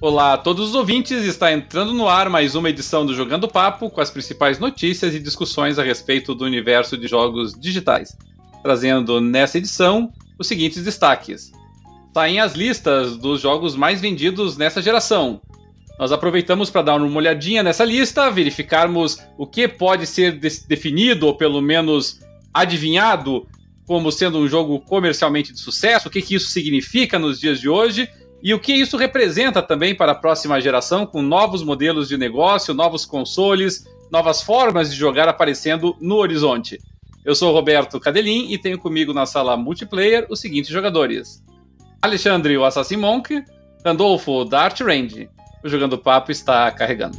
Olá a todos os ouvintes, está entrando no ar mais uma edição do Jogando Papo com as principais notícias e discussões a respeito do universo de jogos digitais. Trazendo nessa edição os seguintes destaques. Saem as listas dos jogos mais vendidos nessa geração. Nós aproveitamos para dar uma olhadinha nessa lista, verificarmos o que pode ser definido ou pelo menos adivinhado como sendo um jogo comercialmente de sucesso, o que, que isso significa nos dias de hoje e o que isso representa também para a próxima geração, com novos modelos de negócio, novos consoles, novas formas de jogar aparecendo no horizonte. Eu sou Roberto Cadelin e tenho comigo na sala multiplayer os seguintes jogadores: Alexandre, o Assassin Monk, Randolfo, da Art Range. O Jogando Papo está carregando.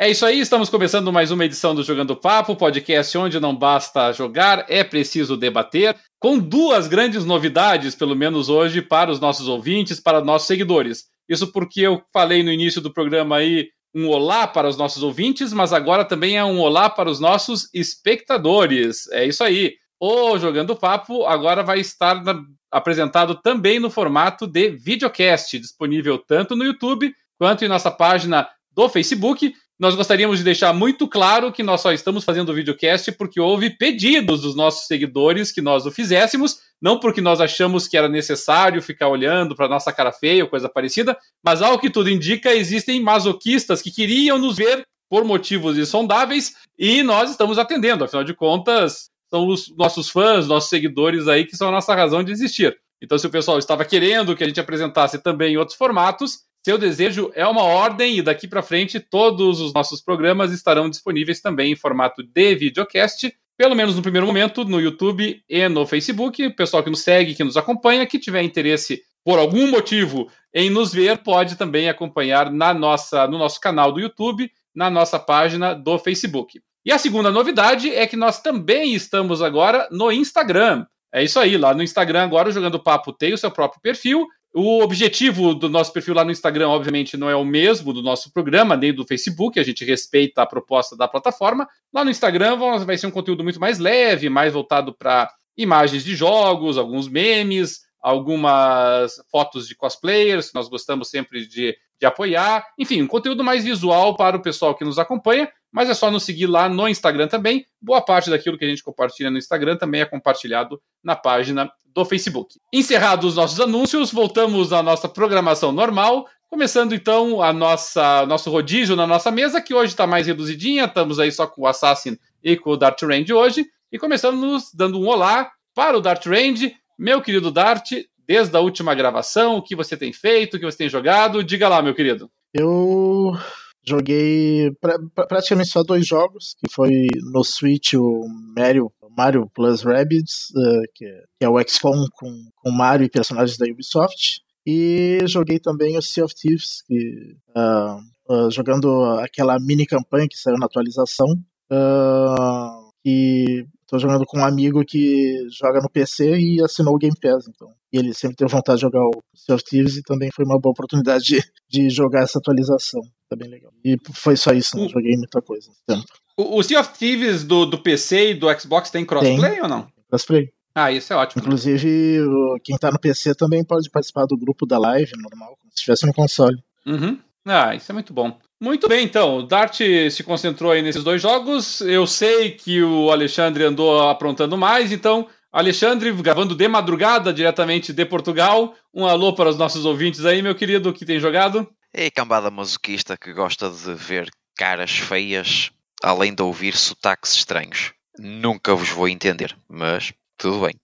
É isso aí, estamos começando mais uma edição do Jogando Papo, podcast onde não basta jogar, é preciso debater, com duas grandes novidades, pelo menos hoje, para os nossos ouvintes, para nossos seguidores. Isso porque eu falei no início do programa aí um olá para os nossos ouvintes, mas agora também é um olá para os nossos espectadores. É isso aí. O Jogando Papo agora vai estar na, apresentado também no formato de videocast, disponível tanto no YouTube quanto em nossa página do Facebook nós gostaríamos de deixar muito claro que nós só estamos fazendo o videocast porque houve pedidos dos nossos seguidores que nós o fizéssemos, não porque nós achamos que era necessário ficar olhando para nossa cara feia ou coisa parecida, mas ao que tudo indica, existem masoquistas que queriam nos ver por motivos insondáveis e nós estamos atendendo, afinal de contas, são os nossos fãs, nossos seguidores aí que são a nossa razão de existir. Então, se o pessoal estava querendo que a gente apresentasse também em outros formatos, seu desejo é uma ordem e daqui para frente todos os nossos programas estarão disponíveis também em formato de videocast, pelo menos no primeiro momento, no YouTube e no Facebook. O pessoal que nos segue, que nos acompanha, que tiver interesse por algum motivo em nos ver, pode também acompanhar na nossa, no nosso canal do YouTube, na nossa página do Facebook. E a segunda novidade é que nós também estamos agora no Instagram. É isso aí, lá no Instagram agora o Jogando Papo tem o seu próprio perfil o objetivo do nosso perfil lá no Instagram, obviamente, não é o mesmo do nosso programa, nem do Facebook, a gente respeita a proposta da plataforma. Lá no Instagram vai ser um conteúdo muito mais leve, mais voltado para imagens de jogos, alguns memes, algumas fotos de cosplayers, nós gostamos sempre de, de apoiar. Enfim, um conteúdo mais visual para o pessoal que nos acompanha, mas é só nos seguir lá no Instagram também. Boa parte daquilo que a gente compartilha no Instagram também é compartilhado na página do Facebook. Encerrados os nossos anúncios, voltamos à nossa programação normal. Começando então a nossa nosso rodízio na nossa mesa, que hoje está mais reduzidinha, estamos aí só com o Assassin e com o Dart Range hoje. E começamos dando um olá para o Dart Range. Meu querido Dart, desde a última gravação, o que você tem feito, o que você tem jogado? Diga lá, meu querido. Eu joguei pra, pra, praticamente só dois jogos, que foi no Switch o Mario Mario Plus Rabbids, uh, que, é, que, é o XCOM com, com Mario e personagens da Ubisoft. E joguei também o Sea of Thieves, que, uh, uh, jogando aquela mini campanha que saiu na atualização. E estou jogando com um amigo que joga no PC e assinou o Game Pass. Então. E ele sempre teve vontade de jogar o Sea of Thieves e também foi uma boa oportunidade de, de jogar essa atualização. Tá bem legal. E foi só isso, não joguei muita coisa. Tempo. O, o Sea of Thieves do, do PC e do Xbox tem crossplay tem. ou não? Crossplay. Ah, isso é ótimo. Inclusive, quem tá no PC também pode participar do grupo da live normal, como se estivesse no console. Uhum. Ah, isso é muito bom. Muito bem, então. O Dart se concentrou aí nesses dois jogos. Eu sei que o Alexandre andou aprontando mais, então, Alexandre, gravando de madrugada diretamente de Portugal. Um alô para os nossos ouvintes aí, meu querido, que tem jogado. Ei, cambada masoquista que gosta de ver caras feias além de ouvir sotaques estranhos. Nunca vos vou entender, mas tudo bem.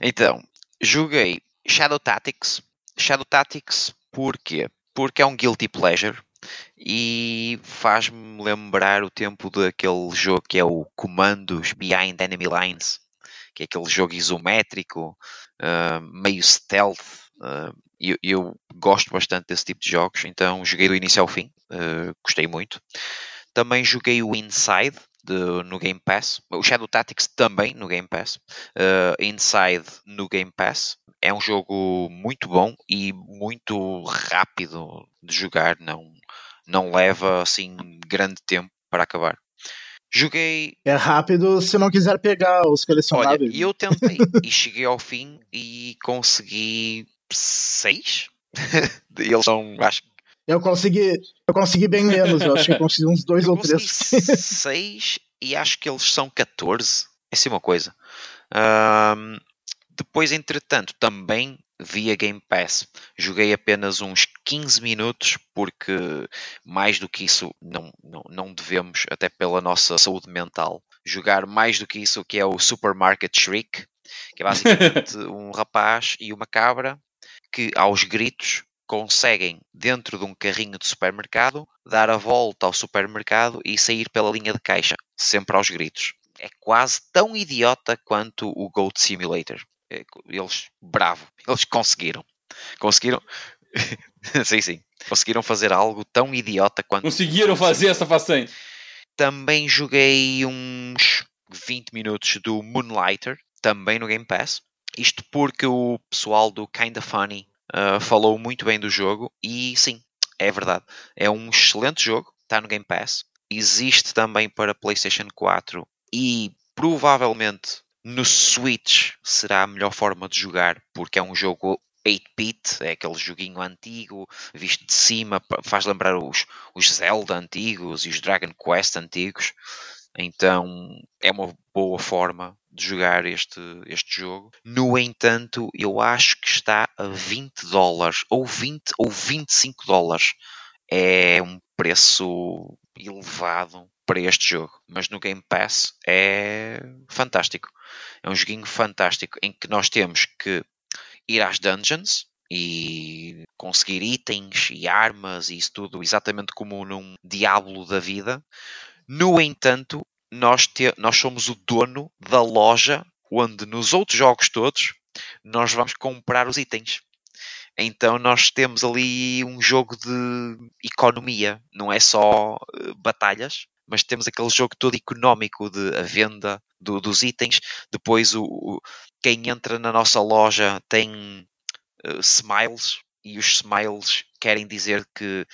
Então, joguei Shadow Tactics. Shadow Tactics porquê? Porque é um guilty pleasure e faz-me lembrar o tempo daquele jogo que é o Comandos Behind Enemy Lines, que é aquele jogo isométrico, uh, meio stealth. Uh, eu, eu, gosto bastante desse tipo de jogos, então joguei do início ao fim, uh, gostei muito. Também joguei o Inside de, no Game Pass. O Shadow Tactics também no Game Pass. Inside no Game Pass. É um jogo muito bom e muito rápido de jogar. Não, não leva assim grande tempo para acabar. Joguei. É rápido se não quiser pegar os colecionáveis. e eu tentei e cheguei ao fim e consegui seis. Eles são, acho que Eu consegui, eu consegui bem menos, eu acho que eu consegui uns dois eu ou três. seis e acho que eles são 14. É assim uma coisa. Ahm, depois, entretanto, também via Game Pass. Joguei apenas uns 15 minutos, porque mais do que isso não, não, não devemos, até pela nossa saúde mental, jogar mais do que isso que é o Supermarket Shriek, que é basicamente um rapaz e uma cabra que aos gritos conseguem, dentro de um carrinho de supermercado, dar a volta ao supermercado e sair pela linha de caixa, sempre aos gritos. É quase tão idiota quanto o Goat Simulator. É, Eles, bravo, eles conseguiram. Conseguiram. sim, sim. Conseguiram fazer algo tão idiota quanto. Conseguiram fazer essa façanha. Também joguei uns 20 minutos do Moonlighter, também no Game Pass. Isto porque o pessoal do Kinda Funny uh, falou muito bem do jogo e sim, é verdade. É um excelente jogo, está no Game Pass. Existe também para PlayStation 4 e provavelmente no Switch será a melhor forma de jogar porque é um jogo 8-bit, é aquele joguinho antigo, visto de cima, faz lembrar os, os Zelda antigos e os Dragon Quest antigos. Então é uma boa forma de jogar este, este jogo. No entanto, eu acho que está a 20 dólares, ou 20 ou 25 dólares. É um preço elevado para este jogo, mas no Game Pass é fantástico. É um joguinho fantástico em que nós temos que ir às dungeons e conseguir itens e armas e isso tudo exatamente como num Diablo da vida. No entanto, nós, te- nós somos o dono da loja onde nos outros jogos todos nós vamos comprar os itens. Então nós temos ali um jogo de economia, não é só eh, batalhas, mas temos aquele jogo todo económico de a venda do- dos itens. Depois o, o- quem entra na nossa loja tem eh, smiles e os smiles querem dizer que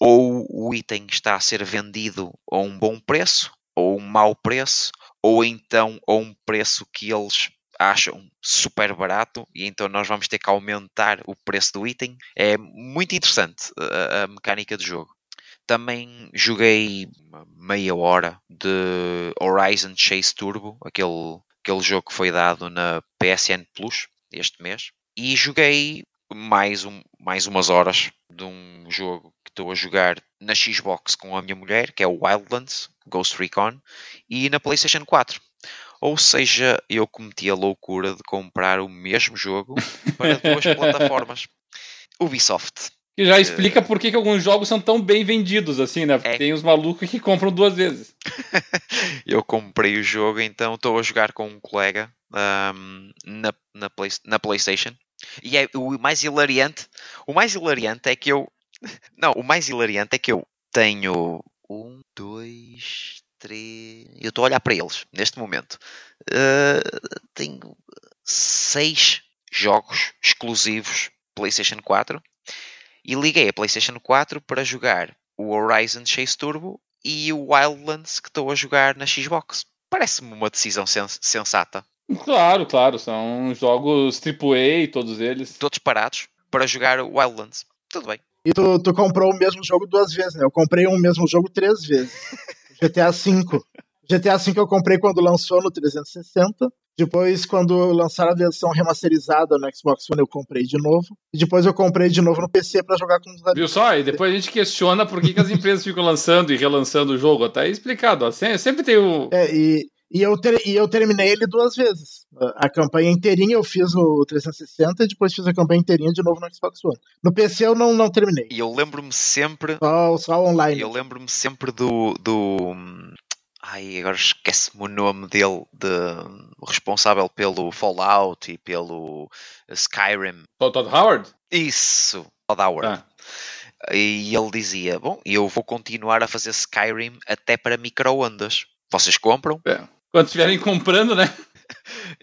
ou o item está a ser vendido a um bom preço ou um mau preço ou então a um preço que eles acham super barato e então nós vamos ter que aumentar o preço do item. É muito interessante a, a mecânica do jogo. Também joguei meia hora de Horizon Chase Turbo, aquele, aquele jogo que foi dado na PSN Plus este mês. E joguei mais, um, mais umas horas de um jogo que estou a jogar na Xbox com a minha mulher, que é o Wildlands Ghost Recon, e na PlayStation 4. Ou seja, eu cometi a loucura de comprar o mesmo jogo para duas plataformas. Ubisoft. Que já explica por que, que alguns jogos são tão bem vendidos assim, né? Porque É. tem os malucos que compram duas vezes. eu comprei o jogo, então estou a jogar com um colega ahm, na, na, Play- na PlayStation. E é o mais hilariante. O mais hilariante é que eu. Não, o mais hilariante é que eu tenho um, dois, três. Eu estou a olhar para eles neste momento. Ah, tenho seis jogos exclusivos PlayStation 4 e liguei a PlayStation 4 para jogar o Horizon Chase Turbo e o Wildlands que estou a jogar na Xbox. Parece-me uma decisão sens- sensata. Claro, claro, são jogos AAA, todos eles. Todos parados para jogar o Wildlands. Tudo bem. E tu, tu comprou o mesmo jogo duas vezes, né? Eu comprei o mesmo jogo três vezes. GTA V. GTA V eu comprei quando lançou no 360. Depois, quando lançaram a versão remasterizada no Xbox One, eu comprei de novo. E depois eu comprei de novo no PC pra jogar com os amigos. Viu só? E depois a gente questiona por que, que as empresas ficam lançando e relançando o jogo. Tá aí explicado, ó. Sempre, sempre tem o. É, e, e, eu ter- e eu terminei ele duas vezes. A, a campanha inteirinha eu fiz no 360 e depois fiz a campanha inteirinha de novo no Xbox One. No PC eu não, não terminei. E eu lembro-me sempre. Só, só online. Eu lembro-me sempre do. do ai, agora esquece-me o nome dele, de, responsável pelo Fallout e pelo Skyrim. Todd Howard? Isso, Todd Howard. Ah. E ele dizia: Bom, eu vou continuar a fazer Skyrim até para micro-ondas. Vocês compram? É. Quando estiverem comprando, né?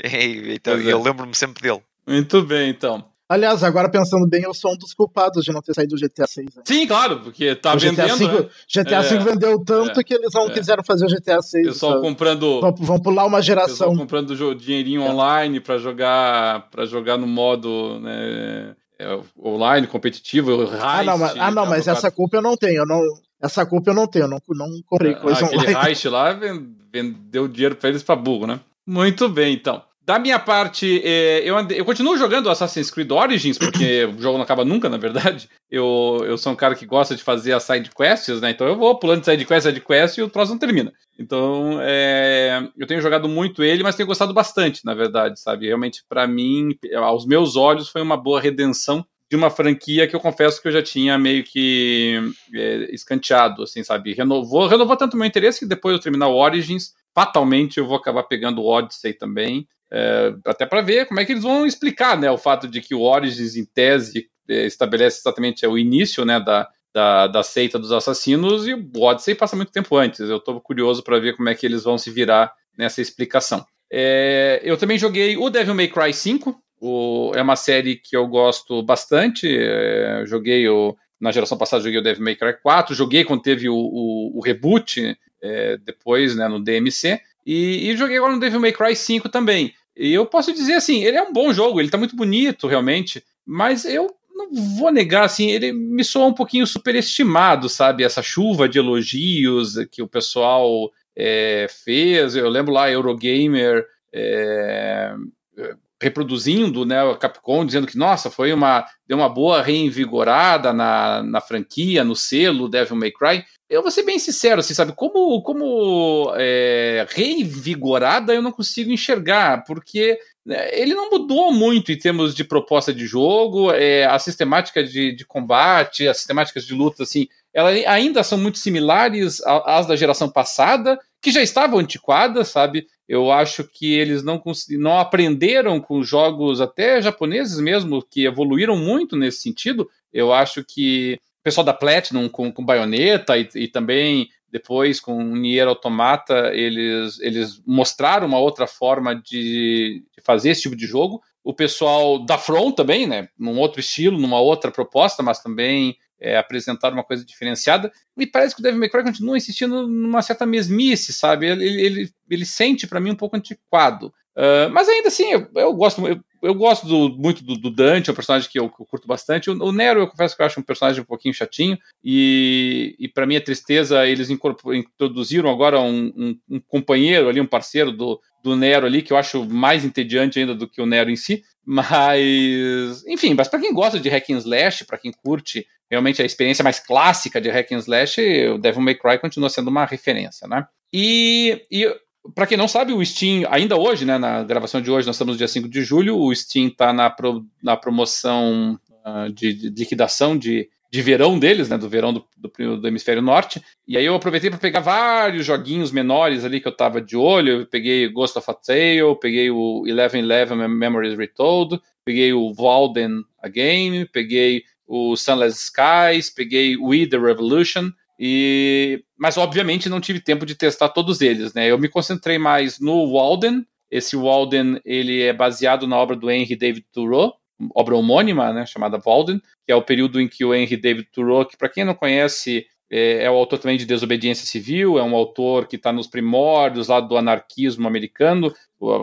E, então, Pois é. eu lembro-me sempre dele. Muito bem, então. Aliás, agora pensando bem, eu sou um dos culpados de não ter saído do GTA 6. Né? Sim, claro, porque tá o GTA vendendo. 5, né? GTA 5 é, vendeu tanto é, que eles não é. quiseram fazer o GTA 6. Pessoal sabe? comprando. Vão, vão, pular uma geração. Pessoal comprando dinheirinho é. online para jogar para jogar no modo né, é, online, competitivo, heist, Ah, não, mas, ah, não, mas essa culpa eu não tenho. Eu não, essa culpa eu não tenho. Eu não, não comprei coisa aquele online. Aquele heist lá vendeu dinheiro para eles para burro, né? Muito bem, então. Da minha parte, é, eu, andei, eu continuo jogando Assassin's Creed Origins, porque o jogo não acaba nunca, na verdade. Eu, eu sou um cara que gosta de fazer as side quests, né? Então eu vou pulando de side quest, side quest e o troço não termina. Então, é, eu tenho jogado muito ele, mas tenho gostado bastante, na verdade, sabe? Realmente, para mim, aos meus olhos, foi uma boa redenção de uma franquia que eu confesso que eu já tinha meio que é, escanteado, assim, sabe? Renovou, renovou tanto meu interesse que depois eu terminar o Origins, fatalmente eu vou acabar pegando o Odyssey também. É, até para ver como é que eles vão explicar né, o fato de que o Origins, em tese, é, estabelece exatamente o início né, da, da, da seita dos assassinos e o Odyssey passa muito tempo antes. Eu estou curioso para ver como é que eles vão se virar nessa explicação. É, eu também joguei o Devil May Cry 5, o, é uma série que eu gosto bastante. É, joguei o, na geração passada, joguei o Devil May Cry 4, joguei quando teve o, o, o reboot é, depois né, no DMC. E, e, joguei agora no Devil May Cry 5 também. E eu posso dizer assim, ele é um bom jogo, ele tá muito bonito realmente, mas eu não vou negar, assim, ele me soa um pouquinho superestimado, sabe? Essa chuva de elogios que o pessoal é, fez. Eu lembro lá, Eurogamer é, reproduzindo né, a Capcom, dizendo que, nossa, foi uma, deu uma boa reinvigorada na, na franquia, no selo Devil May Cry. Eu vou ser bem sincero, assim, sabe, como, como é, reinvigorada eu não consigo enxergar, porque né, ele não mudou muito em termos de proposta de jogo, é, a sistemática de, de combate, as sistemáticas de luta, assim, elas ainda são muito similares às da geração passada, que já estavam antiquadas, sabe? Eu acho que eles não, não aprenderam com jogos até japoneses mesmo, que evoluíram muito nesse sentido. Eu acho que pessoal da Platinum com, com Bayonetta e, e também depois com Nier Automata, eles, eles mostraram uma outra forma de, de, fazer esse tipo de jogo. O pessoal da From também, né, num outro estilo, numa outra proposta, mas também é, apresentar uma coisa diferenciada. Me parece que o Devil May Cry continua insistindo numa certa mesmice, sabe? Ele, ele, ele sente para mim um pouco antiquado. Uh, mas ainda assim, eu, eu gosto, eu, eu gosto do, muito do, do, Dante, é um personagem que eu, eu curto bastante. O, o, Nero, eu confesso que eu acho um personagem um pouquinho chatinho, e, e para minha tristeza, eles introduziram agora um, um, um, companheiro ali, um parceiro do, do Nero ali, que eu acho mais entediante ainda do que o Nero em si. Mas, enfim, mas para quem gosta de hack and slash, para quem curte realmente a experiência mais clássica de hack and slash, o Devil May Cry continua sendo uma referência, né? E, e para quem não sabe, o Steam, ainda hoje, né, na gravação de hoje, nós estamos no dia 5 de julho, o Steam está na, pro, na promoção uh, de, de, liquidação de, de verão deles, né, do verão do, do, do hemisfério norte, e aí eu aproveitei para pegar vários joguinhos menores ali que eu estava de olho, eu peguei Ghost of a Tale, peguei o Eleven Eleven Memories Retold, peguei o Walden A Game, peguei o Sunless Skies, peguei We The Revolution, e, mas obviamente não tive tempo de testar todos eles, né? Eu me concentrei mais no Walden. Esse Walden ele é baseado na obra do Henry David Thoreau, obra homônima, né, chamada Walden, que é o período em que o Henry David Thoreau, que para quem não conhece é, é, o autor também de Desobediência Civil, é um autor que está nos primórdios lá do anarquismo americano,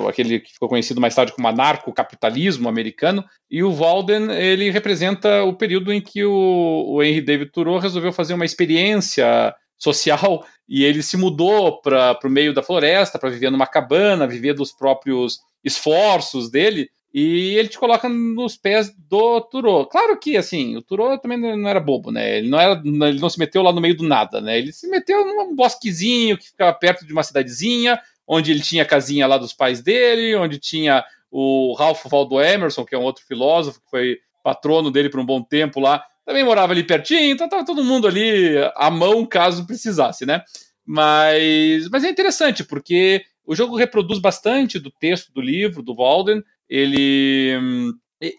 aquele que ficou conhecido mais tarde como anarcocapitalismo americano, e o Walden, ele representa o período em que o, o Henry David Thoreau resolveu fazer uma experiência social e ele se mudou para o meio da floresta para viver numa cabana, viver dos próprios esforços dele, e ele te coloca nos pés do Turo. Claro que, assim, o Turo também não era bobo, né? Ele não, era, ele não se meteu lá no meio do nada, né? Ele se meteu num bosquezinho que ficava perto de uma cidadezinha, onde ele tinha a casinha lá dos pais dele, onde tinha o Ralph Waldo Emerson, que é um outro filósofo, que foi patrono dele por um bom tempo lá, também morava ali pertinho, então tava todo mundo ali à mão caso precisasse, né? Mas, mas é interessante, porque o jogo reproduz bastante do texto do livro, do Walden, ele,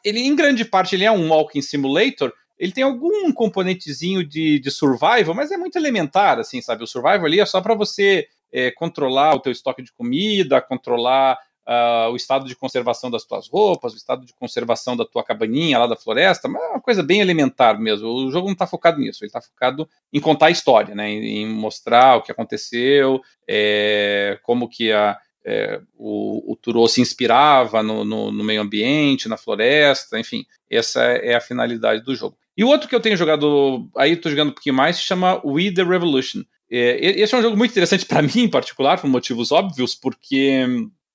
ele em grande parte ele é um walking simulator. Ele tem algum componentezinho de, de survival, mas é muito elementar, assim, sabe? O survival ali é só para você é, controlar o teu estoque de comida, controlar uh, o estado de conservação das tuas roupas, o estado de conservação da tua cabaninha lá da floresta, mas é uma coisa bem elementar mesmo. O jogo não está focado nisso, ele está focado em contar a história, né? em, em mostrar o que aconteceu, é, como que a, é, o, o se inspirava no, no, no, meio ambiente, na floresta, enfim, essa é a finalidade do jogo. E o outro que eu tenho jogado, aí estou jogando um pouquinho mais, se chama We The Revolution. É, esse é um jogo muito interessante para mim, em particular, por motivos óbvios, porque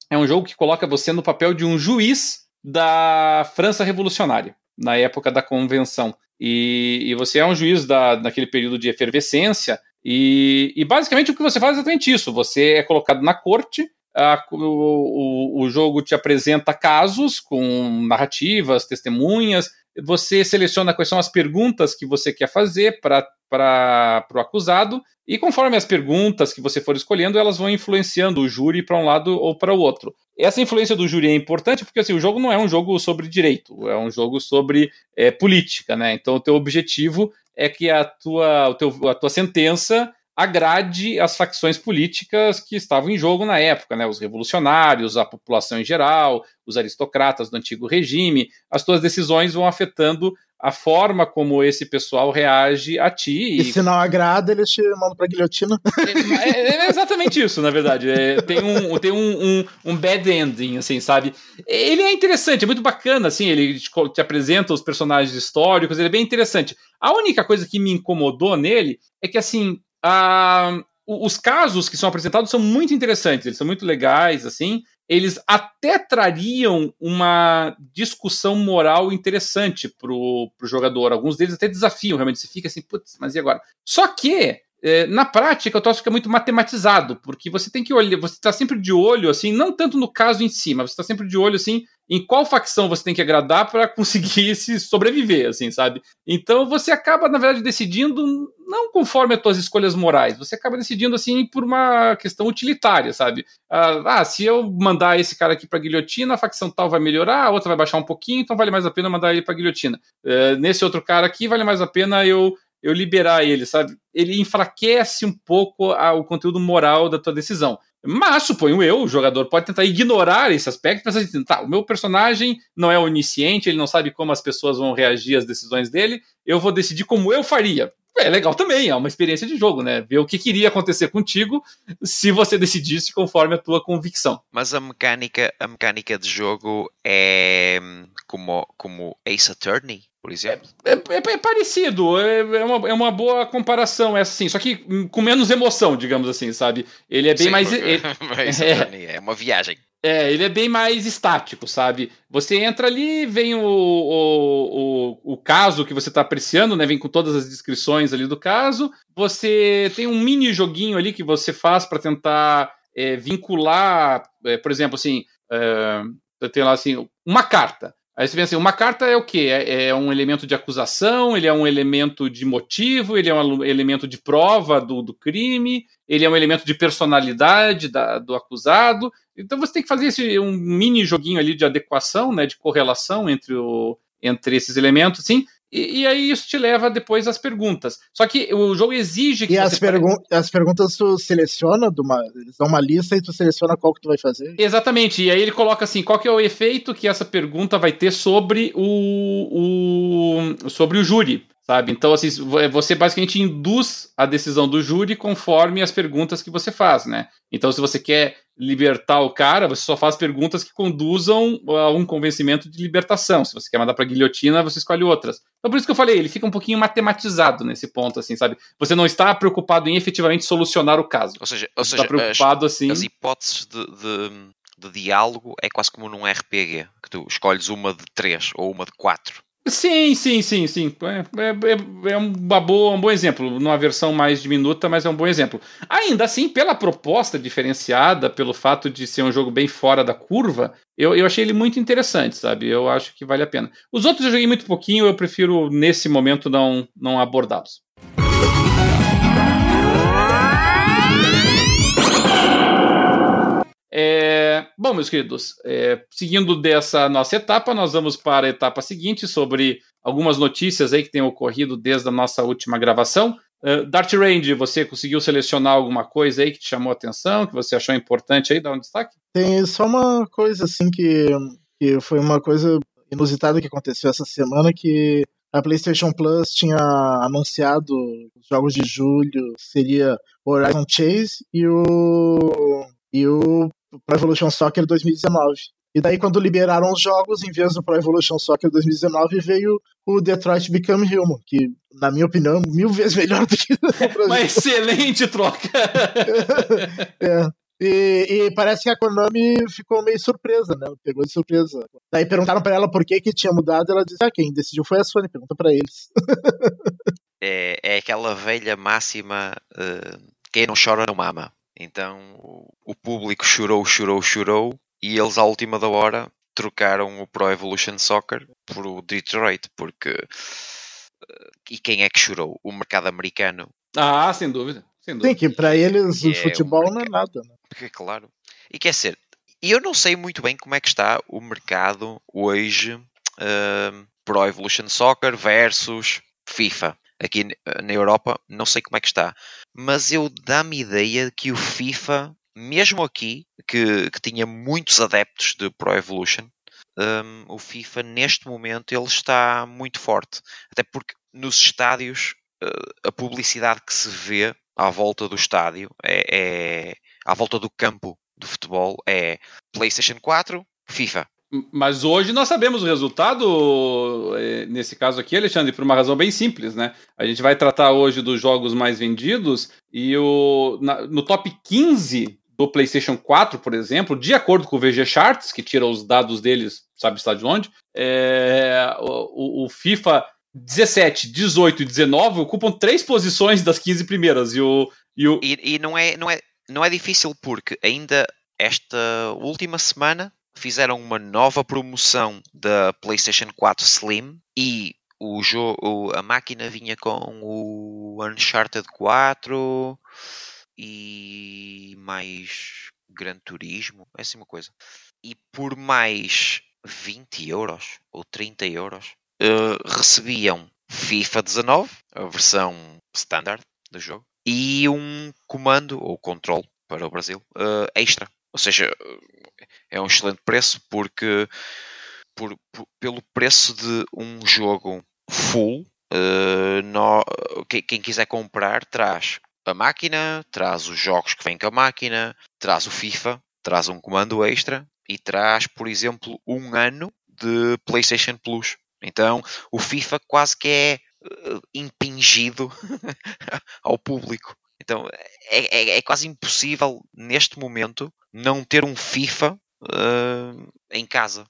é um jogo que coloca você no papel de um juiz da França Revolucionária, na época da Convenção. E, e você é um juiz da, naquele período de efervescência, e, e, basicamente o que você faz é exatamente isso: você é colocado na corte a, o, o, jogo te apresenta casos com narrativas, testemunhas, você seleciona quais são as perguntas que você quer fazer para o acusado, e conforme as perguntas que você for escolhendo, elas vão influenciando o júri para um lado ou para o outro. Essa influência do júri é importante porque assim, o jogo não é um jogo sobre direito, é um jogo sobre é, política, né? Então o teu objetivo é que a tua, o teu, a tua sentença agrade as facções políticas que estavam em jogo na época, né? Os revolucionários, a população em geral, os aristocratas do antigo regime. As tuas decisões vão afetando a forma como esse pessoal reage a ti. E, e se não agrada, eles te mandam pra guilhotina. É, é, é exatamente isso, na verdade. É, tem um, tem um, um, um, bad ending, assim, sabe? Ele é interessante, é muito bacana, assim, ele te, te apresenta os personagens históricos, ele é bem interessante. A única coisa que me incomodou nele é que, assim, os casos que são apresentados são muito interessantes, eles são muito legais, assim. Eles até trariam uma discussão moral interessante pro, pro jogador. Alguns deles até desafiam, realmente. Você fica assim, putz, mas e agora? Só que na prática, o troço fica muito matematizado, porque você tem que olhar, você está sempre de olho, assim, não tanto no caso em si, mas você está sempre de olho, assim, em qual facção você tem que agradar para conseguir se sobreviver, assim, sabe? Então você acaba, na verdade, decidindo não conforme as suas escolhas morais, você acaba decidindo, assim, por uma questão utilitária, sabe? Ah, ah se eu mandar esse cara aqui para guilhotina, a facção tal vai melhorar, a outra vai baixar um pouquinho, então vale mais a pena mandar ele para guilhotina. É, nesse outro cara aqui, vale mais a pena eu eu liberar ele, sabe? Ele enfraquece um pouco a, o conteúdo moral da tua decisão. Mas, suponho eu, o jogador pode tentar ignorar esse aspecto, pensar assim, tá, o meu personagem não é onisciente, ele não sabe como as pessoas vão reagir às decisões dele, eu vou decidir como eu faria. É legal também, é uma experiência de jogo, né? Ver o que queria acontecer contigo se você decidisse conforme a tua convicção. Mas a mecânica, a mecânica de jogo é como, como Ace Attorney? Por exemplo? É, é, é parecido, é, é, uma, é uma boa comparação, é assim, só que com menos emoção, digamos assim, sabe? Ele é bem Sim, mais. Ele, é, é uma viagem. É, ele é bem mais estático, sabe? Você entra ali, vem o, o, o, o caso que você está apreciando, né? Vem com todas as descrições ali do caso. Você tem um mini joguinho ali que você faz para tentar é, vincular, é, por exemplo, assim, é, tem lá assim, uma carta. Aí você pensa assim, uma carta é o quê? É, é, um elemento de acusação, ele é um elemento de motivo, ele é um elemento de prova do, do crime, ele é um elemento de personalidade da, do acusado. Então você tem que fazer esse, um mini joguinho ali de adequação, né, de correlação entre, o, entre esses elementos, assim, e, e, aí isso te leva depois às perguntas. Só que o jogo exige que. E as, pergun as perguntas tu seleciona, uma, eles dão uma lista e tu seleciona qual que tu vai fazer. Exatamente. E aí ele coloca assim: qual que é o efeito que essa pergunta vai ter sobre o, o sobre o júri sabe? Então, assim, você basicamente induz a decisão do júri conforme as perguntas que você faz, né? Então, se você quer libertar o cara, você só faz perguntas que conduzam a um convencimento de libertação. Se você quer mandar para guilhotina, você escolhe outras. Então, por isso que eu falei, ele fica um pouquinho matematizado nesse ponto, assim, sabe? Você não está preocupado em efetivamente solucionar o caso. Ou seja, ou seja está preocupado as, assim. As hipóteses de, de, de diálogo é quase como num RPG, que tu escolhes uma de três ou uma de quatro. Sim, sim, sim, sim. É, é, é, uma boa, um bom exemplo. Numa versão mais diminuta, mas é um bom exemplo. Ainda assim, pela proposta diferenciada, pelo fato de ser um jogo bem fora da curva, eu, eu achei ele muito interessante, sabe? Eu acho que vale a pena. Os outros eu joguei muito pouquinho, eu prefiro, nesse momento, não, não abordá-los. É, bom, meus queridos, é, seguindo dessa nossa etapa, nós vamos para a etapa seguinte sobre algumas notícias aí que têm ocorrido desde a nossa última gravação. Uh, Dart Range, você conseguiu selecionar alguma coisa aí que te chamou a atenção, que você achou importante aí, dar um destaque? Tem só uma coisa assim que, que foi uma coisa inusitada que aconteceu essa semana que a PlayStation Plus tinha anunciado os jogos de julho seria Horizon Chase e o e o Pro Evolution Soccer 2019. E daí, quando liberaram os jogos, em vez do Pro Evolution Soccer 2019, veio o Detroit Become Human, que, na minha opinião, é mil vezes melhor do que o Uma excelente troca! é. E, e, parece que a Konami ficou meio surpresa, né? Pegou de surpresa. Daí perguntaram para ela por que que tinha mudado, ela disse: "Ah, quem decidiu foi a Sony, pergunta para eles". é, é aquela velha máxima, uh, quem não chora não mama. Então o público chorou, chorou, chorou e eles à última da hora trocaram o Pro Evolution Soccer por o Detroit, porque uh, e quem é que chorou? O mercado americano. Ah, sem dúvida. Sem dúvida. Sim, que para eles o é futebol um não é nada. Né? Porque, claro. E quer ser, eu não sei muito bem como é que está o mercado hoje uh, Pro Evolution Soccer versus FIFA. Aqui na Europa, não sei como é que está. Mas eu dá-me ideia que o FIFA mesmo aqui, que, que tinha muitos adeptos de Pro Evolution, um, o FIFA neste momento ele está muito forte. Até porque nos estádios uh, a publicidade que se vê à volta do estádio é, é à volta do campo do futebol é PlayStation 4, FIFA. Mas hoje nós sabemos o resultado, eh, nesse caso aqui, Alexandre, por uma razão bem simples, né? A gente vai tratar hoje dos jogos mais vendidos e o, na, no top 15 do PlayStation 4, por exemplo, de acordo com o VG Charts, que tira os dados deles, sabe está de onde, é, o, o, FIFA 17, 18 e 19 ocupam três posições das 15 primeiras. E, o, e, o... e, e não, é, não, é, não é difícil porque ainda esta última semana fizeram uma nova promoção da PlayStation 4 Slim e o jogo, a máquina vinha com o Uncharted 4, e mais Gran Turismo, é assim uma coisa. E por mais 20 euros ou 30 euros uh, recebiam FIFA 19, a versão standard do jogo, e um comando ou controle para o Brasil uh, extra. Ou seja, é um excelente preço porque por, por, pelo preço de um jogo full, uh, no, quem quiser comprar traz a máquina, traz os jogos que vêm com a máquina, traz o FIFA, traz um comando extra e traz, por exemplo, um ano de PlayStation Plus. Então o FIFA quase que é uh, impingido ao público. Então é, é, é, quase impossível neste momento não ter um FIFA uh, em casa.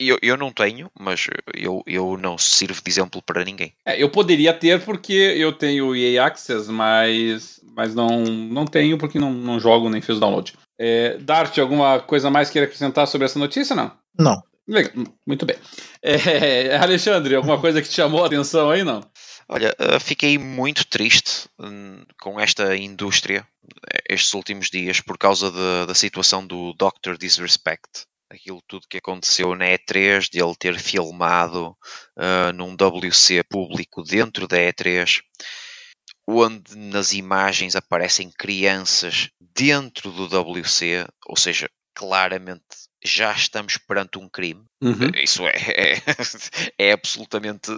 Eu, eu não tenho, mas eu, eu não sirvo de exemplo para ninguém. É, eu poderia ter porque eu tenho o EA Access, mas, mas não, não tenho porque não, não jogo nem fiz o download. É, Dart, alguma coisa mais queira acrescentar sobre essa notícia, não? Não. Legal, muito bem. É, Alexandre, alguma coisa que te chamou a atenção aí, não? Olha, fiquei muito triste hum, com esta indústria estes últimos dias por causa da, da situação do Dr. Disrespect aquilo tudo que aconteceu na E3, de ele ter filmado uh, num WC público dentro da E3, onde nas imagens aparecem crianças dentro do WC, ou seja, claramente já estamos perante um crime. Uhum. Isso é, é, é, absolutamente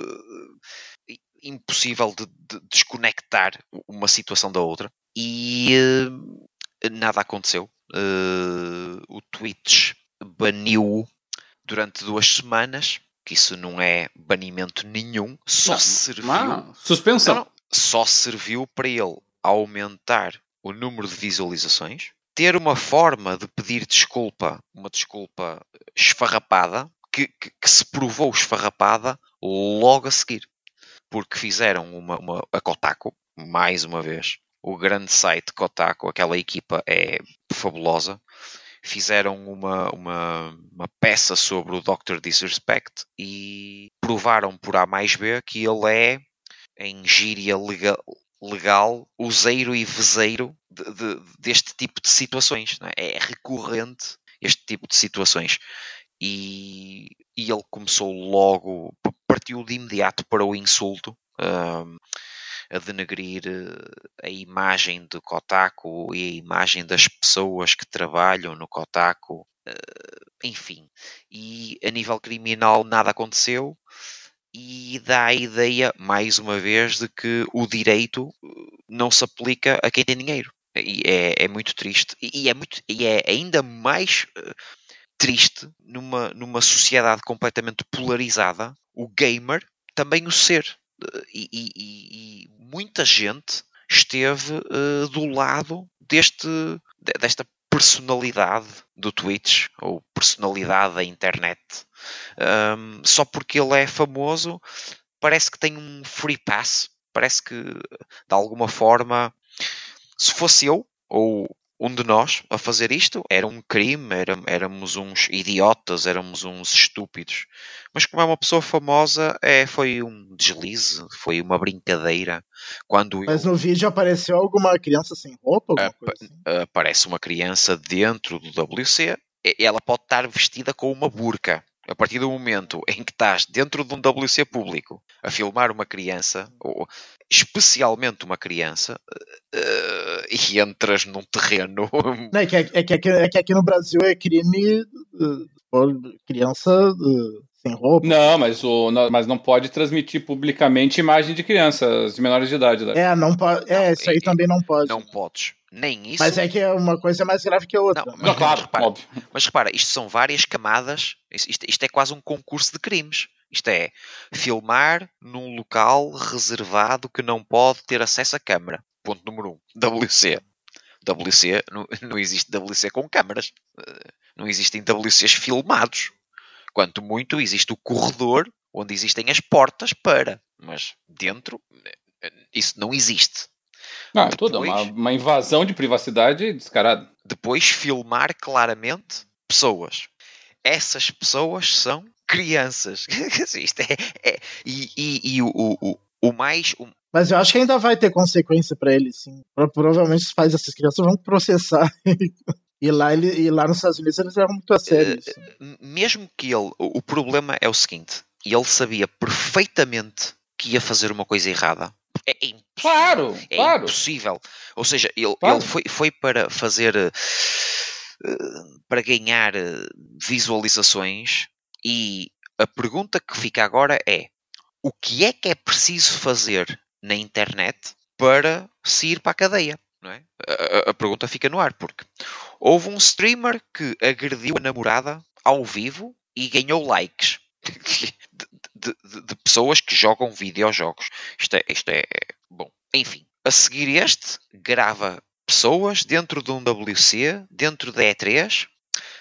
impossível de, de, desconectar uma situação da outra. E uh, nada aconteceu. Uh, o Twitch baniu durante duas semanas, que isso não é banimento nenhum, só não, serviu. Não, suspensão. Não, só serviu para ele aumentar o número de visualizações, ter uma forma de pedir desculpa, uma desculpa esfarrapada, que, que, que se provou esfarrapada logo a seguir. Porque fizeram uma, uma a Kotaku, mais uma vez, o grande site Kotaku, aquela equipa é fabulosa fizeram uma, uma, uma, peça sobre o Dr. Disrespect e provaram por A mais B que ele é, em gíria legal, legal useiro e vezeiro de, de, deste tipo de situações. É? é? recorrente este tipo de situações. E, e, ele começou logo, partiu de imediato para o insulto. A denegrir a imagem do Kotaku e a imagem das pessoas que trabalham no Kotaku, enfim. E a nível criminal nada aconteceu e dá a ideia, mais uma vez, de que o direito não se aplica a quem tem dinheiro. E é, é muito triste. E é, muito, e é ainda mais triste numa, numa sociedade completamente polarizada, o gamer também o ser. E, e, e muita gente esteve uh, do lado deste, desta personalidade do Twitch ou personalidade da internet. Um, só porque ele é famoso, parece que tem um free pass. Parece que de alguma forma, se fosse eu ou um de nós a fazer isto era um crime, era, éramos uns idiotas, éramos uns estúpidos. Mas como é uma pessoa famosa, é, foi um deslize, foi uma brincadeira. Quando Mas eu... no vídeo apareceu alguma criança sem roupa? Ap assim? Aparece uma criança dentro do WC, ela pode estar vestida com uma burca. A partir do momento em que estás dentro de um WC público a filmar uma criança, ou especialmente uma criança, uh, e entras num terreno. Não, é, que, é, que aqui, é que aqui no Brasil é crime uh, criança uh, sem roupa. Não, mas, o, não, mas não pode transmitir publicamente imagem de crianças de menores de idade. Né? É, não pode. É, isso aí também não pode. Não podes. Nem isso. Mas é que é uma coisa mais grave que a outra. Não, mas, claro, repara, óbvio. Mas repara, isto são várias camadas. Isto, isto é quase um concurso de crimes. Isto é filmar num local reservado que não pode ter acesso à câmara. Ponto número 1. Um. WC. WC, não, não existe WC com câmaras. Eh, não existem WCs filmados. Quanto muito existe o corredor onde existem as portas para. Mas dentro, eh, isso não existe. Não, é tudo, uma, uma invasão de privacidade descarada. Depois filmar claramente pessoas. Essas pessoas são crianças. Isto é, é e, e, e o, o, o mais. O... Mas eu acho que ainda vai ter consequência para eles, sim. Provavelmente os pais dessas crianças vão processar. e, lá, ele, e lá nos Estados Unidos eles levam muito a sério. Uh, mesmo que ele. O problema é o seguinte: ele sabia perfeitamente que ia fazer uma coisa errada. É impossível. Claro, é claro. impossível. Ou seja, ele, claro. ele foi, foi para fazer. Uh, para ganhar visualizações e a pergunta que fica agora é: o que é que é preciso fazer na internet para se ir para a cadeia? Não é? a, a, a pergunta fica no ar, porque houve um streamer que agrediu a namorada ao vivo e ganhou likes. De, de, de, pessoas que jogam videojogos. Isto é, isto é bom. Enfim, a seguir este, grava pessoas dentro de um WC, dentro da E3,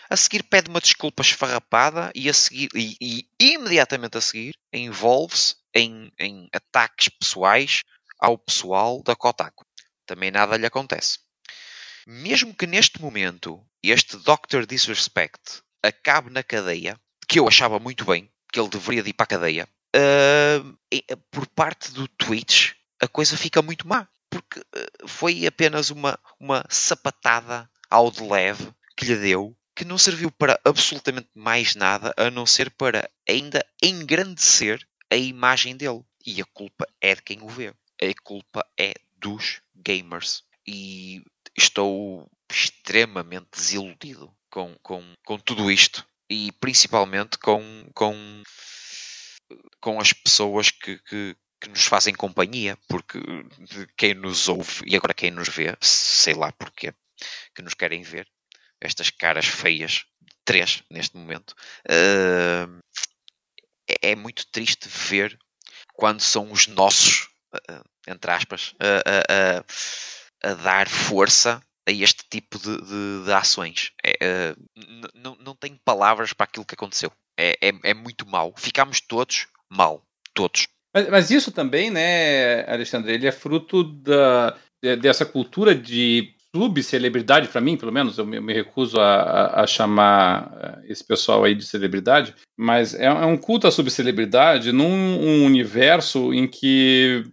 a seguir pede uma desculpa esfarrapada e, a seguir, e, e imediatamente a seguir envolve-se em, em ataques pessoais ao pessoal da Kotaku. Também nada lhe acontece. Mesmo que neste momento este Dr. Disrespect acabe na cadeia, que eu achava muito bem, que ele deveria de ir para a cadeia, uh, por parte do Twitch a coisa fica muito má. Porque uh, foi apenas uma, uma sapatada ao de leve que lhe deu que não serviu para absolutamente mais nada a não ser para ainda engrandecer a imagem dele. E a culpa é de quem o vê. A culpa é dos gamers. E estou extremamente desiludido com, com, com tudo isto. E principalmente com, com, com as pessoas que, que, que nos fazem companhia, porque quem nos ouve e agora quem nos vê, sei lá porquê, que nos querem ver, estas caras feias, três neste momento, uh, é, muito triste ver quando são os nossos, uh, entre aspas, uh, a dar força a este tipo de, de, de ações. É, não, não tenho palavras para aquilo que aconteceu. É, é, é muito mal. Ficámos todos mal. Todos. Mas, mas, isso também, né, Alexandre, ele é fruto da, dessa cultura de subcelebridade, para mim, pelo menos, eu me, me recuso a, a, a, chamar eh, esse pessoal aí de celebridade, mas é, é um culto à subcelebridade num um universo em que,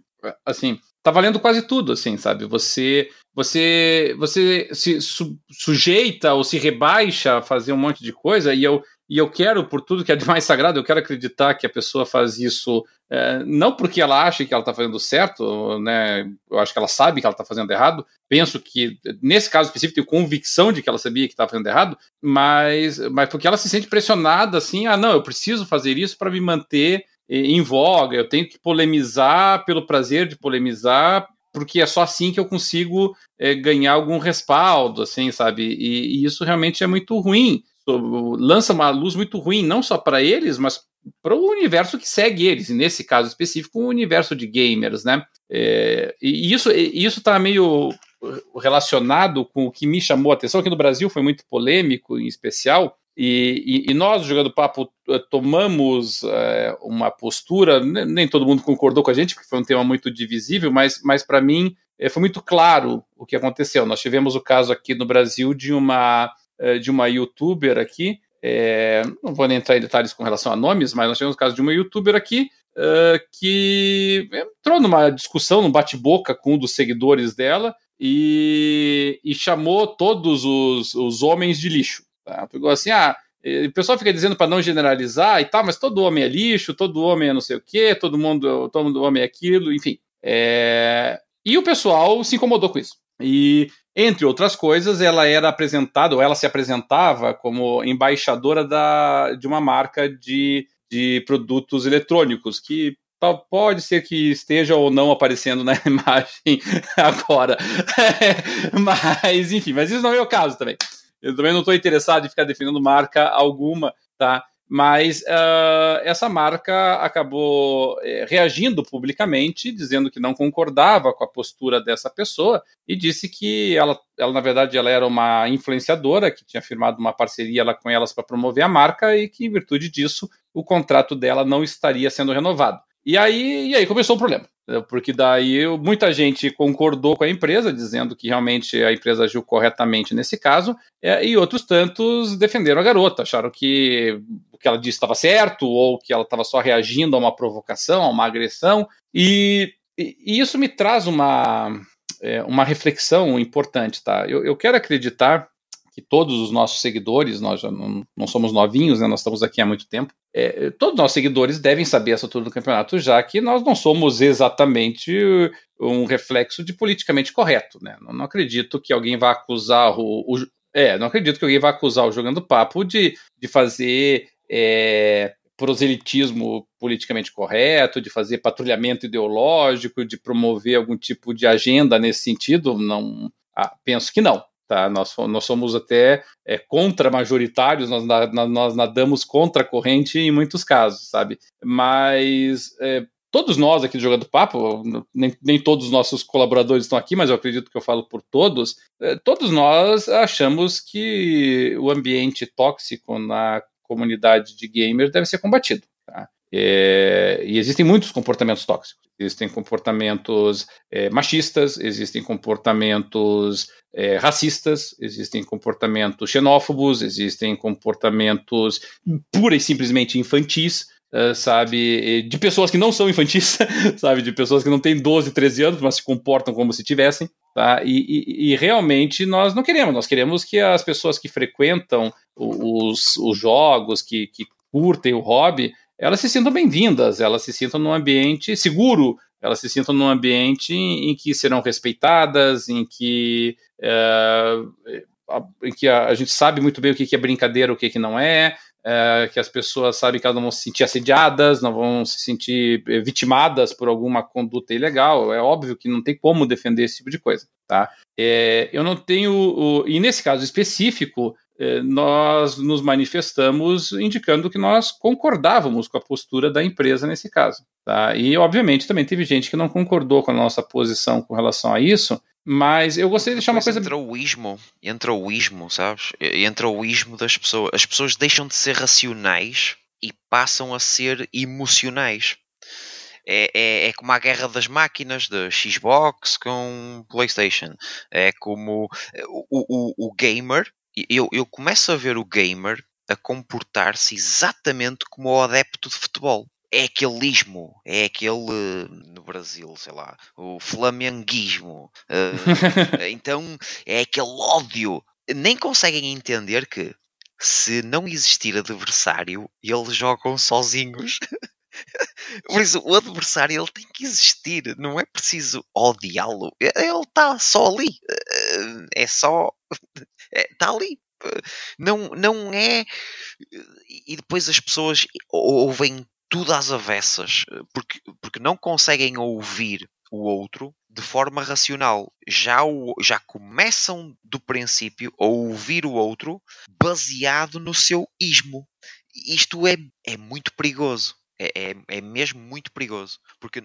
assim, tá valendo quase tudo, assim, sabe? Você você você se su, sujeita ou se rebaixa a fazer um monte de coisa e eu e eu quero, por tudo que é de mais sagrado, eu quero acreditar que a pessoa faz isso é, não porque ela acha que ela está fazendo certo, né? Eu acho que ela sabe que ela está fazendo errado. Penso que, nesse caso específico, tenho convicção de que ela sabia que estava fazendo errado, mas, mas porque ela se sente pressionada assim, ah, não, eu preciso fazer isso para me manter em voga, eu tenho que polemizar pelo prazer de polemizar, porque é só assim que eu consigo é, ganhar algum respaldo, assim, sabe? E, e, isso realmente é muito ruim lança uma luz muito ruim, não só para eles, mas para o universo que segue eles, e nesse caso específico, o universo de gamers, né? É, e isso está meio relacionado com o que me chamou a atenção, aqui no Brasil foi muito polêmico, em especial, e, e, e nós, Jogando Papo, eh, tomamos é, uma postura, nem todo mundo concordou com a gente, porque foi um tema muito divisível, mas, mas para mim é, foi muito claro o que aconteceu. Nós tivemos o caso aqui no Brasil de uma de uma youtuber aqui. É, não vou nem entrar em detalhes com relação a nomes, mas nós tivemos o caso de uma youtuber aqui que entrou numa discussão, num bate-boca com um dos seguidores dela e, e chamou todos os, os homens de lixo. Tá? Pegou assim, ah, o pessoal fica dizendo para não generalizar e tal, mas todo homem é lixo, todo homem é não sei o quê, todo mundo, todo homem é aquilo, enfim. É... E o pessoal se incomodou com isso. E, entre outras coisas, ela era apresentada, ou ela se apresentava como embaixadora da, de uma marca de, de produtos eletrônicos, que pode ser que esteja ou não aparecendo na imagem agora. mas, enfim, mas isso não é o caso também. Eu também não estou interessado em ficar defendendo marca alguma, tá? mas uh, essa marca acabou eh, reagindo publicamente, dizendo que não concordava com a postura dessa pessoa e disse que ela, ela na verdade, ela era uma influenciadora que tinha firmado uma parceria lá com elas para promover a marca e que, em virtude disso, o contrato dela não estaria sendo renovado. E aí, e aí começou o problema, porque daí muita gente concordou com a empresa, dizendo que realmente a empresa agiu corretamente nesse caso, é, e outros tantos defenderam a garota, acharam que o que ela disse estava certo, ou que ela estava só reagindo a uma provocação, a uma agressão, e, e isso me traz uma, é, uma reflexão importante, tá? Eu, eu quero acreditar que todos os nossos seguidores, nós já não, não somos novinhos, né, nós estamos aqui há muito tempo, é, todos os nossos seguidores devem saber essa altura do campeonato, já que nós não somos exatamente um reflexo de politicamente correto. Né? Não, não acredito que alguém vá acusar o, o, É, não acredito que alguém vá acusar o Jogando Papo de, de fazer. É, proselitismo politicamente correto, de fazer patrulhamento ideológico, de promover algum tipo de agenda nesse sentido, não ah, penso que não. Tá? Nós, nós somos até é, contra-majoritários, nós, nós nadamos contra a corrente em muitos casos, sabe? Mas é, todos nós aqui do Jogando Papo, nem, nem todos os nossos colaboradores estão aqui, mas eu acredito que eu falo por todos, é, todos nós achamos que o ambiente tóxico na comunidade de gamers deve ser combatido. Tá? É, e existem muitos comportamentos tóxicos. Existem comportamentos é, machistas, existem comportamentos é, racistas, existem comportamentos xenófobos, existem comportamentos pura e simplesmente infantis, uh, sabe? De pessoas que não são infantis, sabe? De pessoas que não têm 12, 13 anos, mas se comportam como se tivessem, tá? E, e, e realmente nós não queremos, nós queremos que as pessoas que frequentam os, os jogos, que, que curtem o hobby, elas se sintam bem-vindas, elas se sintam num ambiente seguro, elas se sintam num ambiente em que serão respeitadas, em que, é, em que a, a, gente sabe muito bem o que, que é brincadeira, o que, que não é, é, que as pessoas sabem que elas não vão se sentir assediadas, não vão se sentir eh, vitimadas por alguma conduta ilegal. É óbvio que não tem como defender esse tipo de coisa, tá? É, eu não tenho, e nesse caso específico, nós nos manifestamos indicando que nós concordávamos com a postura da empresa nesse caso. Tá? E, obviamente, também teve gente que não concordou com a nossa posição com relação a isso, mas eu gostaria de deixar uma coisa. Entra o ismo, entra o ismo, sabes? Entra o ismo das pessoas. As pessoas deixam de ser racionais e passam a ser emocionais. É, é, é, como a guerra das máquinas de Xbox com PlayStation. É como o, o, o gamer eu, eu começo a ver o gamer a comportar-se exatamente como o adepto de futebol. É aquele ismo, é aquele, no Brasil, sei lá, o flamenguismo. Uh, então, é aquele ódio. Nem conseguem entender que se não existir adversário, eles jogam sozinhos. Por isso, o adversário ele tem que existir, não é preciso odiá-lo. Ele está só ali. É só. Está ali. Não, não é. E depois as pessoas ouvem tudo às avessas porque, porque não conseguem ouvir o outro de forma racional. Já, o, já começam do princípio a ouvir o outro baseado no seu ismo. Isto é, é muito perigoso. É, é, é mesmo muito perigoso. Porque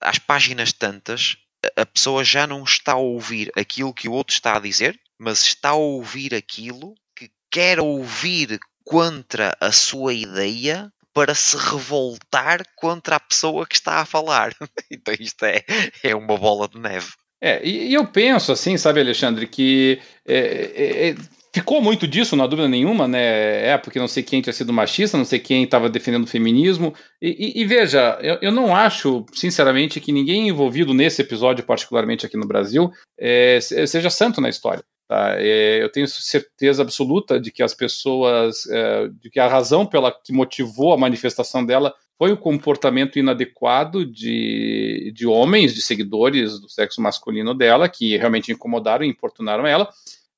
às páginas tantas, a pessoa já não está a ouvir aquilo que o outro está a dizer, mas está a ouvir aquilo que quer ouvir contra a sua ideia para se revoltar contra a pessoa que está a falar. então isto é, é uma bola de neve. É, e, eu penso assim, sabe, Alexandre, que é, é, é, ficou muito disso, não há dúvida nenhuma, né? É, porque não sei quem tinha sido machista, não sei quem estava defendendo o feminismo. E, e, e veja, eu, eu, não acho, sinceramente, que ninguém envolvido nesse episódio, particularmente aqui no Brasil, é, seja santo na história. Tá? É, eu tenho certeza absoluta de que as pessoas, é, de que a razão pela que motivou a manifestação dela foi o comportamento inadequado de, de homens, de seguidores do sexo masculino dela, que realmente incomodaram e importunaram ela.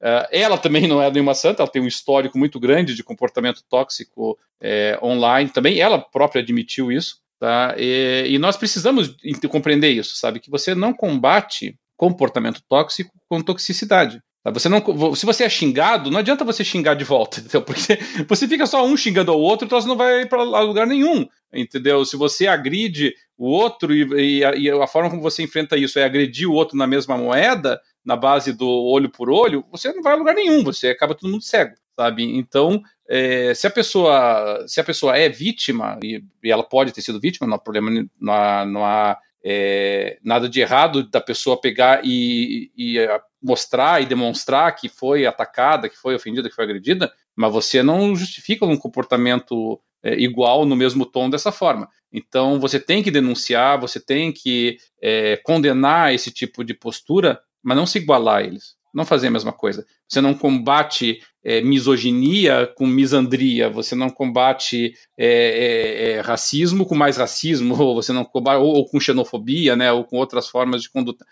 Uh, ela também não é nenhuma santa, ela tem um histórico muito grande de comportamento tóxico é, online também, ela própria admitiu isso, tá? E, e, nós precisamos compreender isso, sabe? Que você não combate comportamento tóxico com toxicidade. Você não, se você é xingado, não adianta você xingar de volta, entendeu? Porque você fica só um xingando ao outro, então você não vai para lugar nenhum, entendeu? Se você agride o outro e, e, a, e, a, forma como você enfrenta isso é agredir o outro na mesma moeda, na base do olho por olho, você não vai a lugar nenhum, você acaba todo mundo cego, sabe? Então, é, se a pessoa se a pessoa é vítima e, e, ela pode ter sido vítima, não há problema, não há, não há é, nada de errado da pessoa pegar e, e, mostrar e demonstrar que foi atacada, que foi ofendida, que foi agredida, mas você não justifica um comportamento é, igual no mesmo tom dessa forma. Então você tem que denunciar, você tem que é, condenar esse tipo de postura, mas não se igualar a eles não fazer a mesma coisa. Você não combate é, misoginia com misandria, você não combate é, é, é racismo com mais racismo, ou você não combate, ou, ou, com xenofobia, né, ou com outras formas de conduta.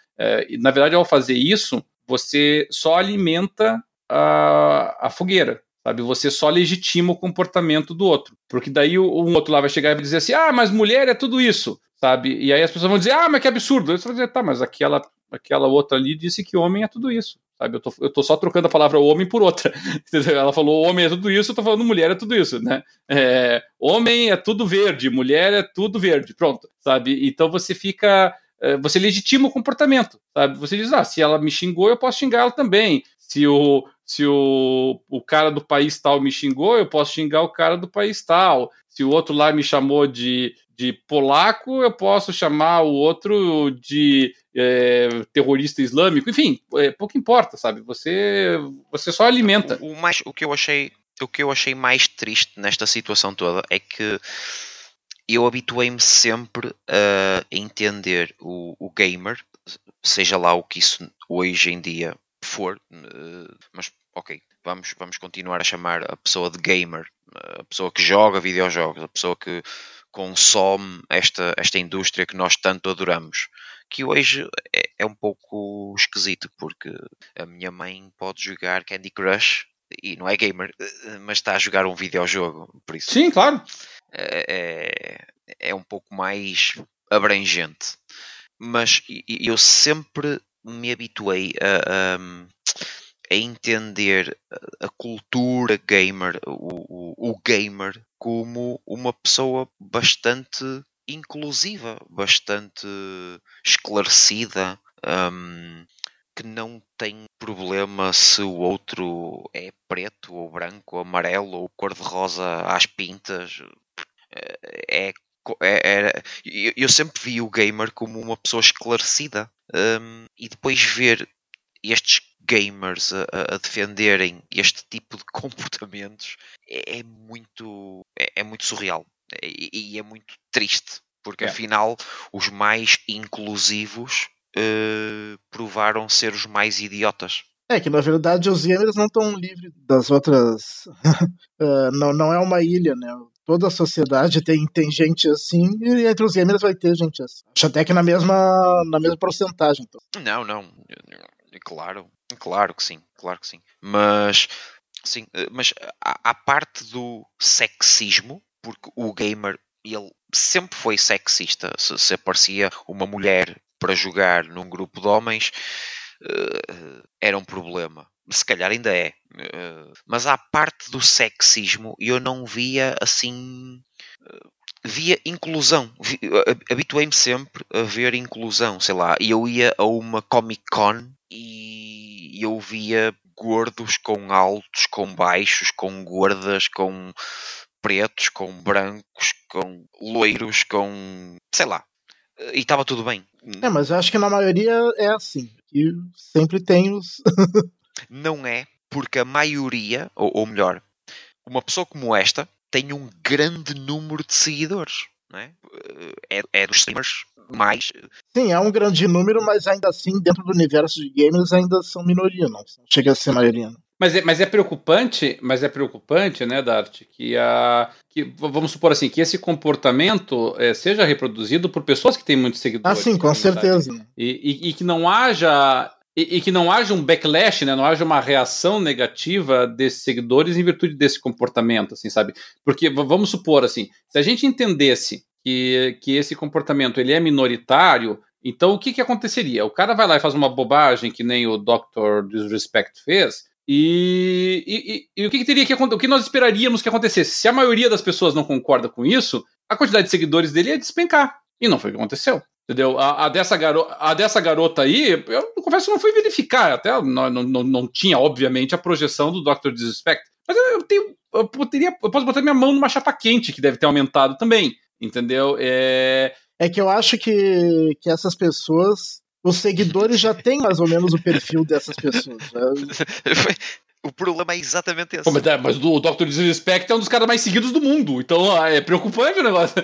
Na verdade, ao fazer isso, você só alimenta a, a fogueira, sabe? Você só legitima o comportamento do outro, porque daí o, um outro lá vai chegar e vai dizer assim, ah, mas mulher é tudo isso, sabe? E aí as pessoas vão dizer, ah, mas que absurdo. Você vai dizer, tá, mas aquela, aquela outra ali disse que homem é tudo isso. Sabe? Eu, tô, eu tô só trocando a palavra homem por outra. Ela falou homem é tudo isso, eu tô falando mulher é tudo isso, né? É, homem é tudo verde, mulher é tudo verde, pronto, sabe? Então você fica, você legitima o comportamento, sabe? Você diz, ah, se ela me xingou, eu posso xingar ela também. Se o, se o, o cara do país tal me xingou, eu posso xingar o cara do país tal. Se o outro lá me chamou de, de polaco, eu posso chamar o outro de é, terrorista islâmico, enfim, é, pouco importa, sabe? Você, você só alimenta. O, o, mais, o que eu achei, o que eu achei mais triste nesta situação toda é que eu habituei-me sempre a entender o, o, gamer, seja lá o que isso hoje em dia for, eh, mas ok, vamos, vamos continuar a chamar a pessoa de gamer, a pessoa que joga videojogos, a pessoa que consome esta, esta indústria que nós tanto adoramos. Que hoje é, é um pouco esquisito, porque a minha mãe pode jogar Candy Crush e não é gamer, mas está a jogar um videojogo, por isso. Sim, claro. É, é, é um pouco mais abrangente. Mas eu sempre me habituei a, a, a entender a cultura gamer, o, o, o gamer, como uma pessoa bastante inclusiva, bastante esclarecida, um, que não tem problema se o outro é preto ou branco, ou amarelo ou cor-de-rosa às pintas. É, é, é, eu sempre vi o gamer como uma pessoa esclarecida um, e depois ver estes gamers a, a, defenderem este tipo de comportamentos é, é muito é, é, muito surreal e, e, é muito triste porque é. afinal os mais inclusivos uh, provaram ser os mais idiotas É que na verdade os gamers não estão livres das outras. uh, não, não é uma ilha, né? Toda a sociedade tem, tem gente assim e entre os gamers vai ter gente assim. Acho até que na mesma, na mesma porcentagem. Então. Não, não. Claro, claro que sim, claro que sim. Mas sim, mas a, parte do sexismo, porque o gamer ele sempre foi sexista. Se, se aparecia uma mulher para jogar num grupo de homens, uh, era um problema. Se calhar ainda é. Uh, mas à parte do sexismo, eu não via assim. Uh, via inclusão. Habituei-me sempre a ver inclusão. Sei lá, eu ia a uma Comic Con e eu via gordos com altos, com baixos, com gordas, com pretos, com brancos, com loiros, com. sei lá. E estava tudo bem. É, mas eu acho que na maioria é assim. E sempre tem os. Não é, porque a maioria, ou, ou melhor, uma pessoa como esta tem um grande número de seguidores. É? é, é dos streamers mais. Sim, é um grande número, mas ainda assim, dentro do universo de gamers, ainda são minoria, não. Chega a ser maioria. Não. Mas é, mas é preocupante, mas é preocupante, né, Dart, que a que vamos supor assim que esse comportamento é, seja reproduzido por pessoas que têm muitos seguidores. Ah, sim, com certeza. E, e, e, que não haja e, e, que não haja um backlash, né, não haja uma reação negativa desses seguidores em virtude desse comportamento, assim, sabe? Porque vamos supor assim, se a gente entendesse que, que esse comportamento ele é minoritário, então o que, que aconteceria? O cara vai lá e faz uma bobagem que nem o Dr. Disrespect fez e, e, e, o que, que, teria que o que nós esperaríamos que acontecesse? Se a maioria das pessoas não concorda com isso, a quantidade de seguidores dele ia despencar. E não foi o que aconteceu. Entendeu? A, a dessa, garo, a dessa garota aí, eu confesso que não fui verificar. Até não, não, não tinha, obviamente, a projeção do Dr. Disrespect. Mas eu, eu tenho. Eu, poderia, eu posso botar minha mão numa chapa quente, que deve ter aumentado também. Entendeu? É, é que eu acho que, que essas pessoas os seguidores já têm mais ou menos o perfil dessas pessoas. Né? O problema é exatamente esse. Pô, mas, é, mas, o Dr. Disrespect é um dos caras mais seguidos do mundo. Então é preocupante o negócio.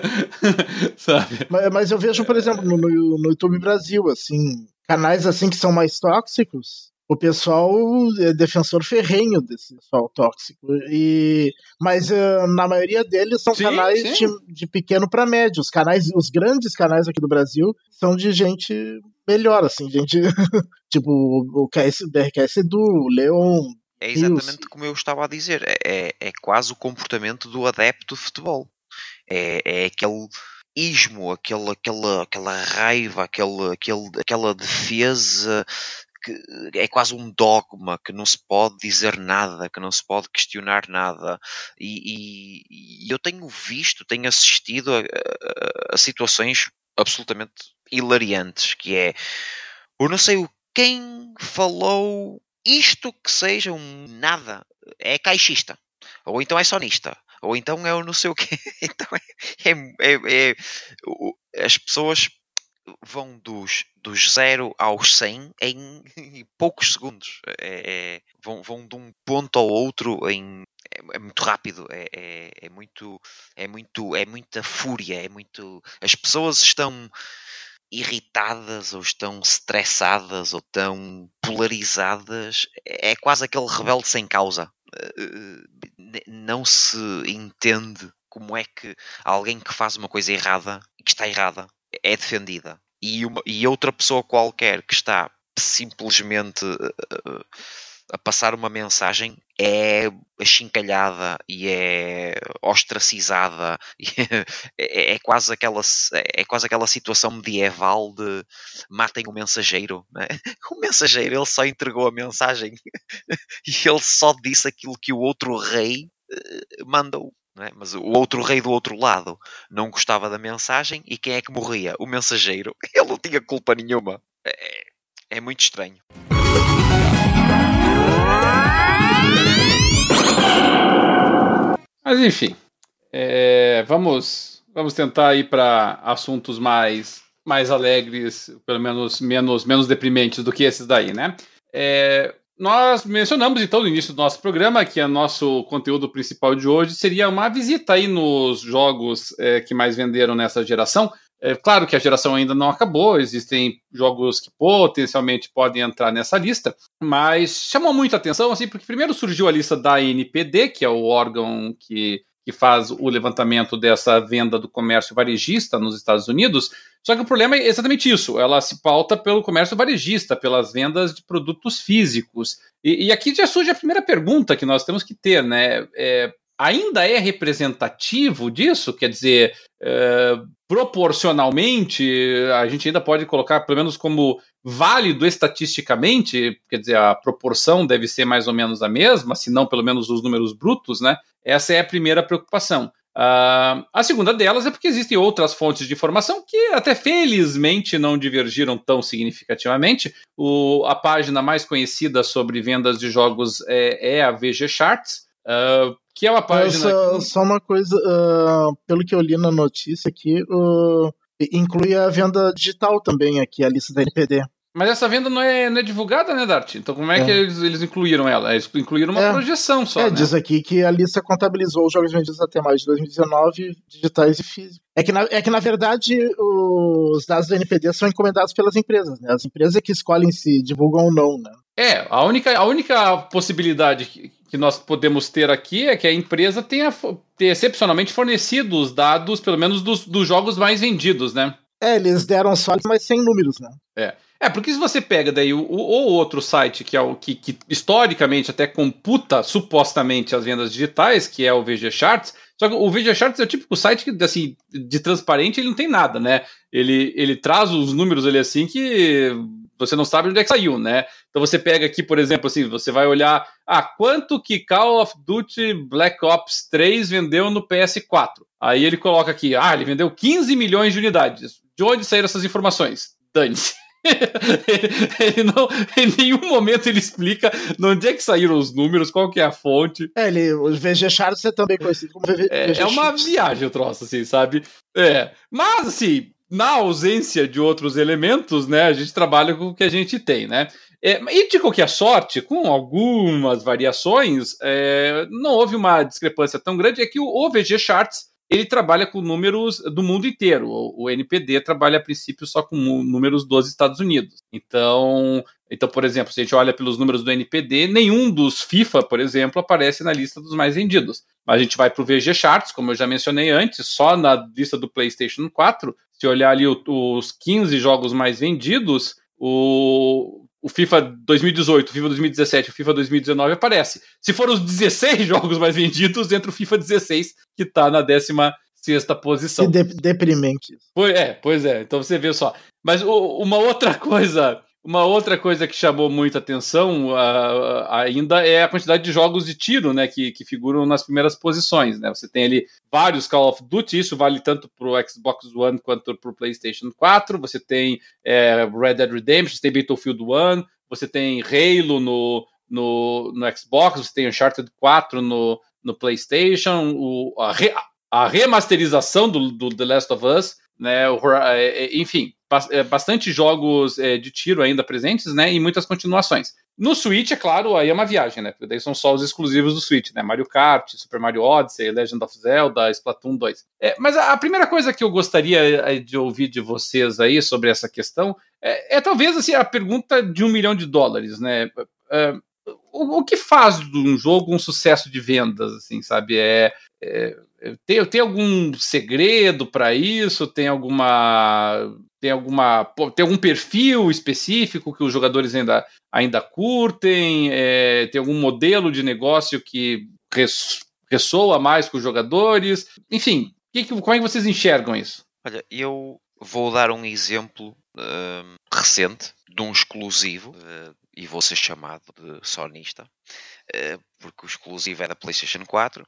Sabe? Mas, mas, eu vejo, por exemplo, no, no, YouTube Brasil, assim, canais assim que são mais tóxicos o pessoal é defensor ferrenho desse pessoal tóxico. E, mas uh, na maioria deles são sim, canais sim. De, de, pequeno para médio. Os canais, os grandes canais aqui do Brasil são de gente melhor, assim, gente tipo o KS, BRKS Edu, o Leon. É exatamente como eu estava a dizer. É, é, é quase o comportamento do adepto de futebol. É, é aquele ismo, aquela, aquela, aquela raiva, aquela, aquele, aquela defesa que é quase um dogma, que não se pode dizer nada, que não se pode questionar nada. E, e, e eu tenho visto, tenho assistido a, a, a, situações absolutamente hilariantes, que é, eu não sei quem falou isto que seja um nada, é caixista, ou então é sonista, ou então é o não sei o quê. Então é, é, é, é as pessoas vão dos, dos 0 aos 100 em, poucos segundos. É, é, vão, vão de um ponto ao outro em. É, é muito rápido, é, é, muito, é muito, é muita fúria, é muito. As pessoas estão irritadas ou estão estressadas ou estão polarizadas. É quase aquele rebelde sem causa. Eh, não se entende como é que alguém que faz uma coisa errada que está errada é defendida. E, uma, e outra pessoa qualquer que está simplesmente uh, a passar uma mensagem é achincalhada e é ostracizada é, é, quase aquela é quase aquela situação medieval de matem o mensageiro né? o mensageiro ele só entregou a mensagem e ele só disse aquilo que o outro rei mandou é? Mas o outro rei do outro lado não gostava da mensagem e quem é que morria? O mensageiro. Ele não tinha culpa nenhuma. É, é muito estranho. Mas enfim, é, vamos, vamos tentar ir para assuntos mais, mais alegres, pelo menos menos, menos deprimentes do que esses daí, né? É, nós mencionamos então no início do nosso programa que o nosso conteúdo principal de hoje seria uma visita aí nos jogos é, que mais venderam nessa geração. É claro que a geração ainda não acabou, existem jogos que potencialmente podem entrar nessa lista, mas chamou muita atenção, assim, porque primeiro surgiu a lista da NPD, que é o órgão que, que faz o levantamento dessa venda do comércio varejista nos Estados Unidos. Só que o problema é exatamente isso: ela se pauta pelo comércio varejista, pelas vendas de produtos físicos. E, e aqui já surge a primeira pergunta que nós temos que ter, né? É, ainda é representativo disso? Quer dizer, é, proporcionalmente, a gente ainda pode colocar, pelo menos como válido estatisticamente, quer dizer, a proporção deve ser mais ou menos a mesma, se não pelo menos os números brutos, né? Essa é a primeira preocupação. Uh, a segunda delas é porque existem outras fontes de informação que até felizmente não divergiram tão significativamente. O, a página mais conhecida sobre vendas de jogos é, é a VG Charts, uh, que é uma página. Só, que... só uma coisa, uh, pelo que eu li na notícia aqui, uh, inclui a venda digital também aqui, a lista da NPD. Mas essa venda não é, não é divulgada, né, Dart? Então como é, é. que eles, eles incluíram ela? Eles incluíram uma é. projeção só. É, né? diz aqui que a lista contabilizou os jogos vendidos até mais de 2019, digitais e físicos. É que, na, é que, na verdade, os dados do NPD são encomendados pelas empresas, né? As empresas é que escolhem se divulgam ou não, né? É, a única, a única possibilidade que, que nós podemos ter aqui é que a empresa tenha, tenha excepcionalmente fornecido os dados, pelo menos dos, dos jogos mais vendidos, né? É, eles deram só, mas sem números, né? É. É, porque se você pega daí o, o, o outro site que é o que, que, historicamente até computa supostamente as vendas digitais, que é o VG Charts, só que o VG Charts é o típico site que, assim, de transparente ele não tem nada, né? Ele, ele traz os números ali assim que você não sabe onde é que saiu, né? Então você pega aqui, por exemplo, assim, você vai olhar, ah, quanto que Call of Duty Black Ops 3 vendeu no PS4? Aí ele coloca aqui, ah, ele vendeu 15 milhões de unidades. De onde saíram essas informações? Dane-se. ele não, em nenhum momento ele explica de onde é que saíram os números, qual que é a fonte. É, ele, os VG Charts é também conhecido como VG, é, VG É uma viagem o troço, assim, sabe? É. Mas, assim, na ausência de outros elementos, né, a gente trabalha com o que a gente tem, né? É, e de qualquer sorte, com algumas variações, é, não houve uma discrepância tão grande, é que o, o VG Charts ele trabalha com números do mundo inteiro. O, o, NPD trabalha a princípio só com números dos Estados Unidos. Então, então, por exemplo, se a gente olha pelos números do NPD, nenhum dos FIFA, por exemplo, aparece na lista dos mais vendidos. Mas a gente vai para o VG Charts, como eu já mencionei antes, só na lista do PlayStation 4, se olhar ali o, os 15 jogos mais vendidos, o, o FIFA 2018, o FIFA 2017, o FIFA 2019 aparece. Se for os 16 jogos mais vendidos, entra o FIFA 16, que está na 16 posição. Que de deprimente. Pois é, pois é. Então você vê só. Mas o, uma outra coisa uma outra coisa que chamou muita atenção uh, ainda é a quantidade de jogos de tiro né, que, que figuram nas primeiras posições. Né? Você tem ali vários Call of Duty, isso vale tanto para o Xbox One quanto para o PlayStation 4. Você tem é, Red Dead Redemption, você tem Battlefield 1, você tem Halo no, no, no Xbox, você tem Uncharted 4 no, no PlayStation, o, a, re, a remasterização do, do The Last of Us, né? O, é, é, enfim, bastante jogos é, de tiro ainda presentes, né? E muitas continuações. No Switch, é claro, aí é uma viagem, né? Porque daí são só os exclusivos do Switch, né? Mario Kart, Super Mario Odyssey, Legend of Zelda, Splatoon 2. É, mas a, primeira coisa que eu gostaria é, de ouvir de vocês aí sobre essa questão é, é talvez assim, a pergunta de um milhão de dólares, né? É, o, o, que faz de um jogo um sucesso de vendas, assim, sabe? É, é tem, tem algum segredo para isso? Tem alguma tem alguma tem algum perfil específico que os jogadores ainda, ainda curtem? É, tem algum modelo de negócio que res, ressoa mais com os jogadores? Enfim, que, como é que vocês enxergam isso? Olha, eu vou dar um exemplo uh, recente de um exclusivo uh, e vou ser chamado de sonista uh, porque o exclusivo é da PlayStation 4,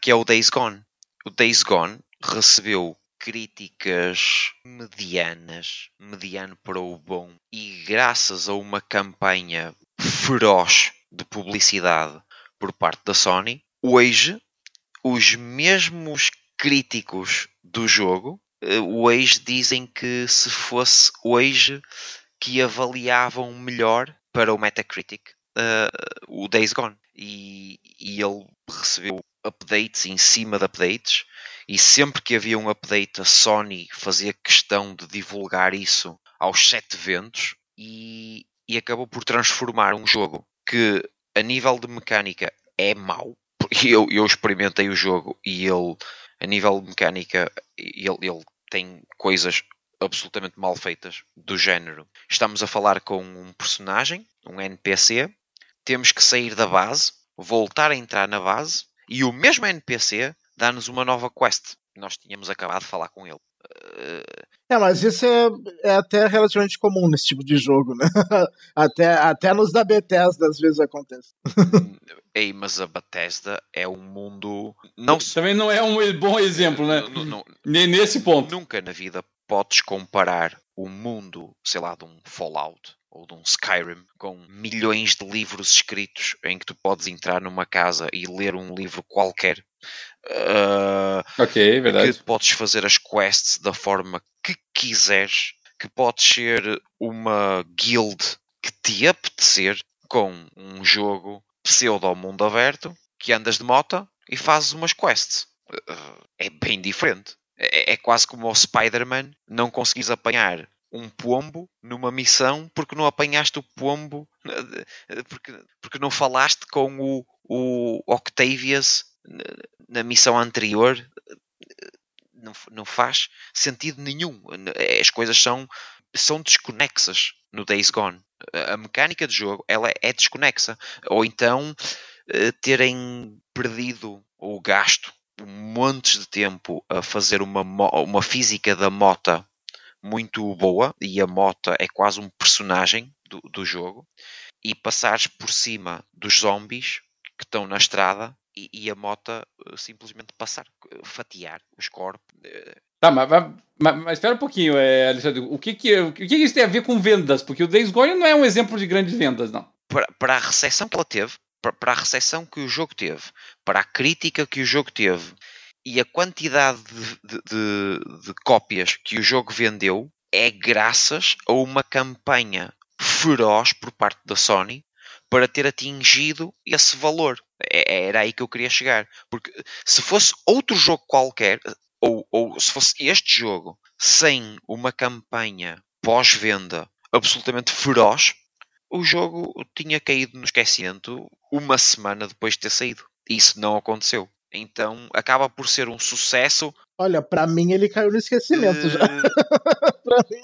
que é o Days Gone o Days Gone recebeu críticas medianas, mediano para o bom, e graças a uma campanha feroz de publicidade por parte da Sony, hoje os mesmos críticos do jogo eh, hoje dizem que se fosse hoje que avaliavam melhor para o Metacritic uh, o Days Gone. E, e ele recebeu updates em cima de updates E sempre que havia um update, a Sony fazia questão de divulgar isso aos sete ventos e, e acabou por transformar um jogo que, a nível de mecânica, é mau. Eu, eu experimentei o jogo e ele, a nível de mecânica, ele, ele tem coisas absolutamente mal feitas do género. Estamos a falar com um personagem, um NPC, temos que sair da base, voltar a entrar na base e o mesmo NPC dá-nos uma nova quest. Nós tínhamos acabado de falar com ele. É, mas isso é, é, até relativamente comum nesse tipo de jogo, né? até, até nos da Bethesda às vezes acontece. Ei, mas a Bethesda é um mundo. Não... Também não é um bom exemplo, né? Não, não, Nesse ponto. Nunca na vida podes comparar o mundo, sei lá, de um Fallout ou de um Skyrim com milhões de livros escritos em que tu podes entrar numa casa e ler um livro qualquer. Uh, ok, verdade. Que podes fazer as quests da forma que quiseres, que podes ser uma guild que te apetecer com um jogo pseudo mundo aberto que andas de moto e fazes umas quests. Uh, é bem diferente. É, é quase como o Spider-Man não conseguis apanhar um pombo numa missão porque não apanhaste o pombo, porque, porque não falaste com o, o Octavius na missão anterior. Não, não faz sentido nenhum. As coisas são, são desconexas no Days Gone. A mecânica de jogo ela é desconexa. Ou então eh, terem perdido ou gasto montes de tempo a fazer uma, uma física da mota muito boa e a mota é quase um personagem do, do jogo e passares por cima dos zombies que estão na estrada e, e a mota eh, simplesmente passar, fatiar os corpos. Eh. Tá, mas, mas, mas espera um pouquinho, é, Alexandre. O que que, o que que isso tem a ver com vendas? Porque o Days Gone não é um exemplo de grandes vendas, não. Para, para a recepção que ela teve, para, para a recepção que o jogo teve, para a crítica que o jogo teve e a quantidade de, de, de, de cópias que o jogo vendeu é graças a uma campanha feroz por parte da Sony para ter atingido esse valor. É, é, era aí que eu queria chegar. Porque se fosse outro jogo qualquer, ou, ou se fosse este jogo sem uma campanha pós-venda absolutamente feroz, o jogo tinha caído no esquecimento uma semana depois de ter saído. Isso não aconteceu. Então acaba por ser um sucesso. Olha, para mim ele caiu no esquecimento uh... já. pra mim.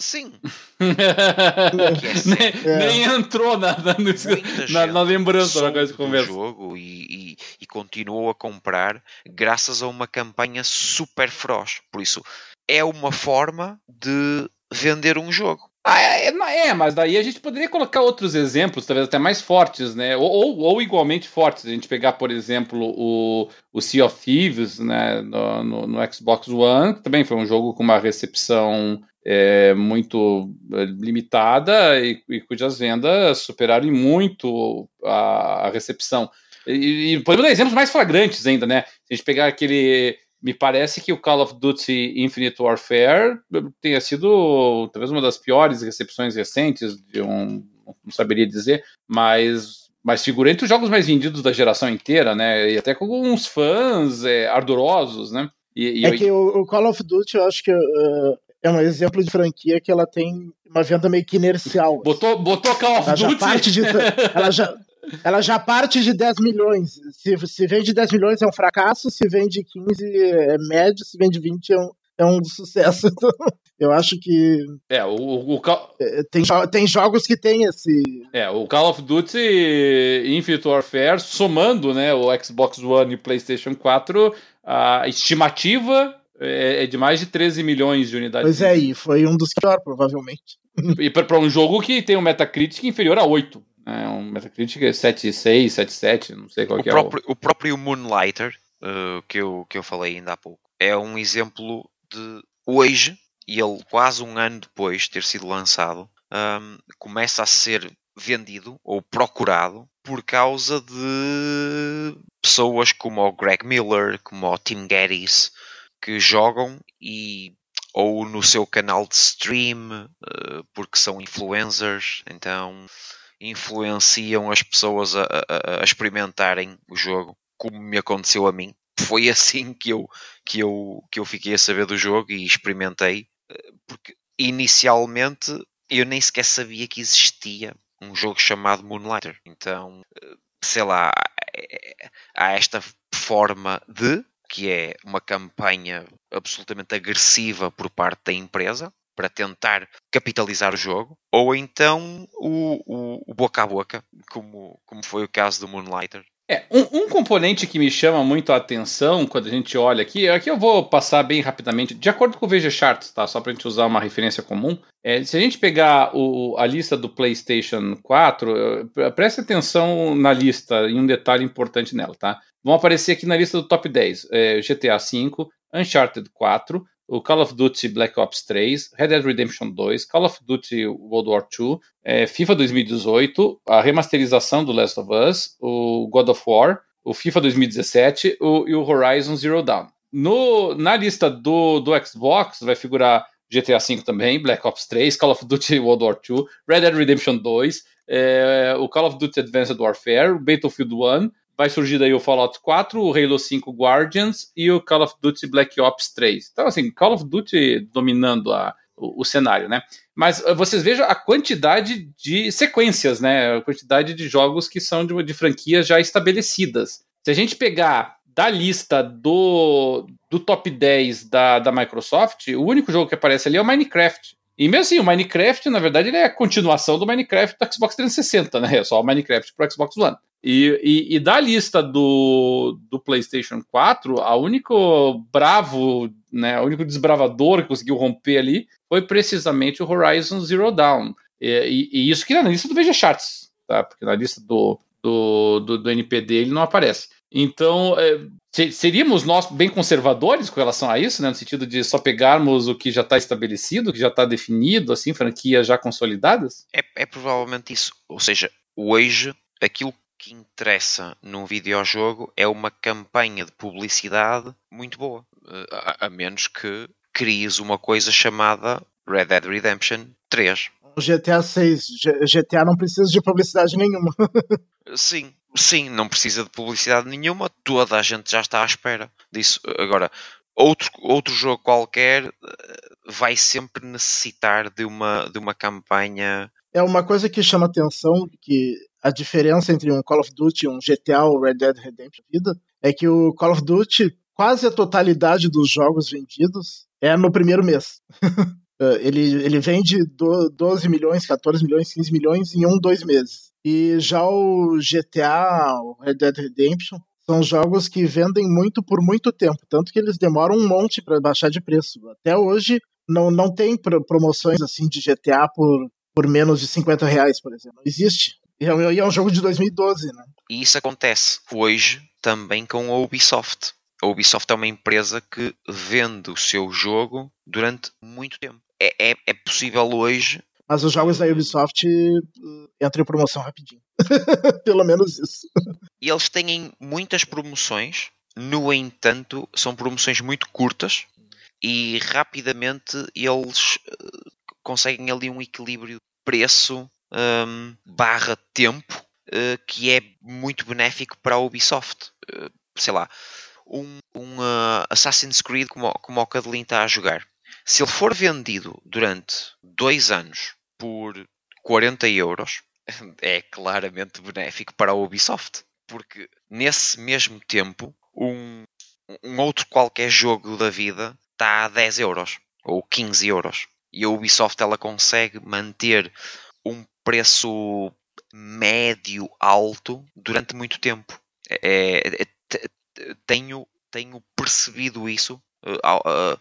Sim. é nem, é. nem, entrou na, na, na, na lembrança da coisa conversa. jogo e, e, e, continuou a comprar graças a uma campanha super feroz. Por isso, é uma forma de vender um jogo. Ah, é, é, é, mas daí a gente poderia colocar outros exemplos, talvez até mais fortes, né? Ou, ou, ou igualmente fortes. A gente pegar, por exemplo, o, o Sea of Thieves né? no, no, no Xbox One, que também foi um jogo com uma recepção é, muito é, limitada e, e, cujas vendas superaram muito a, a recepção. E, e, podemos dar exemplos mais flagrantes ainda, né? Se a gente pegar aquele me parece que o Call of Duty Infinite Warfare tenha sido talvez uma das piores recepções recentes, de um, não saberia dizer, mas, mas figura entre os jogos mais vendidos da geração inteira, né? E até com alguns fãs é, ardorosos, né? E, e é eu... que o, o, Call of Duty, eu acho que uh, é um exemplo de franquia que ela tem uma venda meio que inercial. Botou, botou Call of Duty? Já de, ela já, ela já parte de 10 milhões. Se, se vende 10 milhões é um fracasso, se vende 15 é médio, se vende 20 é um, é um sucesso. Então, eu acho que. É, o. o, o é, tem, tem jogos que tem esse. É, o Call of Duty Infinite Warfare, somando né, o Xbox One e o PlayStation 4, a estimativa é, é de mais de 13 milhões de unidades. Pois é, e foi um dos piores, provavelmente. E para um jogo que tem um Metacritic inferior a 8. É um Metacritic 7.6, 7.7, não sei qual o que próprio, é. O... o próprio Moonlighter, uh, que, eu, que eu falei ainda há pouco, é um exemplo de hoje, e ele quase um ano depois de ter sido lançado, um, começa a ser vendido ou procurado por causa de pessoas como o Greg Miller, como o Tim Geddes, que jogam e ou no seu canal de stream, uh, porque são influencers, então influenciam as pessoas a, a, a, experimentarem o jogo, como me aconteceu a mim. foi assim que eu, que, eu, que eu fiquei a saber do jogo e experimentei, eh, porque inicialmente eu nem sequer sabia que existia um jogo chamado Moonlighter. Então, eh, sei lá, há esta forma de, que é uma campanha absolutamente agressiva por parte da empresa para tentar capitalizar o jogo, ou então o, o, o boca a boca, como, como foi o caso do Moonlighter, é, um, um, componente que me chama muito a atenção quando a gente olha aqui, aqui eu vou passar bem rapidamente, de acordo com o VG Charts, tá? Só para a gente usar uma referência comum. É, se a gente pegar o, a lista do PlayStation 4, eh, preste atenção na lista, em um detalhe importante nela, tá? Vão aparecer aqui na lista do top 10 é, GTA V, Uncharted 4, o Call of Duty Black Ops 3, Red Dead Redemption 2, Call of Duty World War II, é, FIFA 2018, a remasterização do Last of Us, o God of War, o FIFA 2017 o, e o Horizon Zero Dawn. No, na lista do, do Xbox vai figurar GTA V também, Black Ops 3, Call of Duty World War II, Red Dead Redemption 2, é, o Call of Duty Advanced Warfare, o Battlefield 1, vai surgir daí o Fallout 4, o Halo 5 Guardians e o Call of Duty Black Ops 3. Então, assim, Call of Duty dominando a, o, o, cenário, né? Mas uh, vocês vejam a quantidade de sequências, né? A quantidade de jogos que são de, de franquias já estabelecidas. Se a gente pegar da lista do, do top 10 da, da Microsoft, o único jogo que aparece ali é o Minecraft. E mesmo assim, o Minecraft, na verdade, ele é a continuação do Minecraft do Xbox 360, né? É só o Minecraft para o Xbox One. E, e, e, da lista do, do PlayStation 4, a único bravo, né, o único desbravador que conseguiu romper ali foi precisamente o Horizon Zero Dawn. E, e isso que na lista do VG Charts, tá? Porque na lista do, do, do, do NPD ele não aparece. Então, é, seríamos nós bem conservadores com relação a isso, né? No sentido de só pegarmos o que já está estabelecido, o que já está definido, assim, franquias já consolidadas? É, é provavelmente isso. Ou seja, hoje aquilo que interessa num videojogo é uma campanha de publicidade muito boa. Eh, a, a menos que cries uma coisa chamada Red Dead Redemption 3. GTA 6. GTA não precisa de publicidade nenhuma. sim, sim, não precisa de publicidade nenhuma. Toda a gente já está à espera disso. Agora, outro, outro jogo qualquer eh, vai sempre necessitar de uma, de uma campanha. É uma coisa que chama atenção, que a diferença entre um Call of Duty, um GTA ou Red Dead Redemption vida é que o Call of Duty, quase a totalidade dos jogos vendidos é no primeiro mês. Eh, ele, ele vende 12 milhões, 14 milhões, 15 milhões em um, dois meses. E já o GTA, o Red Dead Redemption, são jogos que vendem muito por muito tempo, tanto que eles demoram um monte para baixar de preço. Até hoje não, não tem promoções assim de GTA por, por menos de 50 reais, por exemplo. Não existe. E é, é um jogo de 2012, né? E isso acontece hoje também com a Ubisoft. A Ubisoft é uma empresa que vende o seu jogo durante muito tempo. É, é, é possível hoje. Mas os jogos da Ubisoft eh, entram em promoção rapidinho. Pelo menos isso. E eles têm muitas promoções, no entanto, são promoções muito curtas e rapidamente eles eh, conseguem ali um equilíbrio preço um, barra tempo uh, que é muito benéfico para a Ubisoft. Uh, sei lá, um, um uh, Assassin's Creed como, como o Cadelin está a jogar. Se ele for vendido durante dois anos por 40 euros, é claramente benéfico para a Ubisoft. Porque nesse mesmo tempo, um, um outro qualquer jogo da vida está a 10 euros ou 15 euros. E a Ubisoft ela consegue manter um preço médio alto durante muito tempo. É, é, é tenho, tenho percebido isso uh, ao, uh,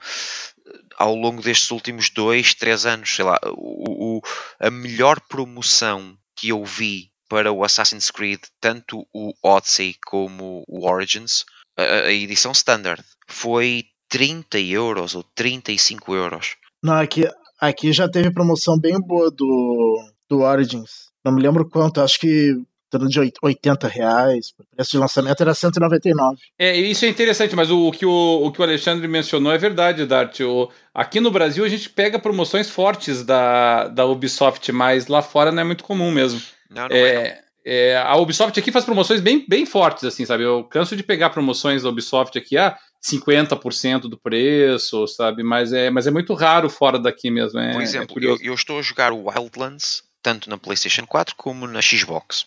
ao, longo destes últimos dois, três anos. Sei lá, o, o, a melhor promoção que eu vi para o Assassin's Creed, tanto o Odyssey como o Origins, a, a edição standard, foi 30 euros ou 35 euros. Não, aqui, aqui já teve promoção bem boa do, do Origins. Não me lembro quanto, acho que torno de 80 reais. O preço de lançamento era 199. É, isso é interessante, mas o, o, que, o, o que o Alexandre mencionou é verdade, Dart. O, aqui no Brasil a gente pega promoções fortes da, da Ubisoft, mas lá fora não é muito comum mesmo. Não, não é, é, é, a Ubisoft aqui faz promoções bem, bem fortes, assim, sabe? Eu canso de pegar promoções da Ubisoft aqui a 50% do preço, sabe? Mas é, mas é muito raro fora daqui mesmo. É, Por exemplo, eu, eu estou a jogar o Wildlands tanto na PlayStation 4 como na Xbox.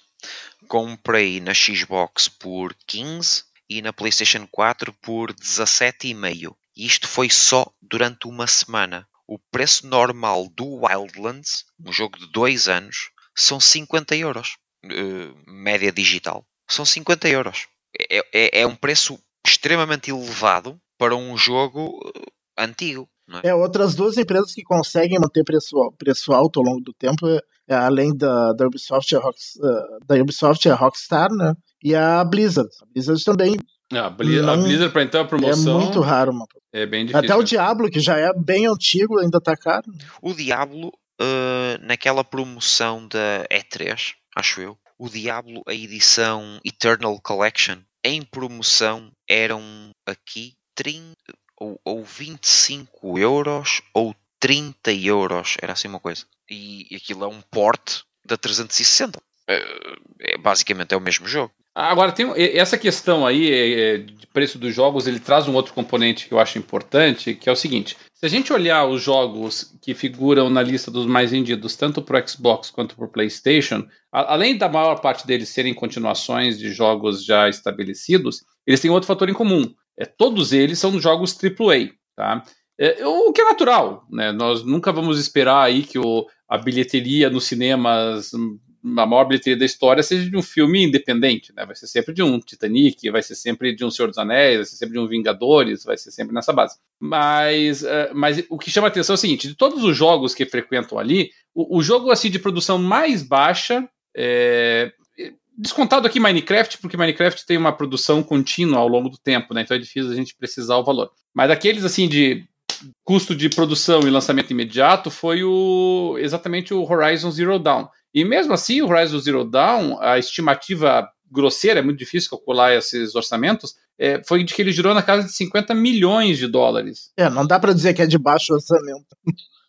Comprei na Xbox por 15 e na PlayStation 4 por 17,5. E isto foi só durante uma semana. O preço normal do Wildlands, um jogo de 2 anos, são 50 euros. Uh, média digital. São 50 euros. É, é, é, um preço extremamente elevado para um jogo uh, antigo. É? é? outras duas empresas que conseguem manter preço, preço alto ao longo do tempo, é, além da, da Ubisoft, a uh, da Ubisoft, a Rockstar, né? E a Blizzard. A Blizzard também. Ah, a, Blizzard, não, a Blizzard para entrar a promoção. É muito raro, mano. É bem difícil. Até o Diablo, que já é bem antigo, ainda tá caro. O Diablo, uh, naquela promoção da E3, acho eu, o Diablo, a edição Eternal Collection, em promoção eram aqui 30 ou, ou 25 euros ou 30 euros, era assim uma coisa. E aquilo é um port da 360. É, é, basicamente é o mesmo jogo. Agora, tem essa questão aí é, é, de preço dos jogos, ele traz um outro componente que eu acho importante, que é o seguinte: se a gente olhar os jogos que figuram na lista dos mais vendidos, tanto para Xbox quanto para PlayStation, além da maior parte deles serem continuações de jogos já estabelecidos, eles têm outro fator em comum. É, todos eles são jogos AAA, tá? É, o que é natural, né? Nós nunca vamos esperar aí que o, a bilheteria nos cinemas a maior bilheteria da história seja de um filme independente, né? Vai ser sempre de um Titanic, vai ser sempre de um Senhor dos Anéis, vai ser sempre de um Vingadores, vai ser sempre nessa base. Mas, uh, mas o que chama atenção é o seguinte: de todos os jogos que frequentam ali, o, o jogo assim de produção mais baixa é, descontado aqui Minecraft, porque Minecraft tem uma produção contínua ao longo do tempo, né? Então é difícil a gente precisar o valor. Mas aqueles assim de custo de produção e lançamento imediato foi o exatamente o Horizon Zero Dawn. E mesmo assim, o Horizon Zero Dawn, a estimativa grosseira, é muito difícil calcular esses orçamentos, é, foi de que ele girou na casa de 50 milhões de dólares. É, não dá para dizer que é de baixo orçamento.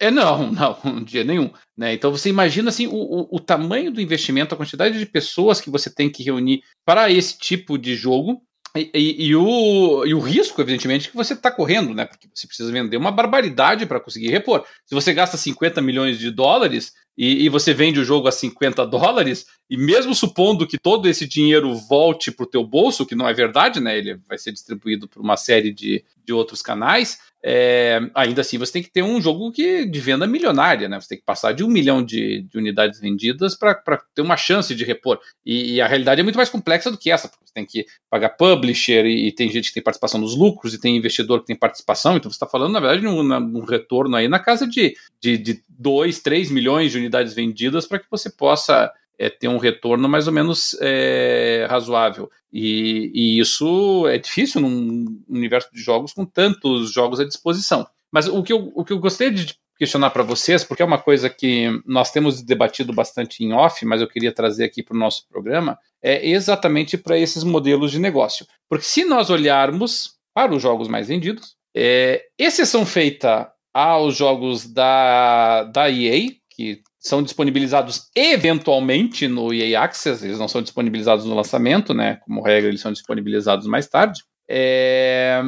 É, não, não, dia nenhum. Né? Então você imagina assim, o, o, o, tamanho do investimento, a quantidade de pessoas que você tem que reunir para esse tipo de jogo. E, e, e o, e o risco, evidentemente, que você está correndo, né? Porque você precisa vender uma barbaridade para conseguir repor. Se você gasta 50 milhões de dólares, e, e, você vende o jogo a 50 dólares, e mesmo supondo que todo esse dinheiro volte para o teu bolso, que não é verdade, né? Ele vai ser distribuído por uma série de, de outros canais, é, ainda assim você tem que ter um jogo que de venda milionária, né? Você tem que passar de um milhão de, de unidades vendidas para ter uma chance de repor. E, e, a realidade é muito mais complexa do que essa, porque você tem que pagar publisher e, e, tem gente que tem participação nos lucros e tem investidor que tem participação, então você está falando, na verdade, de um, um, retorno aí na casa de, de, de 2, 3 milhões de unidades vendidas para que você possa é, ter um retorno mais ou menos é, razoável. E, e, isso é difícil num universo de jogos com tantos jogos à disposição. Mas o que eu, o que eu gostaria de questionar para vocês, porque é uma coisa que nós temos debatido bastante em off, mas eu queria trazer aqui para o nosso programa, é exatamente para esses modelos de negócio. Porque se nós olharmos para os jogos mais vendidos, é, exceção feita aos jogos da, da EA, que são disponibilizados eventualmente no EA Access, eles não são disponibilizados no lançamento, né? Como regra, eles são disponibilizados mais tarde. É...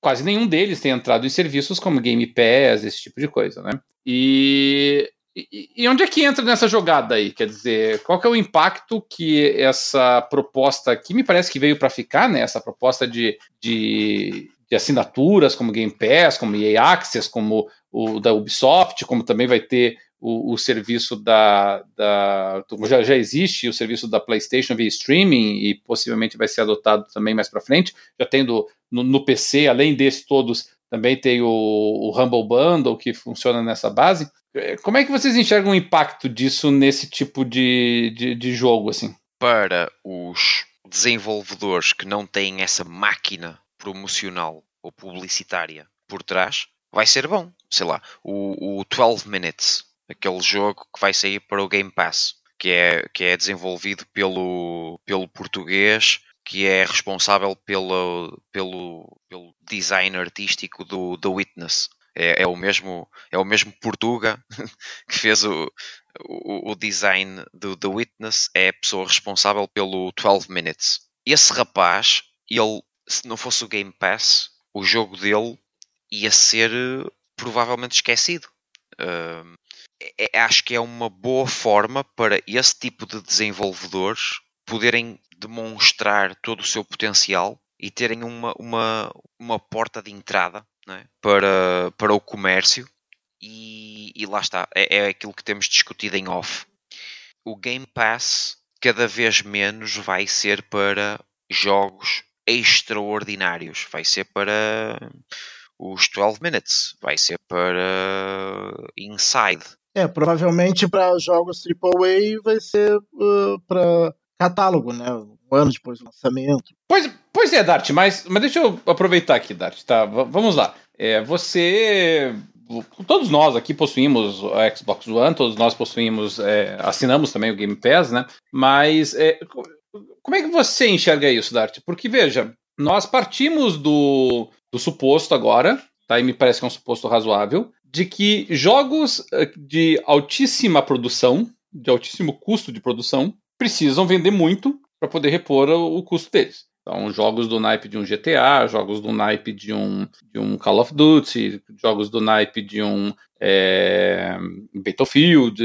Quase nenhum deles tem entrado em serviços como Game Pass, esse tipo de coisa, né? E, e, onde é que entra nessa jogada aí? Quer dizer, qual que é o impacto que essa proposta, que me parece que veio para ficar, né? Essa proposta de, de, de assinaturas como Game Pass, como EA Access, como o da Ubisoft, como também vai ter o, o serviço da, da já, já existe o serviço da PlayStation via streaming e possivelmente vai ser adotado também mais para frente. Já tendo no, no, PC, além desses todos, também tem o, o Humble Bundle que funciona nessa base. É, como é que vocês enxergam o impacto disso nesse tipo de, de, de jogo assim? Para os desenvolvedores que não têm essa máquina promocional ou publicitária por trás, vai ser bom. Sei lá, o, o 12 Minutes aquele jogo que vai sair para o Game Pass, que é, que é desenvolvido pelo, pelo português que é responsável pelo, pelo, pelo design artístico do The Witness. É, é, o mesmo é o mesmo Portuga que fez o, o, o design do The Witness é a pessoa responsável pelo 12 Minutes. Esse rapaz, ele, se não fosse o Game Pass, o jogo dele ia ser eh, provavelmente esquecido. É, acho que é uma boa forma para esse tipo de desenvolvedores poderem demonstrar todo o seu potencial e terem uma, uma, uma porta de entrada é? para, para o comércio. E, e lá está, é, é aquilo que temos discutido em off. O Game Pass cada vez menos vai ser para jogos extraordinários, vai ser para os 12 Minutes, vai ser para Inside. É, provavelmente para jogos AAA vai ser uh, para catálogo, né? Um ano depois do lançamento. Pois, pois é, Dart, mas, mas deixa eu aproveitar aqui, Dart, tá? V vamos lá. É, você. Todos nós aqui possuímos o Xbox One, todos nós possuímos, é, assinamos também o Game Pass, né? Mas é, como é que você enxerga isso, Dart? Porque, veja, nós partimos do, do suposto agora, tá? E me parece que é um suposto razoável, de que jogos eh, de altíssima produção, de altíssimo custo de produção, precisam vender muito para poder repor o custo deles. Então, jogos do naipe de um GTA, jogos do naipe de um, de um Call of Duty, jogos do naipe de um é, Battlefield,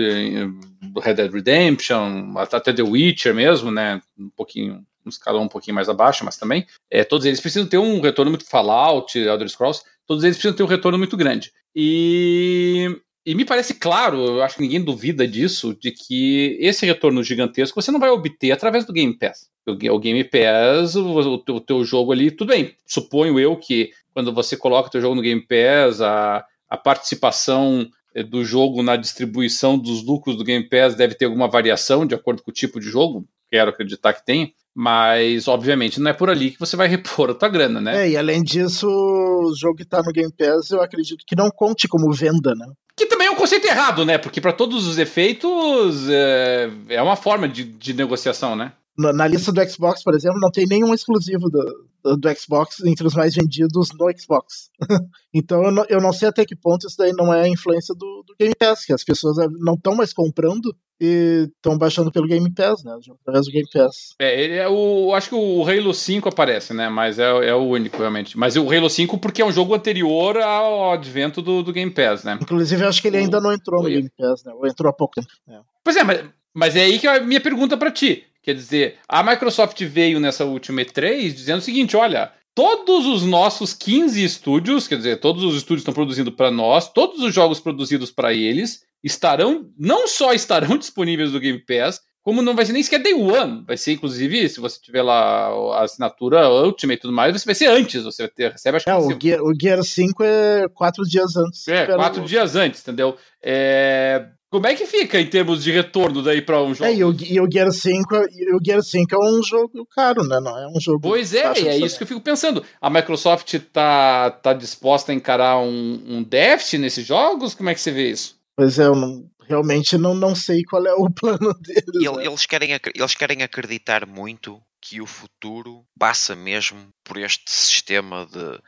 Red Dead Redemption, até The Witcher mesmo, né? Um pouquinho, um escalão um pouquinho mais abaixo, mas também. É, todos eles precisam ter um retorno muito Fallout, Elder Scrolls, todos eles precisam ter um retorno muito grande. E e me parece claro, eu acho que ninguém duvida disso, de que esse retorno gigantesco você não vai obter através do Game Pass. O, Game Pass, o, o, teu jogo ali, tudo bem. Suponho eu que quando você coloca o teu jogo no Game Pass, a, a participação eh, do jogo na distribuição dos lucros do Game Pass deve ter alguma variação de acordo com o tipo de jogo. Quero acreditar que tem. Mas, obviamente, não é por ali que você vai repor a tua grana, né? É, e além disso, o jogo que tá no Game Pass, eu acredito que não conte como venda, né? Que também é um conceito errado, né? Porque para todos os efeitos é, é uma forma de, de negociação, né? Na, lista do Xbox, por exemplo, não tem nenhum exclusivo do, do, do Xbox entre os mais vendidos no Xbox. então eu não, eu não sei até que ponto isso daí não é a influência do, do Game Pass, que as pessoas não estão mais comprando e estão baixando pelo Game Pass, né? Através do Game Pass. É, ele é o. Acho que o Halo 5 aparece, né? Mas é, é o único, realmente. Mas o Halo 5 porque é um jogo anterior ao advento do, do Game Pass, né? Inclusive, eu acho que ele ainda não entrou no Game Pass, né? Ou entrou há pouco tempo. É. Pois é, mas, mas é aí que é a minha pergunta para ti. Quer dizer, a Microsoft veio nessa última E3 dizendo o seguinte: olha, todos os nossos 15 estúdios, quer dizer, todos os estúdios estão produzindo para nós, todos os jogos produzidos para eles estarão, não só estarão disponíveis no Game Pass, como não vai ser nem sequer Day One, vai ser inclusive, se você tiver lá a assinatura Ultimate e tudo mais, você vai ser antes, você vai ter, recebe acho é, o, Gear, o Gear 5 é quatro dias antes. É, quatro dias antes, entendeu? É, como é que fica em termos de retorno daí para um jogo? É, e o, e o Gear 5, o Gear 5 é um jogo caro, né? Não é um jogo. Pois é, e é isso que eu fico pensando. A Microsoft tá, tá disposta a encarar um, um déficit nesses jogos? Como é que você vê isso? Pois é, eu não, realmente não, não sei qual é o plano deles. Ele, né? eles, querem, eles querem acreditar muito que o futuro passa mesmo por este sistema de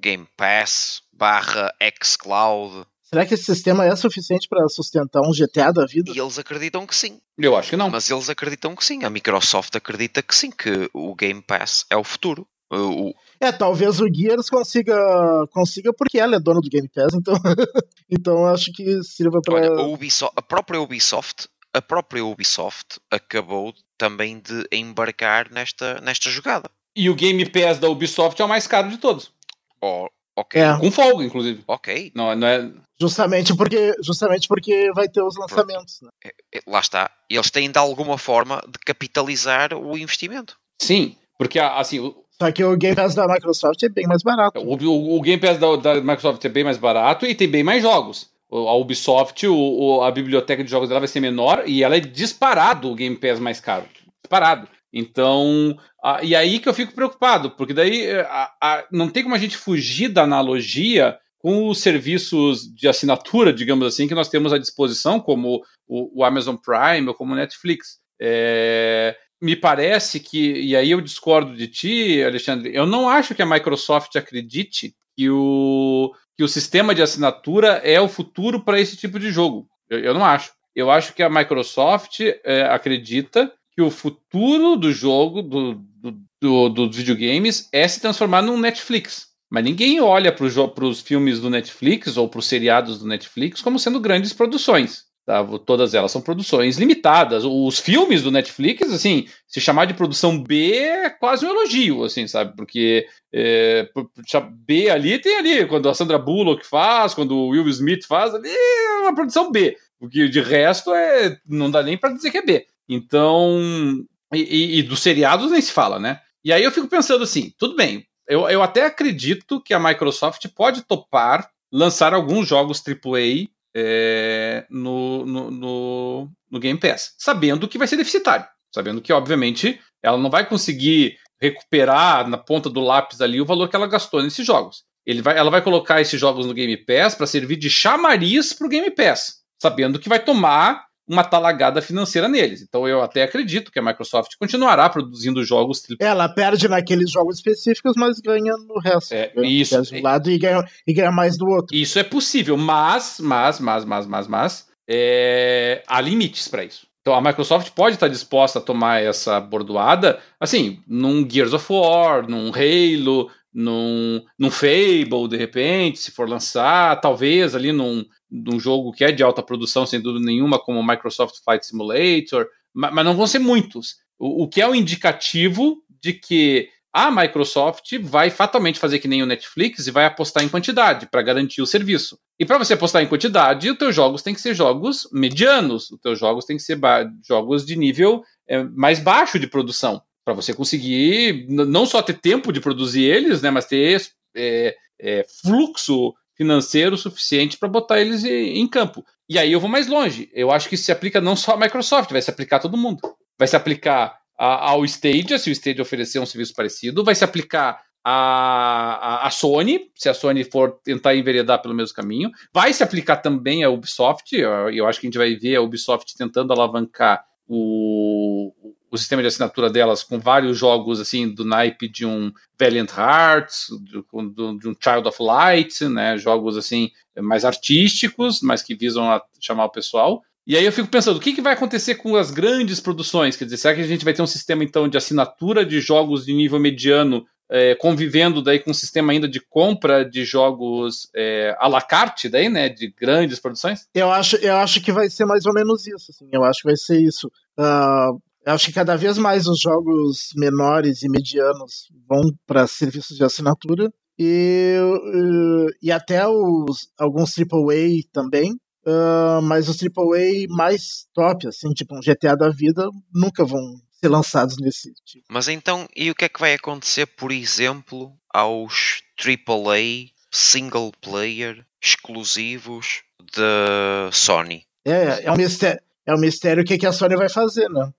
Game Pass barra xCloud Será que esse sistema é suficiente para sustentar um GTA da vida? E eles acreditam que sim. Eu acho que não. Mas eles acreditam que sim. A Microsoft acredita que sim, que o Game Pass é o futuro. O... É, talvez o Gears consiga, consiga porque ela é dona do Game Pass, então, então acho que sirva para. A, Ubisoft, a própria Ubisoft, a própria Ubisoft acabou também de embarcar nesta, nesta jogada. E o Game Pass da Ubisoft é o mais caro de todos. Oh, ok. É. Com folga, inclusive. Ok. Não, não é. Justamente porque, justamente porque vai ter os lançamentos. Né? É, é, lá está. Eles têm de alguma forma de capitalizar o investimento. Sim, porque assim. Só que o Game Pass da Microsoft é bem mais barato. O, o, o Game Pass da, da, Microsoft é bem mais barato e tem bem mais jogos. A Ubisoft, o, a biblioteca de jogos dela vai ser menor e ela é disparado o Game Pass mais caro. Disparado. Então, a, e aí que eu fico preocupado, porque daí a, a, não tem como a gente fugir da analogia com os serviços de assinatura, digamos assim, que nós temos à disposição, como o, o Amazon Prime ou como o Netflix. É, me parece que, e aí eu discordo de ti, Alexandre, eu não acho que a Microsoft acredite que o, que o sistema de assinatura é o futuro para esse tipo de jogo. Eu, eu, não acho. Eu acho que a Microsoft é, acredita que o futuro do jogo, do, do, do, dos videogames, é se transformar num Netflix. Mas ninguém olha para os filmes do Netflix ou para os seriados do Netflix como sendo grandes produções. Tá? Todas elas são produções limitadas. Os filmes do Netflix, assim, se chamar de produção B é quase um elogio, assim, sabe? Porque é, B ali tem ali, quando a Sandra Bullock faz, quando o Will Smith faz, ali é uma produção B. Porque de resto é, não dá nem para dizer que é B. Então, e, e, dos seriados nem se fala, né? E aí eu fico pensando assim, tudo bem, eu, eu até acredito que a Microsoft pode topar lançar alguns jogos AAA é, no, no, no, no Game Pass, sabendo que vai ser deficitário, sabendo que, obviamente, ela não vai conseguir recuperar na ponta do lápis ali o valor que ela gastou nesses jogos. Vai, ela vai colocar esses jogos no Game Pass para servir de chamariz para o Game Pass, sabendo que vai tomar uma talagada financeira neles. Então eu até acredito que a Microsoft continuará produzindo jogos. Ela perde naqueles jogos específicos, mas ganha no resto. É, isso. de um lado e ganha, e ganha mais do outro. Isso é possível, mas, mas, mas, mas, mas, mas, é, há limites para isso. Então a Microsoft pode estar disposta a tomar essa bordoada, assim, num Gears of War, num Halo, num, num Fable, de repente, se for lançar, talvez ali num, num jogo que é de alta produção, sem dúvida nenhuma, como o Microsoft Flight Simulator, mas, mas não vão ser muitos. O, o que é um indicativo de que a Microsoft vai fatalmente fazer que nem o Netflix e vai apostar em quantidade para garantir o serviço. E para você apostar em quantidade, os teus jogos têm que ser jogos medianos, os teus jogos têm que ser jogos de nível é, mais baixo de produção para você conseguir não só ter tempo de produzir eles, né, mas ter é, é, fluxo financeiro suficiente para botar eles em campo. E aí eu vou mais longe. Eu acho que isso se aplica não só à Microsoft, vai se aplicar a todo mundo. Vai se aplicar a, ao Stadia, se o Stadia oferecer um serviço parecido, vai se aplicar a, a, a, Sony, se a Sony for tentar enveredar pelo mesmo caminho, vai se aplicar também a Ubisoft. Eu, eu acho que a gente vai ver a Ubisoft tentando alavancar o, o sistema de assinatura delas com vários jogos assim do naipe de um Valiant Hearts, de, de, um Child of Light, né, jogos assim mais artísticos, mas que visam chamar o pessoal. E aí eu fico pensando, o que, que vai acontecer com as grandes produções? Quer dizer, será que a gente vai ter um sistema então de assinatura de jogos de nível mediano é, convivendo daí com um sistema ainda de compra de jogos é, à la carte daí, né, de grandes produções? Eu acho, eu acho que vai ser mais ou menos isso, assim, eu acho que vai ser isso. Uh, acho que cada vez mais os jogos menores e medianos vão para serviços de assinatura e, e até os, alguns AAA também, uh, mas os AAA mais top, assim, tipo um GTA da vida, nunca vão ser lançados nesse tipo. Mas então, e o que é que vai acontecer, por exemplo, aos AAA single player exclusivos da Sony? É, é um mistério. É um mistério o que, que a Sony vai fazer, né?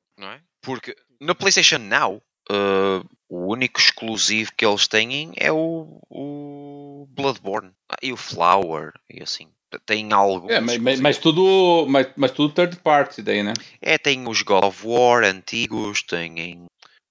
Porque no PlayStation Now, uh, o único exclusivo que eles têm é o, o Bloodborne ah, e o Flower e assim. Tem algo. É, mas, mas, tudo, mas, mas tudo third party daí, né? É, tem os God of War antigos, tem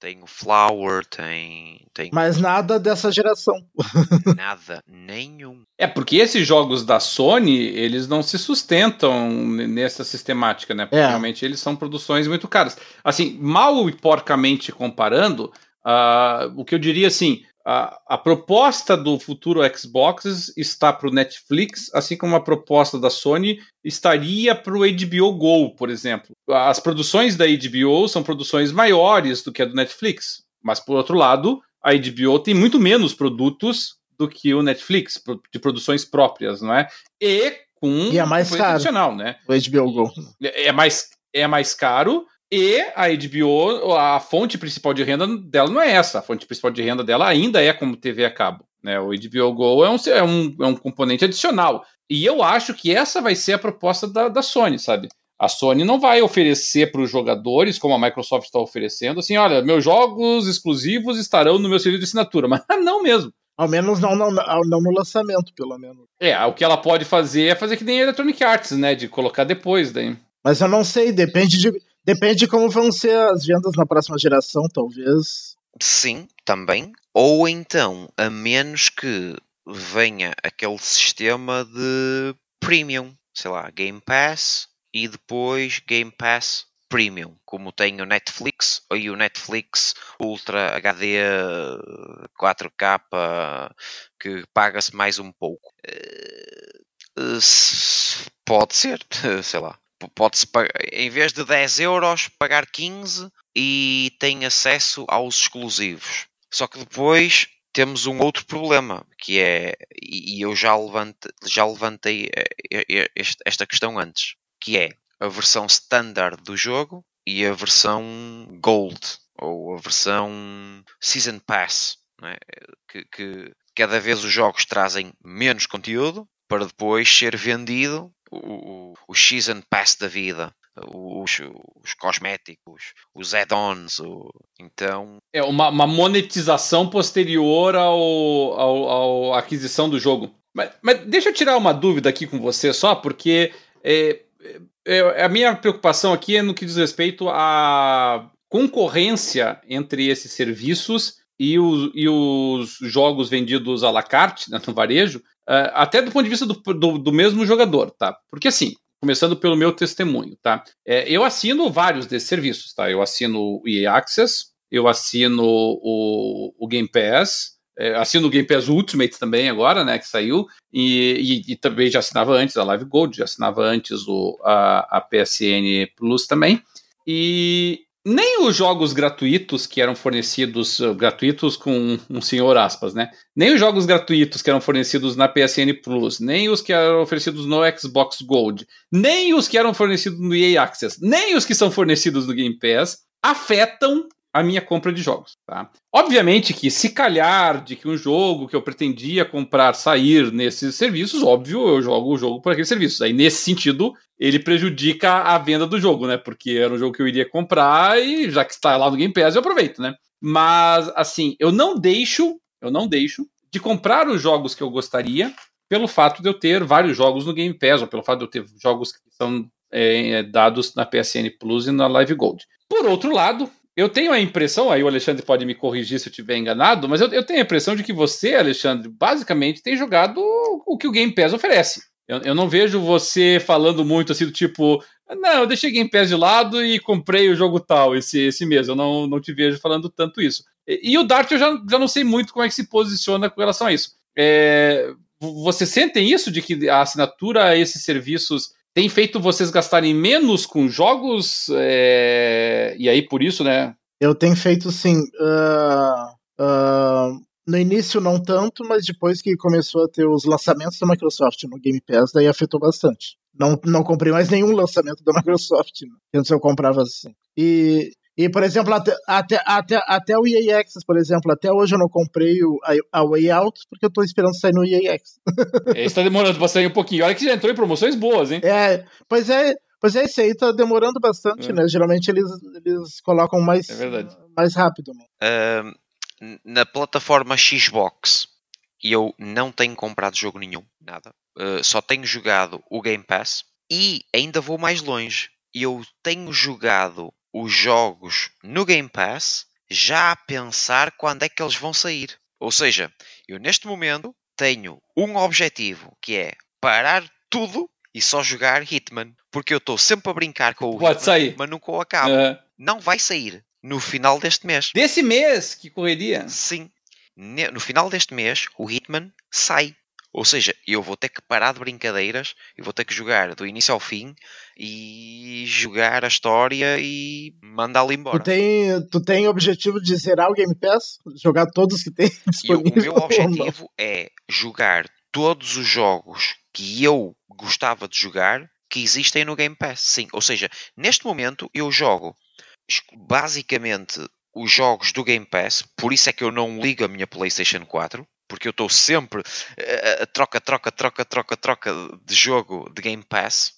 tem o Flower, tem, tem. Mas nada dessa geração. nada, nenhum. É, porque esses jogos da Sony, eles não se sustentam nessa sistemática, né? Porque é. realmente eles são produções muito caras. Assim, mal e porcamente comparando, uh, o que eu diria assim, a, a proposta do futuro Xbox está para o Netflix, assim como a proposta da Sony estaria para o HBO Go, por exemplo. As produções da HBO são produções maiores do que a do Netflix, mas por outro lado, a HBO tem muito menos produtos do que o Netflix, de produções próprias, não é? E com e é mais caro, né? O HBO Go. É mais, é mais caro e a HBO, a fonte principal de renda dela não é essa. A fonte principal de renda dela ainda é como TV a cabo. Né? O HBO Go é um, é, um, é um componente adicional. E eu acho que essa vai ser a proposta da, da Sony, sabe? A Sony não vai oferecer para os jogadores, como a Microsoft está oferecendo, assim, olha, meus jogos exclusivos estarão no meu serviço de assinatura. Mas não mesmo. Ao menos não, não, não no lançamento, pelo menos. É, o que ela pode fazer é fazer que nem a Electronic Arts, né? De colocar depois daí. Mas eu não sei, depende de, Depende de como vão ser as vendas na próxima geração, talvez. Sim, também. Ou então, a menos que venha aquele sistema de premium, sei lá, Game Pass e depois Game Pass Premium, como tem o Netflix e o Netflix Ultra HD 4K que paga-se mais um pouco. Eh, pode ser, sei lá. Pode-se em vez de 10 euros pagar 15 e tem acesso aos exclusivos. Só que depois temos um outro problema, que é, e eu já, levante, já levantei eh, esta questão antes, que é a versão standard do jogo e a versão Gold, ou a versão Season Pass, é? que, que cada vez os jogos trazem menos conteúdo para depois ser vendido o, o, o Season Pass da vida os, os cosméticos, os add-ons. Então. É uma, uma, monetização posterior ao, ao, ao, aquisição do jogo. Mas, mas, deixa eu tirar uma dúvida aqui com você só, porque é, é, a minha preocupação aqui é no que diz respeito à concorrência entre esses serviços e os, e os jogos vendidos à la carte, né, no varejo, uh, até do ponto de vista do, do, do mesmo jogador, tá? Porque assim, começando pelo meu testemunho, tá? É, eu assino vários desses serviços, tá? Eu assino o EA Access, eu assino o, o Game Pass, é, assino o Game Pass Ultimate também agora, né, que saiu, e, e, e, também já assinava antes a Live Gold, já assinava antes o, a, a PSN Plus também, e, nem os jogos gratuitos que eram fornecidos, uh, gratuitos com um senhor aspas, né? Nem os jogos gratuitos que eram fornecidos na PSN Plus, nem os que eram oferecidos no Xbox Gold, nem os que eram fornecidos no EA Access, nem os que são fornecidos no Game Pass afetam a minha compra de jogos. Tá? Obviamente que se calhar de que um jogo que eu pretendia comprar sair nesses serviços, óbvio, eu jogo o jogo por aqueles serviços. Aí nesse sentido, ele prejudica a venda do jogo, né? Porque era um jogo que eu iria comprar e já que está lá no Game Pass, eu aproveito, né? Mas assim, eu não deixo, eu não deixo de comprar os jogos que eu gostaria pelo fato de eu ter vários jogos no Game Pass, ou pelo fato de eu ter jogos que são é, dados na PSN Plus e na Live Gold. Por outro lado, eu tenho a impressão, aí o Alexandre pode me corrigir se eu estiver enganado, mas eu, eu, tenho a impressão de que você, Alexandre, basicamente tem jogado o que o Game Pass oferece. Eu, eu não vejo você falando muito assim do tipo, não, eu deixei Game Pass de lado e comprei o jogo tal esse, esse mês. Eu não, não te vejo falando tanto isso. E, e o Dart eu já, já não sei muito como é que se posiciona com relação a isso. É, você sentem isso de que a assinatura a esses serviços tem feito vocês gastarem menos com jogos? É... E aí, por isso, né? Eu tenho feito sim. Uh, uh, no início não tanto, mas depois que começou a ter os lançamentos da Microsoft no Game Pass, daí afetou bastante. Não, não comprei mais nenhum lançamento da Microsoft. Né? Antes eu comprava assim. E e, por exemplo, até, até, até, até o EA Access, por exemplo, até hoje eu não comprei o, a, a Way Out porque eu tô esperando sair no EA Access. Esse tá demorando pra sair um pouquinho. Olha que já entrou em promoções boas, hein? É, pois é, pois é, esse aí tá demorando bastante, é. né? Geralmente eles, eles colocam mais, é mais rápido. Né? Uh, na plataforma Xbox, eu não tenho comprado jogo nenhum, nada. Uh, só tenho jogado o Game Pass e ainda vou mais longe. Eu tenho jogado os jogos no Game Pass já a pensar quando é que eles vão sair. Ou seja, eu neste momento tenho um objetivo que é parar tudo e só jogar Hitman. Porque eu estou sempre a brincar com o Pode Hitman, sair. mas nunca o acabo. Uh... Não vai sair no final deste mês. Desse mês? Que correria? Sim. No final deste mês, o Hitman sai. Ou seja, eu vou ter que parar de brincadeiras, eu vou ter que jogar do início ao fim e jogar a história e mandá-lo embora. Tu tem, tu tem objetivo de zerar o Game Pass? Jogar todos que tem disponível? E o meu objetivo é jogar todos os jogos que eu gostava de jogar que existem no Game Pass. Sim, ou seja, neste momento eu jogo basicamente os jogos do Game Pass, por isso é que eu não ligo a minha PlayStation 4, porque eu estou sempre a, a troca, troca, troca, troca, troca de jogo de Game Pass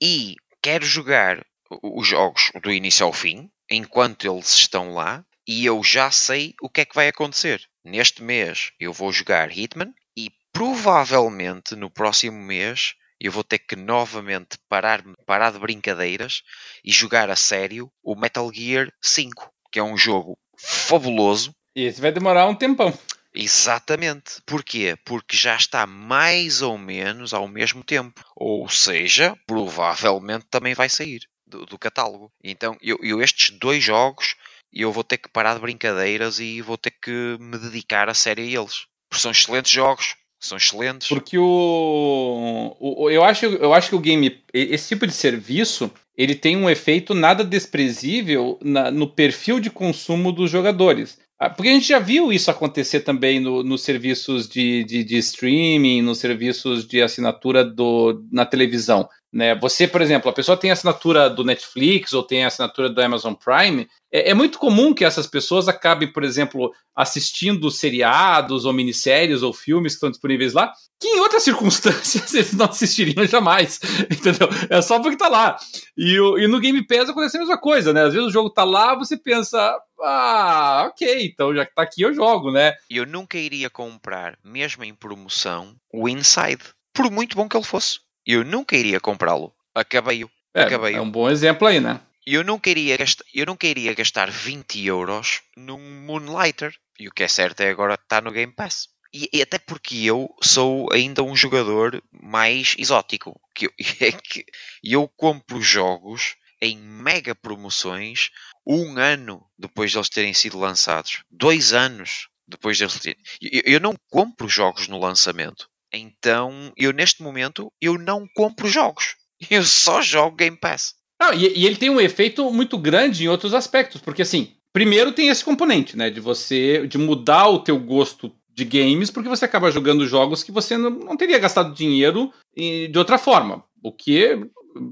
e quero jogar os jogos do início ao fim, enquanto eles estão lá, e eu já sei o que é que vai acontecer. Neste mês eu vou jogar Hitman e provavelmente no próximo mês eu vou ter que novamente parar, parar de brincadeiras e jogar a sério o Metal Gear 5, que é um jogo fabuloso. E esse vai demorar um tempão. Exatamente. Porquê? Porque já está mais ou menos ao mesmo tempo. Ou seja, provavelmente também vai sair do, do catálogo. Então, eu, eu estes dois jogos eu vou ter que parar de brincadeiras e vou ter que me dedicar a sério a eles. Porque são excelentes jogos, são excelentes. Porque o, o, eu, acho, eu acho que o game, esse tipo de serviço, ele tem um efeito nada desprezível na, no perfil de consumo dos jogadores. Ah, porque a gente já viu isso acontecer também no, nos serviços de, de, de, streaming, nos serviços de assinatura do, na televisão. Né? Você, por exemplo, a pessoa tem assinatura do Netflix ou tem assinatura do Amazon Prime. É, é, muito comum que essas pessoas acabem, por exemplo, assistindo seriados ou minisséries ou filmes que estão disponíveis lá, que em outras circunstâncias eles não assistiriam jamais. Entendeu? É só porque tá lá. E, e no Game Pass acontece a mesma coisa, né? Às vezes o jogo tá lá, você pensa, ah, ok, então já que tá aqui eu jogo, né? Eu nunca iria comprar, mesmo em promoção, o Inside, por muito bom que ele fosse eu nunca iria comprá-lo. Acabei-o. É, Acabei é um bom exemplo aí, né? Eu não queria gastar, eu não queria gastar 20 euros num Moonlighter. E o que é certo é agora está no Game Pass. E, e, até porque eu sou ainda um jogador mais exótico. Que eu, é que eu compro jogos em mega promoções um ano depois de eles terem sido lançados. Dois anos depois deles terem. Eu, eu não compro jogos no lançamento. Então, eu neste momento, eu não compro jogos. Eu só jogo Game Pass. Ah, e, e, ele tem um efeito muito grande em outros aspectos, porque assim, primeiro tem esse componente, né, de você, de mudar o teu gosto de games, porque você acaba jogando jogos que você não, não teria gastado dinheiro de outra forma, o que,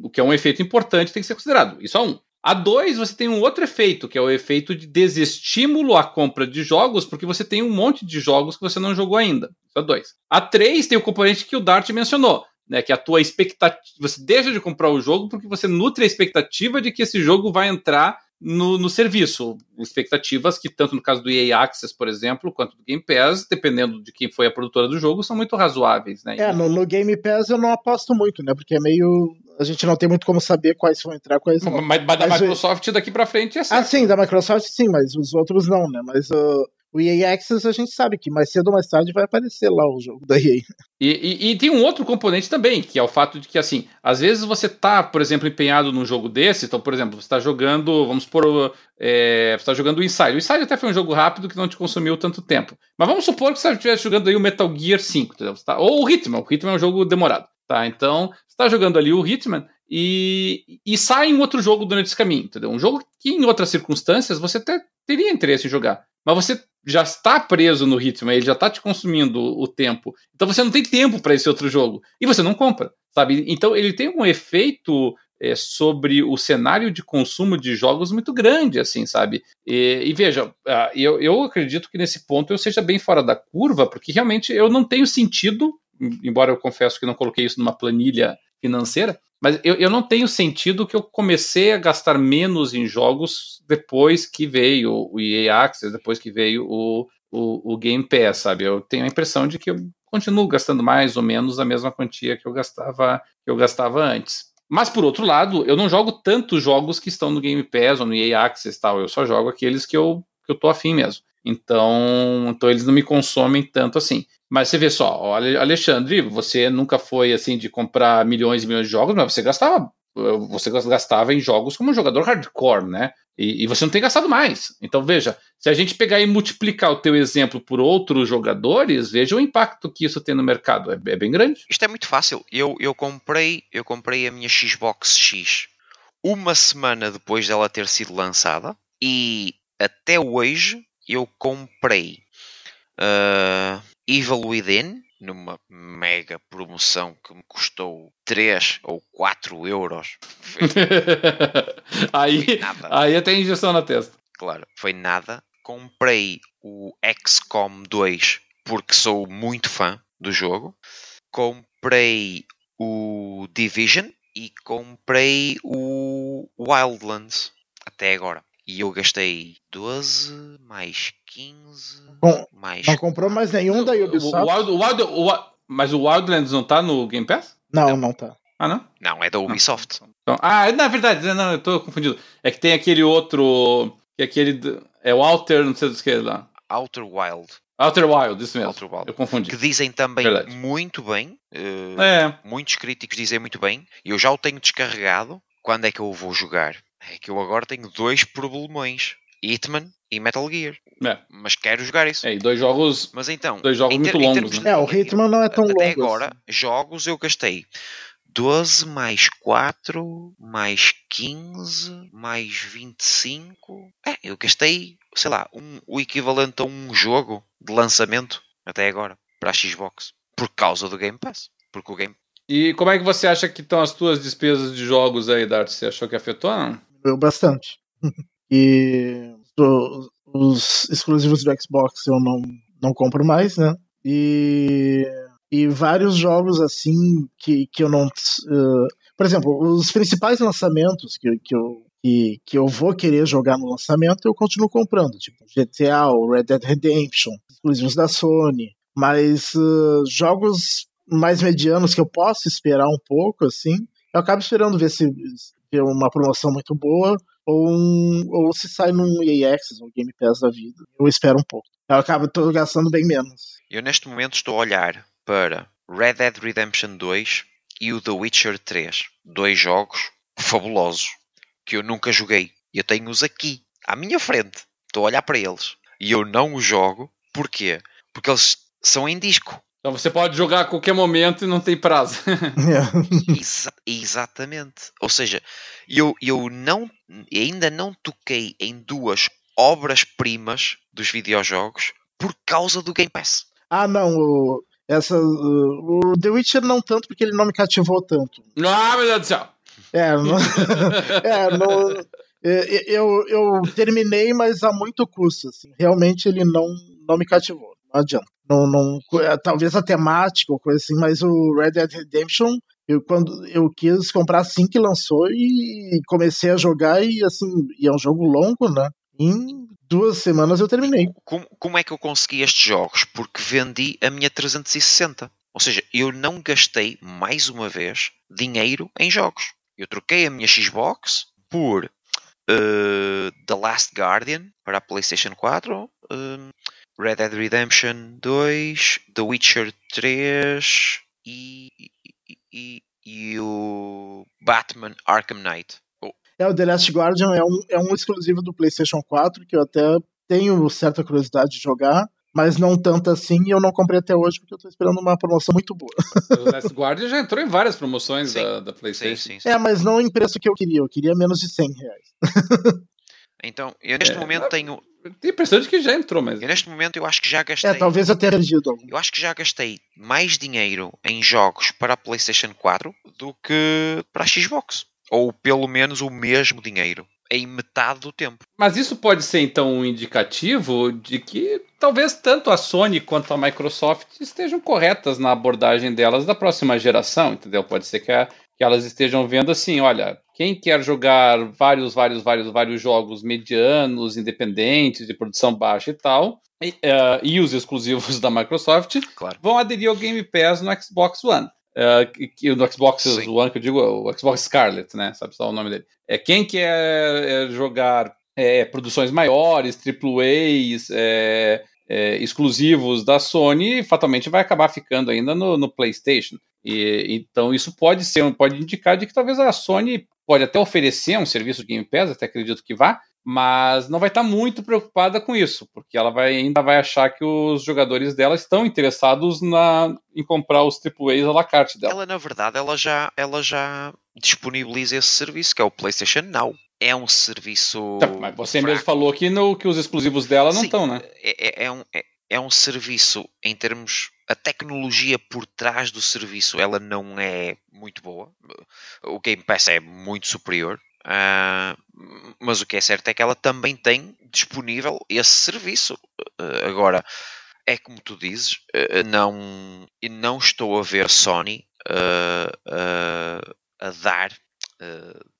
o que é um efeito importante, tem que ser considerado. Isso é um. A dois, você tem um outro efeito, que é o efeito de desestímulo à compra de jogos, porque você tem um monte de jogos que você não jogou ainda. Isso é dois. A três tem o componente que o Dart mencionou, né? Que a tua expectativa. Você deixa de comprar o jogo porque você nutre a expectativa de que esse jogo vai entrar no, no, serviço. Expectativas que, tanto no caso do EA Access, por exemplo, quanto do Game Pass, dependendo de quem foi a produtora do jogo, são muito razoáveis, né? É, no, no Game Pass eu não aposto muito, né? Porque é meio a gente não tem muito como saber quais vão entrar, quais não. Mas, mas da Microsoft daqui para frente é certo. Ah, sim, da Microsoft sim, mas os outros não, né? Mas uh, o EA Access a gente sabe que mais cedo ou mais tarde vai aparecer lá o jogo da EA. E, e, e, tem um outro componente também, que é o fato de que, assim, às vezes você tá, por exemplo, empenhado num jogo desse, então, por exemplo, você tá jogando, vamos supor, é, você tá jogando o Inside. O Inside até foi um jogo rápido que não te consumiu tanto tempo. Mas vamos supor que você estivesse jogando aí o Metal Gear 5, entendeu? Tá? ou o Hitman. O Hitman é um jogo demorado, tá? Então, você tá jogando ali o Hitman, e, e sai em outro jogo durante esse caminho, entendeu? Um jogo que em outras circunstâncias você até teria interesse em jogar, mas você já está preso no ritmo, ele já está te consumindo o tempo, então você não tem tempo para esse outro jogo e você não compra, sabe? Então ele tem um efeito é, sobre o cenário de consumo de jogos muito grande, assim, sabe? E, e veja, uh, eu, eu acredito que nesse ponto eu seja bem fora da curva, porque realmente eu não tenho sentido, embora eu confesso que não coloquei isso numa planilha financeira, mas eu, eu não tenho sentido que eu comecei a gastar menos em jogos depois que veio o EA Access, depois que veio o, o, o Game Pass, sabe? Eu tenho a impressão de que eu continuo gastando mais ou menos a mesma quantia que eu gastava, que eu gastava antes. Mas por outro lado, eu não jogo tantos jogos que estão no Game Pass ou no EA Access tal, eu só jogo aqueles que eu, que eu tô afim mesmo. Então, então eles não me consomem tanto assim. Mas você vê só, Alexandre, você nunca foi assim de comprar milhões e milhões de jogos, mas você gastava, você gastava em jogos como um jogador hardcore, né? E, e, você não tem gastado mais. Então veja, se a gente pegar e multiplicar o teu exemplo por outros jogadores, veja o impacto que isso tem no mercado. É, é bem grande. Isto é muito fácil. Eu, eu comprei, eu comprei a minha Xbox X uma semana depois dela ter sido lançada e até hoje eu comprei uh, Evil Within numa mega promoção que me custou 3 ou 4 euros. aí, aí até injeção na testa. Claro, foi nada. Comprei o XCOM 2 porque sou muito fã do jogo. Comprei o Division e comprei o Wildlands até agora. E eu gastei 12 mais 15 Bom, mais. Não comprou mais nenhum da Ubisoft? O, Wild, o Wild, o, mas o Wildlands não tá no Game Pass? Não, não, não tá. Ah, não? Não, é da Ubisoft. Então, ah, na verdade, não, eu tô confundido. É que tem aquele outro. Que é aquele. É o Alter, não sei do que lá. Outer Wild. Outer Wild, isso mesmo. Outer Wild. Eu confundi. Que dizem também Verdade. muito bem. eh, É, Muitos críticos dizem muito bem. Eu já o tenho descarregado. Quando é que eu o vou jogar? É que eu agora tenho dois problemões. Hitman e Metal Gear. é. Mas quero jogar isso. É, e dois jogos. Mas então... Dois jogos muito longos, né? É, o Hitman não é tão Até longo. agora, assim. jogos eu gastei 12 mais 4 mais 15 mais 25. É, eu gastei, sei lá, um, o equivalente a um jogo de lançamento até agora para a Xbox por causa do Game Pass. Porque o Game E como é que você acha que estão as tuas despesas de jogos aí, Dart? Você achou que afetou? Não? Diminuiu bastante. e o- os exclusivos do Xbox eu não, não compro mais, né? E, e vários jogos assim que, que eu não. eh, por exemplo, os principais lançamentos que, que, eu, que, que eu vou querer jogar no lançamento eu continuo comprando, tipo GTA, Red Dead Redemption, exclusivos da Sony. Mas eh, jogos mais medianos que eu posso esperar um pouco, assim, eu acabo esperando ver se ver uma promoção muito boa ou, um, ou se sai num EA Access ou Game Pass da vida. Eu espero um pouco. Eu acabo tô gastando bem menos. Eu neste momento estou a olhar para Red Dead Redemption 2 e o The Witcher 3. Dois jogos fabulosos que eu nunca joguei. Eu tenho-os aqui, à minha frente. Estou a olhar para eles. E eu não os jogo. Porquê? Porque eles são em disco. Então você pode jogar a qualquer momento e não tem prazo. Exa- exatamente. Ou seja, eu, eu não, ainda não toquei em duas obras-primas dos videojogos por causa do Game Pass. ah, não, o, essa, o The Witcher não tanto porque ele não me cativou tanto. ah, meu Deus do céu! É, não, é, não, é, eu, eu terminei, mas a muito custo. Assim. Realmente ele não, não me cativou. Não adianta. Não, não, é, talvez a temática ou coisa assim, mas o Red Dead Redemption, eu, quando, eu quis comprar assim que lançou e comecei a jogar e assim, e é um jogo longo, né? Em duas semanas eu terminei. Como, como é que eu consegui estes jogos? Porque vendi a minha 360. Ou seja, eu não gastei, mais uma vez, dinheiro em jogos. Eu troquei a minha Xbox por eh, The Last Guardian para a PlayStation 4, eh, Red Dead Redemption 2, The Witcher 3 e, e, e- e o Batman Arkham Knight. Oh, É, o The Last Guardian é um, é um exclusivo do PlayStation 4 que eu até tenho certa curiosidade de jogar, mas não tanto assim e eu não comprei até hoje porque eu tô esperando uma promoção muito boa. O Last Guardian já entrou em várias promoções Sim. da, da PlayStation. sim, sim. É, mas não em preço que eu queria, eu queria menos de 100 reais. Então, eu neste É, momento mas- tenho. Tem a impressão de que já entrou, mas. Eu neste momento eu acho que já gastei. É, talvez perdido algum. Eu acho que já gastei mais dinheiro em jogos para a PlayStation 4 do que para a Xbox. Ou pelo menos o mesmo dinheiro. Em metade do tempo. Mas isso pode ser então um indicativo de que talvez tanto a Sony quanto a Microsoft estejam corretas na abordagem delas da próxima geração, entendeu? Pode ser que, a- que elas estejam vendo assim, olha, quem quer jogar vários, vários, vários, vários jogos medianos, independentes, de produção baixa e tal, e, eh, e os exclusivos da Microsoft, Claro. vão aderir ao Game Pass no Xbox One. Uh, que, no Xbox Sim. One, que eu digo, o Xbox Scarlet, né? Sabe só o nome dele. É, quem quer jogar é, produções maiores, AAAs, é, é, exclusivos da Sony, fatalmente vai acabar ficando ainda no, no PlayStation. E, então isso pode ser, pode indicar de que talvez a Sony pode até oferecer um serviço de Game Pass, até acredito que vá, mas não vai estar muito preocupada com isso, porque ela vai, ainda vai achar que os jogadores dela estão interessados na, em comprar os AAAs à la carte dela. Ela, na verdade, ela já, ela já disponibiliza esse serviço, que é o PlayStation Now. É um serviço. Tá, mas você fraco. mesmo falou que, no, que os exclusivos dela não Sim, estão, né? É, é- é um, é, é um serviço em termos. A tecnologia por trás do serviço ela não é muito boa. O Game Pass é muito superior. ah, mas o que é certo é que ela também tem disponível esse serviço. Ah, agora, é como tu dizes, ah, não, não estou a ver Sony a dar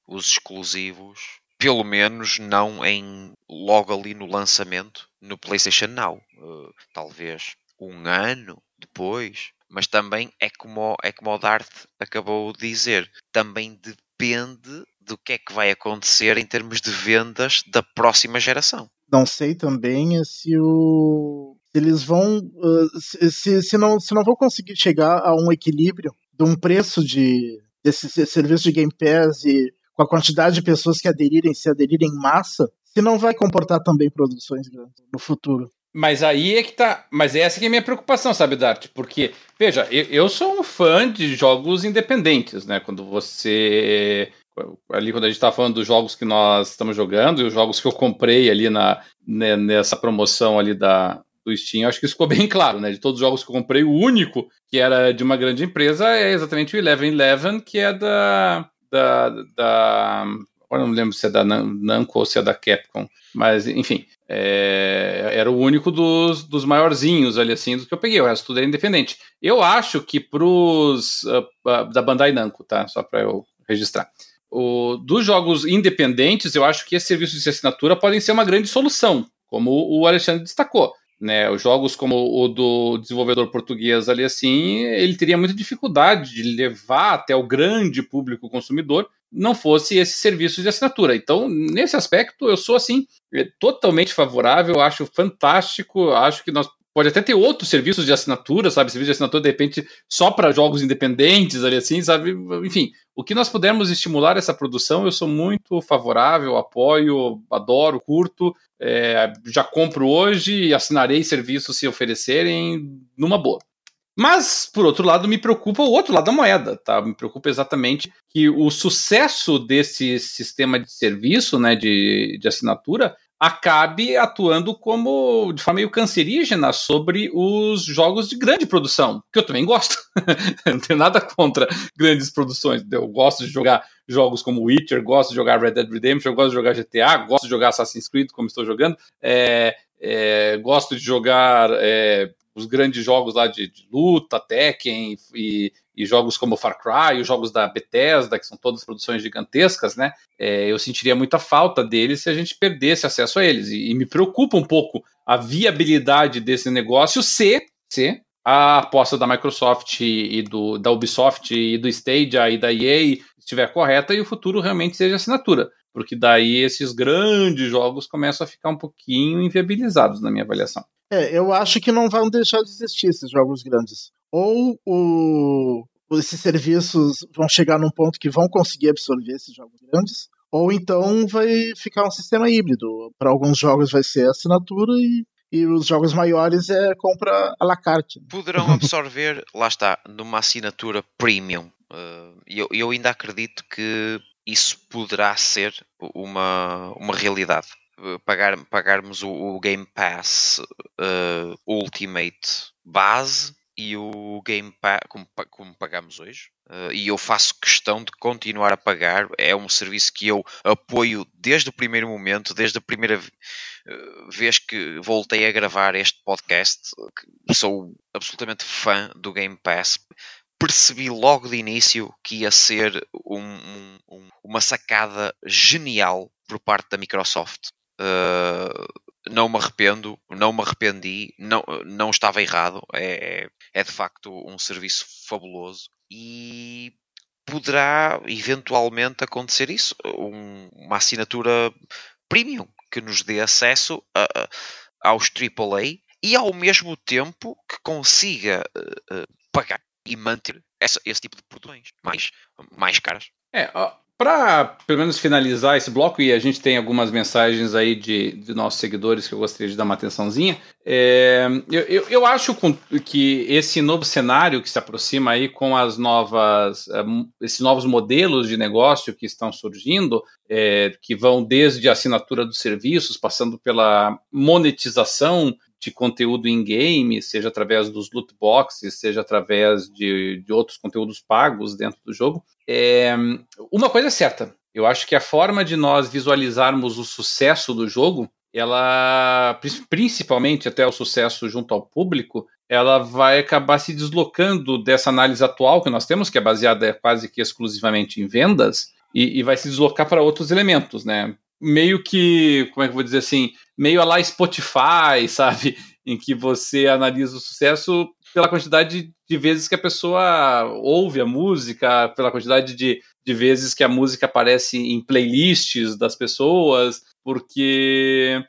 os exclusivos, pelo menos não em logo ali no lançamento no PlayStation Now. Uh, talvez um ano depois, mas também é como, é como o Dart acabou de dizer, também depende do que é que vai acontecer em termos de vendas da próxima geração. Não sei também é se o eles vão. Uh, se, se, não, se não vão conseguir chegar a um equilíbrio de um preço de, desse serviço de Game Pass e com a quantidade de pessoas que aderirem, se aderirem em massa, se não vai comportar também produções grandes no futuro. Mas aí é que tá. Mas essa que é a minha preocupação, sabe, Dart? Porque, veja, eu, eu, sou um fã de jogos independentes, né? Quando você. Ali, quando a gente tá falando dos jogos que nós estamos jogando e os jogos que eu comprei ali na, né, nessa promoção ali da, do Steam, acho que isso ficou bem claro, né? De todos os jogos que eu comprei, o único que era de uma grande empresa é exatamente o Eleven Eleven, que é da. Da, da Agora não lembro se é da Namco ou se é da Capcom, mas enfim, é, era o único dos, dos maiorzinhos ali assim, dos que eu peguei, o resto tudo é independente. Eu acho que pros uh, da Bandai Namco, tá? Só para eu registrar. O, dos jogos independentes, eu acho que esses serviços de assinatura podem ser uma grande solução, como o Alexandre destacou. Né, os jogos como o do desenvolvedor português ali assim, ele teria muita dificuldade de levar até o grande público consumidor não fosse esse serviço de assinatura. Então, nesse aspecto, eu sou assim totalmente favorável, acho fantástico, acho que nós pode até ter outros serviços de assinatura, sabe? Serviço de assinatura, de repente, só para jogos independentes, ali assim, sabe? Enfim, o que nós pudermos estimular essa produção, eu sou muito favorável, apoio, adoro, curto. É, já compro hoje e assinarei serviços se oferecerem numa boa. Mas, por outro lado, me preocupa o outro lado da moeda, tá? Me preocupa exatamente que o sucesso desse sistema de serviço, né, de, de assinatura, acabe atuando como de forma meio cancerígena sobre os jogos de grande produção, que eu também gosto. não tenho nada contra grandes produções. Eu gosto de jogar jogos como Witcher, gosto de jogar Red Dead Redemption, gosto de jogar GTA, gosto de jogar Assassin's Creed, como estou jogando. É, é, gosto de jogar é, os grandes jogos lá de, de luta, Tekken e, e, jogos como Far Cry, os jogos da Bethesda, que são todas produções gigantescas, né? É, eu sentiria muita falta deles se a gente perdesse acesso a eles. E, e me preocupa um pouco a viabilidade desse negócio se, se a aposta da Microsoft e do, da Ubisoft e do Stadia e da EA estiver correta e o futuro realmente seja assinatura. Porque daí esses grandes jogos começam a ficar um pouquinho inviabilizados na minha avaliação. É, eu acho que não vão deixar de existir esses jogos grandes. Ou o, esses serviços vão chegar num ponto que vão conseguir absorver esses jogos grandes, ou então vai ficar um sistema híbrido. Para alguns jogos vai ser assinatura e, e os jogos maiores é compra à la carte. Poderão absorver, lá está, numa assinatura premium. Uh, eu, eu ainda acredito que isso poderá ser uma, uma realidade. Eh, pagar, pagarmos o, o Game Pass uh, Ultimate base e o Game Pass como, como pagamos hoje. Uh, e eu faço questão de continuar a pagar. É um serviço que eu apoio desde o primeiro momento, desde a primeira vez que voltei a gravar este podcast. Sou absolutamente fã do Game Pass. Percebi logo de início que ia ser um, um, uma sacada genial por parte da Microsoft. Uh, não me arrependo, não me arrependi, não, não estava errado. É, é de facto um serviço fabuloso e poderá eventualmente acontecer isso, um, uma assinatura premium que nos dê acesso a, a, aos AAA e ao mesmo tempo que consiga uh, pagar e manter essa, esse tipo de produções mais, mais caras. É, para, pelo menos, finalizar esse bloco, e a gente tem algumas mensagens aí de, de nossos seguidores que eu gostaria de dar uma atençãozinha, é, eu, eu, eu, acho que esse novo cenário que se aproxima aí com as novas, é, esses novos modelos de negócio que estão surgindo, é, que vão desde a assinatura dos serviços, passando pela monetização de conteúdo em game, seja através dos loot boxes, seja através de, de outros conteúdos pagos dentro do jogo. É, uma coisa é certa, eu acho que a forma de nós visualizarmos o sucesso do jogo, ela, principalmente até o sucesso junto ao público, ela vai acabar se deslocando dessa análise atual que nós temos, que é baseada quase que exclusivamente em vendas, e, e vai se deslocar para outros elementos, né? meio que, como é que eu vou dizer assim, meio a lá Spotify, sabe? Em que você analisa o sucesso pela quantidade de vezes que a pessoa ouve a música, pela quantidade de, de vezes que a música aparece em playlists das pessoas, porque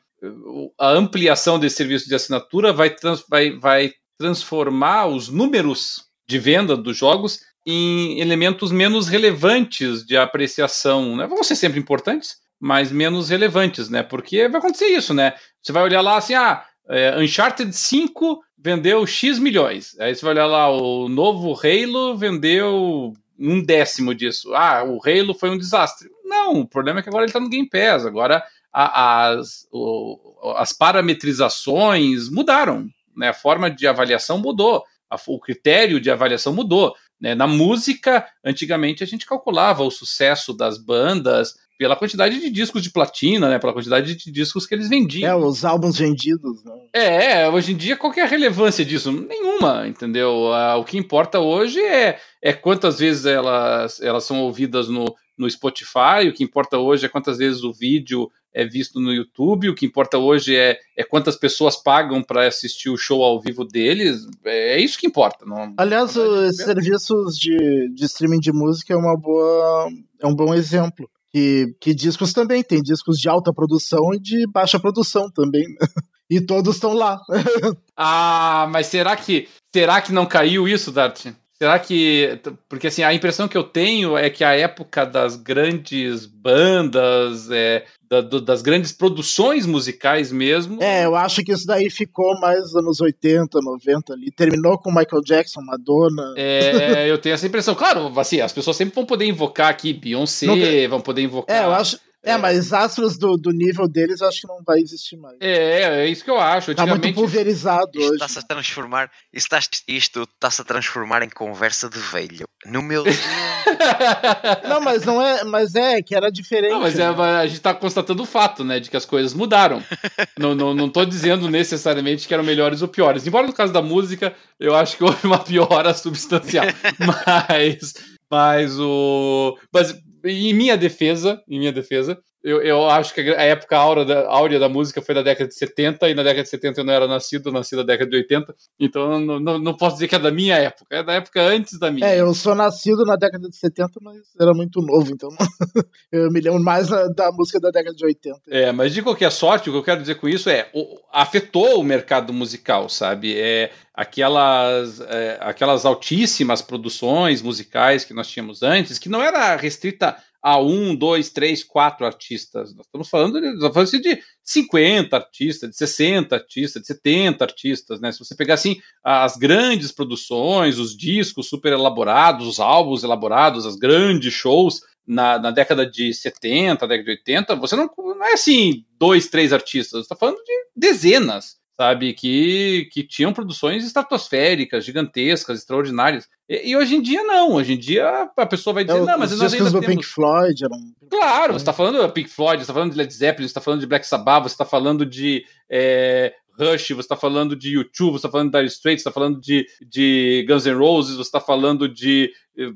a ampliação desse serviço de assinatura vai, trans, vai, vai transformar os números de venda dos jogos em elementos menos relevantes de apreciação. Né? Vão ser sempre importantes, mas menos relevantes, né? Porque vai acontecer isso, né? Você vai olhar lá assim, ah, é, Uncharted 5 vendeu X milhões. Aí você vai olhar lá, o novo Halo vendeu um décimo disso. Ah, o Halo foi um desastre. Não, o problema é que agora ele está no Game Pass. Agora a, as, o, as parametrizações mudaram. Né? A forma de avaliação mudou. A, o critério de avaliação mudou. Né? Na música, antigamente a gente calculava o sucesso das bandas pela quantidade de discos de platina, né? Pela quantidade de discos que eles vendiam. É, os álbuns vendidos. Né? É, hoje em dia qual é a relevância disso? Nenhuma, entendeu? o que importa hoje é, é quantas vezes elas, elas são ouvidas no, no Spotify, o que importa hoje é quantas vezes o vídeo é visto no YouTube, o que importa hoje é, é quantas pessoas pagam para assistir o show ao vivo deles, é, é isso que importa. Não, Aliás, não os serviços de, de streaming de música é uma boa é um bom exemplo. Que, que discos também tem discos de alta produção e de baixa produção também. e todos estão lá. ah, mas será que será que não caiu isso, Dart? Será que. Porque assim, a impressão que eu tenho é que a época das grandes bandas, é, da, do, das grandes produções musicais mesmo. É, eu acho que isso daí ficou mais nos anos 80, 90 ali. Terminou com Michael Jackson, Madonna. É, eu tenho essa impressão. Claro, assim, as pessoas sempre vão poder invocar aqui Beyoncé, Nunca... vão poder invocar. É, eu acho. É, é, mas astros do, do nível deles eu acho que não vai existir mais. É, é isso que eu acho. Tá muito pulverizado hoje. Está-se a transformar, está, isto está-se a transformar em conversa de velho. No meu Não, mas não é, mas é que era diferente. Não, mas é, a gente está constatando o fato, né, de que as coisas mudaram. não, não, não tô dizendo necessariamente que eram melhores ou piores. Embora no caso da música, eu acho que houve uma piora substancial. mas mas o mas em minha defesa, em minha defesa, eu, eu acho que a época áurea da, áurea da música foi da década de 70, e na década de 70 eu não era nascido, eu nasci na década de 80, então não, não, não, posso dizer que é da minha época, é da época antes da minha. É, eu sou nascido na década de 70, mas era muito novo, então eu me lembro mais da, da, música da década de 80. É, mas de qualquer sorte, o que eu quero dizer com isso é, o, afetou o mercado musical, sabe? É, aquelas, é, aquelas altíssimas produções musicais que nós tínhamos antes, que não era restrita a um, dois, três, quatro artistas. Nós estamos falando de, estamos falando de 50 artistas, de 60 artistas, de 70 artistas, né? Se você pegar assim as grandes produções, os discos super elaborados, os álbuns elaborados, as grandes shows na, na década de 70, década de 80, você não, não é assim dois, três artistas, você está falando de dezenas sabe? Que, que tinham produções estratosféricas, gigantescas, extraordinárias. E, e, hoje em dia não. Hoje em dia a pessoa vai dizer, é, não, mas nós ainda do temos... Pink Floyd eram... Claro, você está falando de Pink Floyd, você está falando de Led Zeppelin, você está falando de Black Sabbath, você está falando de é, Rush, você está falando de YouTube, você está falando de Dire Straits, você está falando de, de Guns N' Roses, você está falando de eh,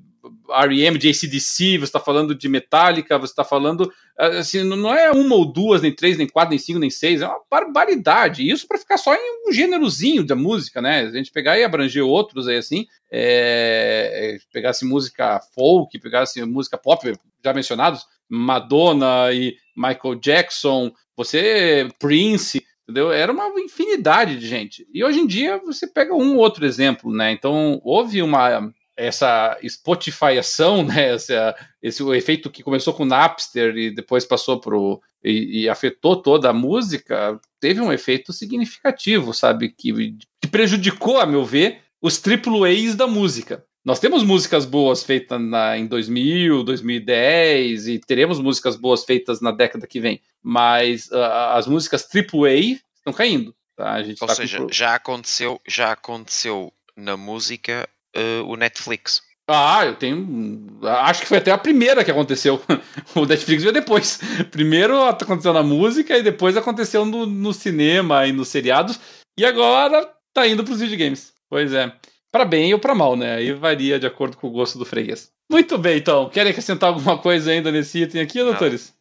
R.E.M., de ACDC, você está falando de Metallica, você está falando. Assim, não é uma ou duas, nem três, nem quatro, nem cinco, nem seis, é uma barbaridade. Isso para ficar só em um gênerozinho da música, né? A gente pegar e abranger outros aí assim, é, pegasse música folk, pegasse música pop, já mencionados, Madonna e Michael Jackson, você, Prince entendeu? Era uma infinidade de gente. E hoje em dia você pega um outro exemplo, né? Então houve uma essa Spotifyação, né? Esse, esse o efeito que começou com o Napster e depois passou pro e, e, afetou toda a música, teve um efeito significativo, sabe? Que, que prejudicou, a meu ver, os triple A's da música. Nós temos músicas boas feitas na, em 2000, 2010 e teremos músicas boas feitas na década que vem, mas uh, as músicas AAA estão caindo. Tá? A gente Ou tá seja, com... já aconteceu, já aconteceu na música uh, o Netflix. Ah, eu tenho. Acho que foi até a primeira que aconteceu. o Netflix veio depois. Primeiro aconteceu na música e depois aconteceu no, no cinema e nos seriados. E agora tá indo pros videogames. Pois é para bem ou para mal, né? Aí varia de acordo com o gosto do freguês. Muito bem, então. Querem acrescentar alguma coisa ainda nesse item aqui, doutores?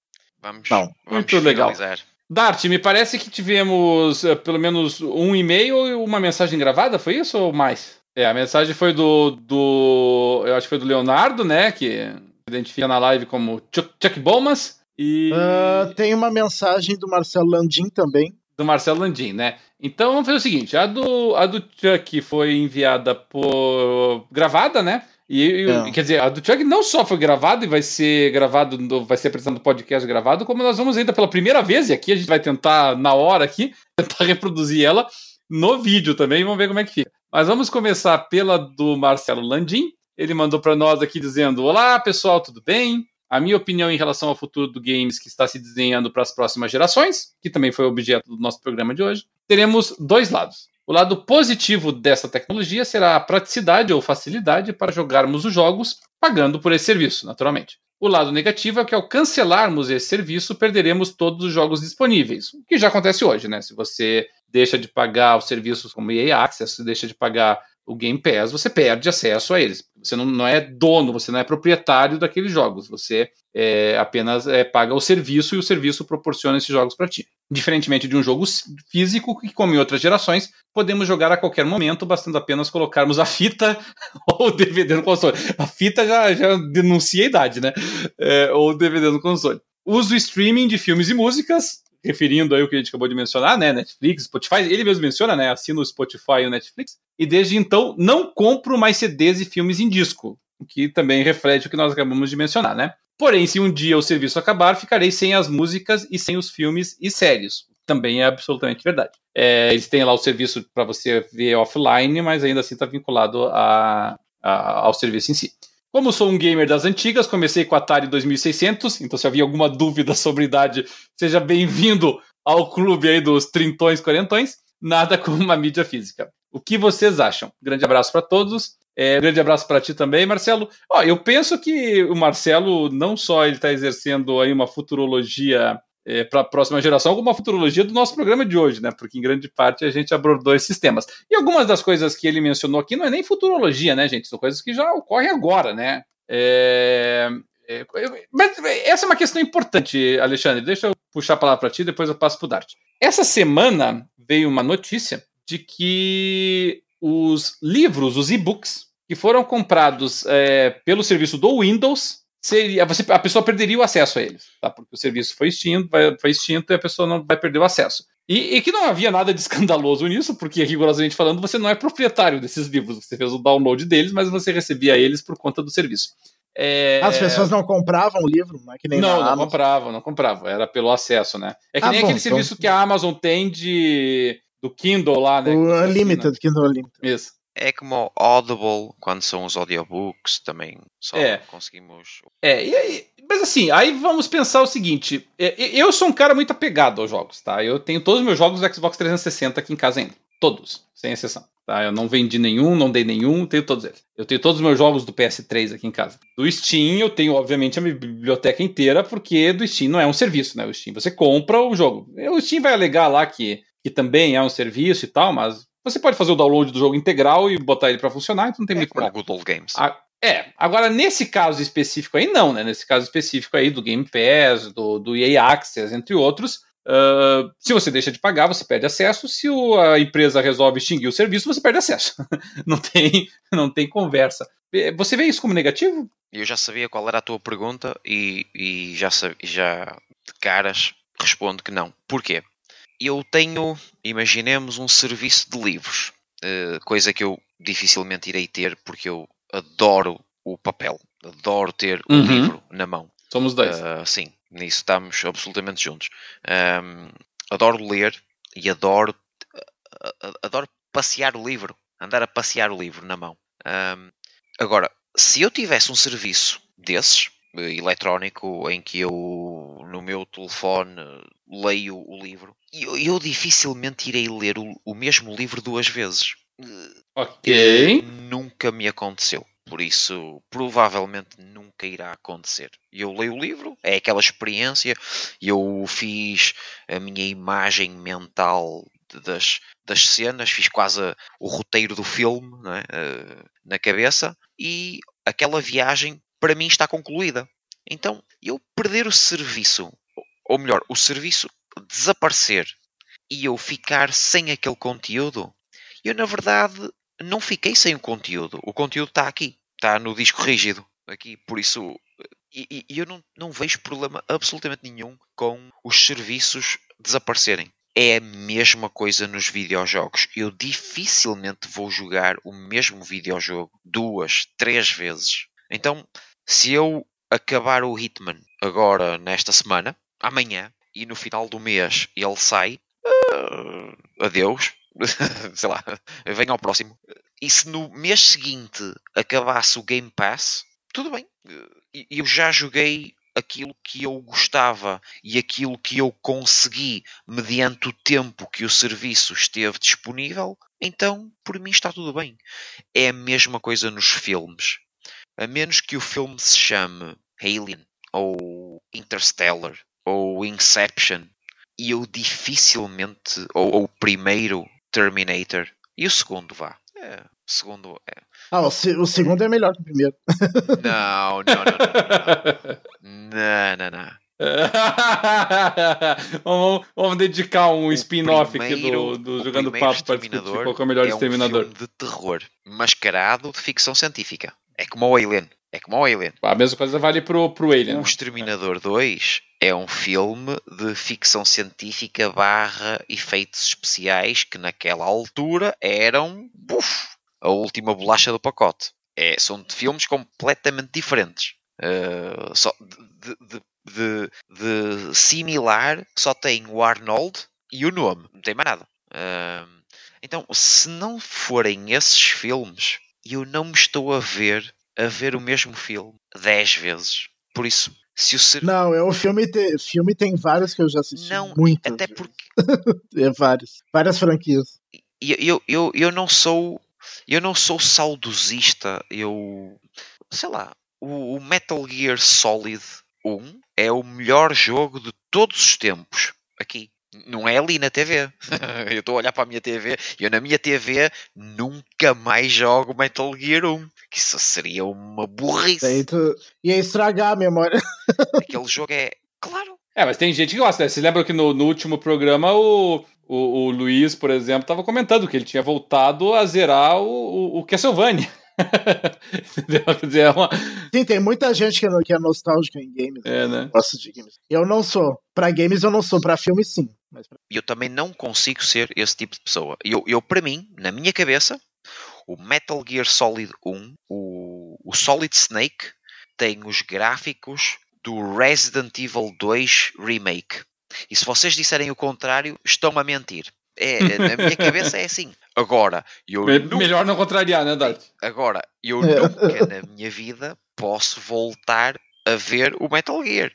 Vamos, Não. Vamos Muito legal. Dart, me parece que tivemos uh, pelo menos um e-mail e uma mensagem gravada, foi isso ou mais? É, a mensagem foi do, do eu acho que foi do Leonardo, né, que identifica na live como Chuck, Chuck Bomas, E... Uh, tem uma mensagem do Marcelo Landim também. Do Marcelo Landim, né? Então vamos fazer o seguinte: a do, a do Chuck foi enviada por. gravada, né? E, é. quer dizer, a do Chuck não só foi gravada e vai ser gravado, vai ser apresentado podcast gravado, como nós vamos ainda pela primeira vez, e aqui a gente vai tentar, na hora aqui, tentar reproduzir ela no vídeo também, vamos ver como é que fica. Mas vamos começar pela do Marcelo Landim. Ele mandou para nós aqui dizendo: Olá pessoal, tudo bem? A minha opinião em relação ao futuro do games que está se desenhando para as próximas gerações, que também foi objeto do nosso programa de hoje, teremos dois lados. O lado positivo dessa tecnologia será a praticidade ou facilidade para jogarmos os jogos pagando por esse serviço, naturalmente. O lado negativo é que ao cancelarmos esse serviço, perderemos todos os jogos disponíveis, o que já acontece hoje, né? Se você deixa de pagar os serviços como EA Access, deixa de pagar o Game Pass, você perde acesso a eles. Você não, não é dono, você não é proprietário daqueles jogos. Você é, apenas é, paga o serviço e o serviço proporciona esses jogos para ti. Diferentemente de um jogo físico, que, como em outras gerações, podemos jogar a qualquer momento, bastando apenas colocarmos a fita ou o DVD no console. A fita já, já denuncia a idade, né? É, ou o DVD no console. Uso streaming de filmes e músicas, referindo aí o que a gente acabou de mencionar, né? Netflix, Spotify, ele mesmo menciona, né? Assina o Spotify e o Netflix. E desde então não compro mais CDs e filmes em disco, o que também reflete o que nós acabamos de mencionar, né? Porém, se um dia o serviço acabar, ficarei sem as músicas e sem os filmes e séries. Também é absolutamente verdade. É, eles têm lá o serviço para você ver offline, mas ainda assim está vinculado a, a, ao serviço em si. Como sou um gamer das antigas, comecei com Atari 2600, então se havia alguma dúvida sobre idade, seja bem-vindo ao clube aí dos trintões, quarentões. Nada como uma mídia física. O que vocês acham? Grande abraço para todos. É, grande abraço para ti também, Marcelo. Ó, eu penso que o Marcelo não só ele está exercendo aí uma futurologia é, para a próxima geração, alguma futurologia do nosso programa de hoje, né? Porque em grande parte a gente abordou esses temas. E algumas das coisas que ele mencionou aqui não é nem futurologia, né, gente? São coisas que já ocorrem agora, né? É... É... Mas essa é uma questão importante, Alexandre. Deixa eu puxar a palavra para ti, depois eu passo para o Dart. Essa semana veio uma notícia de que os livros, os e-books, que foram comprados é, pelo serviço do Windows seria você, a pessoa perderia o acesso a eles, tá? Porque o serviço foi extinto, vai, foi extinto e a pessoa não vai perder o acesso. E, e, que não havia nada de escandaloso nisso, porque rigorosamente falando, você não é proprietário desses livros. Você fez o download deles, mas você recebia eles por conta do serviço. É... As pessoas não compravam o livro, não é que nem Não, não compravam, não compravam. Era pelo acesso, né? É que ah, nem bom, aquele então... serviço que a Amazon tem de do Kindle lá, né? O Unlimited, Kindle Unlimited. Isso. É como Audible, quando são os audiobooks, também só é. conseguimos. É, e aí, mas assim, aí vamos pensar o seguinte: é, eu sou um cara muito apegado aos jogos, tá? Eu tenho todos os meus jogos do Xbox 360 aqui em casa ainda. Todos, sem exceção. Tá? Eu não vendi nenhum, não dei nenhum, tenho todos eles. Eu tenho todos os meus jogos do PS3 aqui em casa. Do Steam, eu tenho, obviamente, a minha biblioteca inteira, porque do Steam não é um serviço, né? O Steam você compra o jogo. O Steam vai alegar lá que, que também é um serviço e tal, mas você pode fazer o download do jogo integral e botar ele para funcionar, então não tem é muito problema. Good Old Games. A, é, agora nesse caso específico aí não, né? Nesse caso específico aí do Game Pass, do, do EA Access, entre outros, uh, se você deixa de pagar, você perde acesso. Se o, a empresa resolve extinguir o serviço, você perde acesso. não tem, não tem conversa. Você vê isso como negativo? Eu já sabia qual era a tua pergunta e, e já, já de caras respondo que não. Porquê? Eu tenho, imaginemos, um serviço de livros, uh, coisa que eu dificilmente irei ter porque eu adoro o papel, adoro ter um uhum. livro na mão. Somos dois. Uh, sim, nisso estamos absolutamente juntos. Um, adoro ler e adoro, uh, adoro passear o livro, andar a passear o livro na mão. Um, agora, se eu tivesse um serviço desses, eletrónico em que eu no meu telefone leio o livro, eu, eu dificilmente irei ler o, o, mesmo livro duas vezes. Ok. Nunca me aconteceu. Por isso, provavelmente nunca irá acontecer. Eu leio o livro, é aquela experiência, eu fiz a minha imagem mental das, das cenas, fiz quase o roteiro do filme é? na cabeça e aquela viagem para mim está concluída. Então, eu perder o serviço, ou melhor, o serviço desaparecer e eu ficar sem aquele conteúdo, eu na verdade não fiquei sem o conteúdo. O conteúdo está aqui, está no disco rígido aqui, por isso E, e eu não, não vejo problema absolutamente nenhum com os serviços desaparecerem. É a mesma coisa nos videojogos. Eu dificilmente vou jogar o mesmo videojogo duas, três vezes. Então, se eu acabar o Hitman agora nesta semana, amanhã, e no final do mês ele sai, uh, adeus, sei lá, venha ao próximo. E se no mês seguinte acabasse o Game Pass, tudo bem. Eu já joguei aquilo que eu gostava e aquilo que eu consegui mediante o tempo que o serviço esteve disponível, então por mim está tudo bem. É a mesma coisa nos filmes. A menos que o filme se chame Alien ou Interstellar ou Inception e eu dificilmente, ou, o primeiro Terminator e o segundo vá. É, o segundo é. Ah, o, se, o segundo é melhor que o primeiro. Não, não, não, não. Não, não, não. vamos, vamos, dedicar um spin-off aqui do, do Jogando Papo para discutir qual é o melhor é Exterminador. Um filme de terror mascarado de ficção científica. É como o Alien. É como o Alien. A mesma coisa vale pro, pro Alien. O Exterminador 2 é um filme de ficção científica barra efeitos especiais que naquela altura eram buf, a última bolacha do pacote. É, são filmes completamente diferentes. Uh, só de, de, de, de, similar só tem o Arnold e o nome, não tem mais nada. Uh, então, se não forem esses filmes, eu não me estou a ver a ver o mesmo filme 10 vezes. Por isso, se o ser... Não, é o filme, te... filme tem vários que eu já assisti. Não, muitas até vezes. porque. é vários. Várias franquias. Eu, eu, eu, eu não sou. Eu não sou saudosista. Eu. Sei lá. O, o Metal Gear Solid 1 é o melhor jogo de todos os tempos. Aqui. Não é ali na TV. eu estou a olhar para a minha TV e eu na minha TV nunca mais jogo Metal Gear 1. Que isso seria uma burrice. Tu... Ia estragar a memória. Aquele jogo é. Claro. É, mas tem gente que gosta. Né? Você lembra que no, no último programa o, o, o, Luiz, por exemplo, estava comentando que ele tinha voltado a zerar o, o, o Castlevania. dizer, é uma... Sim, tem muita gente que é, que é nostálgica em games. É, né? Gosta de games. Eu não sou. Para games eu não sou, para filmes sim. Eu também não consigo ser esse tipo de pessoa. Eu, eu para mim, na minha cabeça, o Metal Gear Solid 1, o, o Solid Snake, tem os gráficos do Resident Evil 2 Remake. E se vocês disserem o contrário, estão a mentir. É, na minha cabeça é assim. Agora, eu Me, nunca... Melhor não contrariar, né, Dart? Agora, eu é. nunca na minha vida posso voltar a ver o Metal Gear.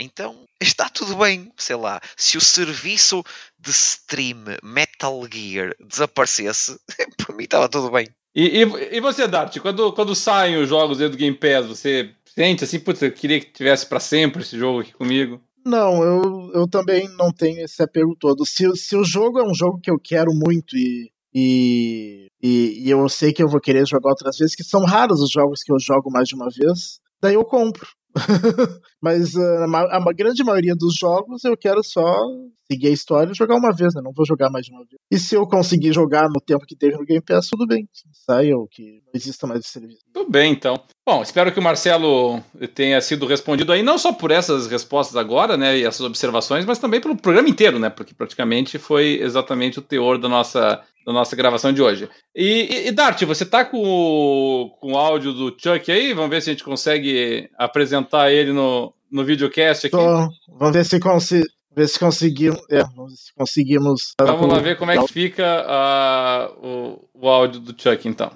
Então está tudo bem, sei lá. Se o serviço de stream Metal Gear desaparecesse, por mim estava tudo bem. E, e, e, você, Dart, quando, quando saem os jogos do Game Pass, você sente assim, putz, eu queria que tivesse para sempre esse jogo aqui comigo? Não, eu, eu também não tenho esse apego todo. Se, se o jogo é um jogo que eu quero muito e, e, e, e eu sei que eu vou querer jogar outras vezes, que são raros os jogos que eu jogo mais de uma vez, daí eu compro. Mas uh, a, a, grande maioria dos jogos eu quero só seguir a história e jogar uma vez, né? Não vou jogar mais de uma vez. E se eu conseguir jogar no tempo que teve no Game Pass, tudo bem. Saia ou que não exista mais esse serviço. Tudo bem, então. Bom, espero que o Marcelo tenha sido respondido aí, não só por essas respostas agora, né? E essas observações, mas também pelo programa inteiro, né? Porque praticamente foi exatamente o teor da nossa da nossa gravação de hoje. E, e, e Dart, você tá com o, com o áudio do Chuck aí? Vamos ver se a gente consegue apresentar ele no, no videocast aqui. Tô. Vamos ver se, consi ver se conseguimos. É, vamos ver se conseguimos. Vamos lá ver como é que fica uh, o, o áudio do Chuck, então.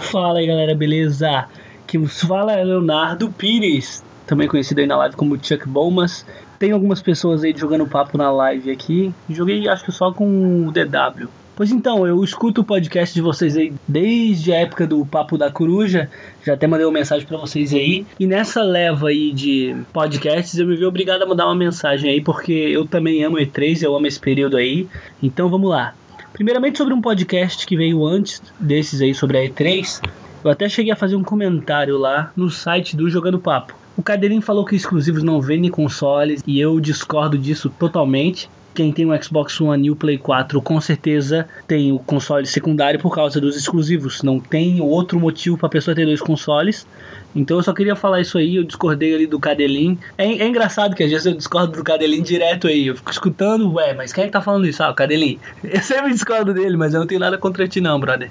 Fala aí, galera, beleza? Que nos fala é Leonardo Pires, também conhecido aí na live como Chuck Bomas. Tem algumas pessoas aí jogando papo na live aqui. Joguei acho que só com o DW. Pois então, eu escuto o podcast de vocês aí desde a época do Papo da Coruja. Já até mandei uma mensagem para vocês aí. E nessa leva aí de podcasts, eu me vi obrigado a mandar uma mensagem aí, porque eu também amo E3, eu amo esse período aí. Então vamos lá. Primeiramente sobre um podcast que veio antes desses aí sobre a E3. Eu até cheguei a fazer um comentário lá no site do Jogando Papo. O Cadeirinho falou que exclusivos não vendem consoles e eu discordo disso totalmente quem tem o Xbox One e o Play 4 com certeza tem o console secundário por causa dos exclusivos. Não tem outro motivo para a pessoa ter dois consoles. Então eu só queria falar isso aí, eu discordei ali do Cadelin. É, é, engraçado que às vezes eu discordo do Cadelin direto aí. Eu fico escutando, ué, mas quem é que tá falando isso? Ah, o Cadelin. Eu sempre discordo dele, mas eu não tenho nada contra ti não, brother.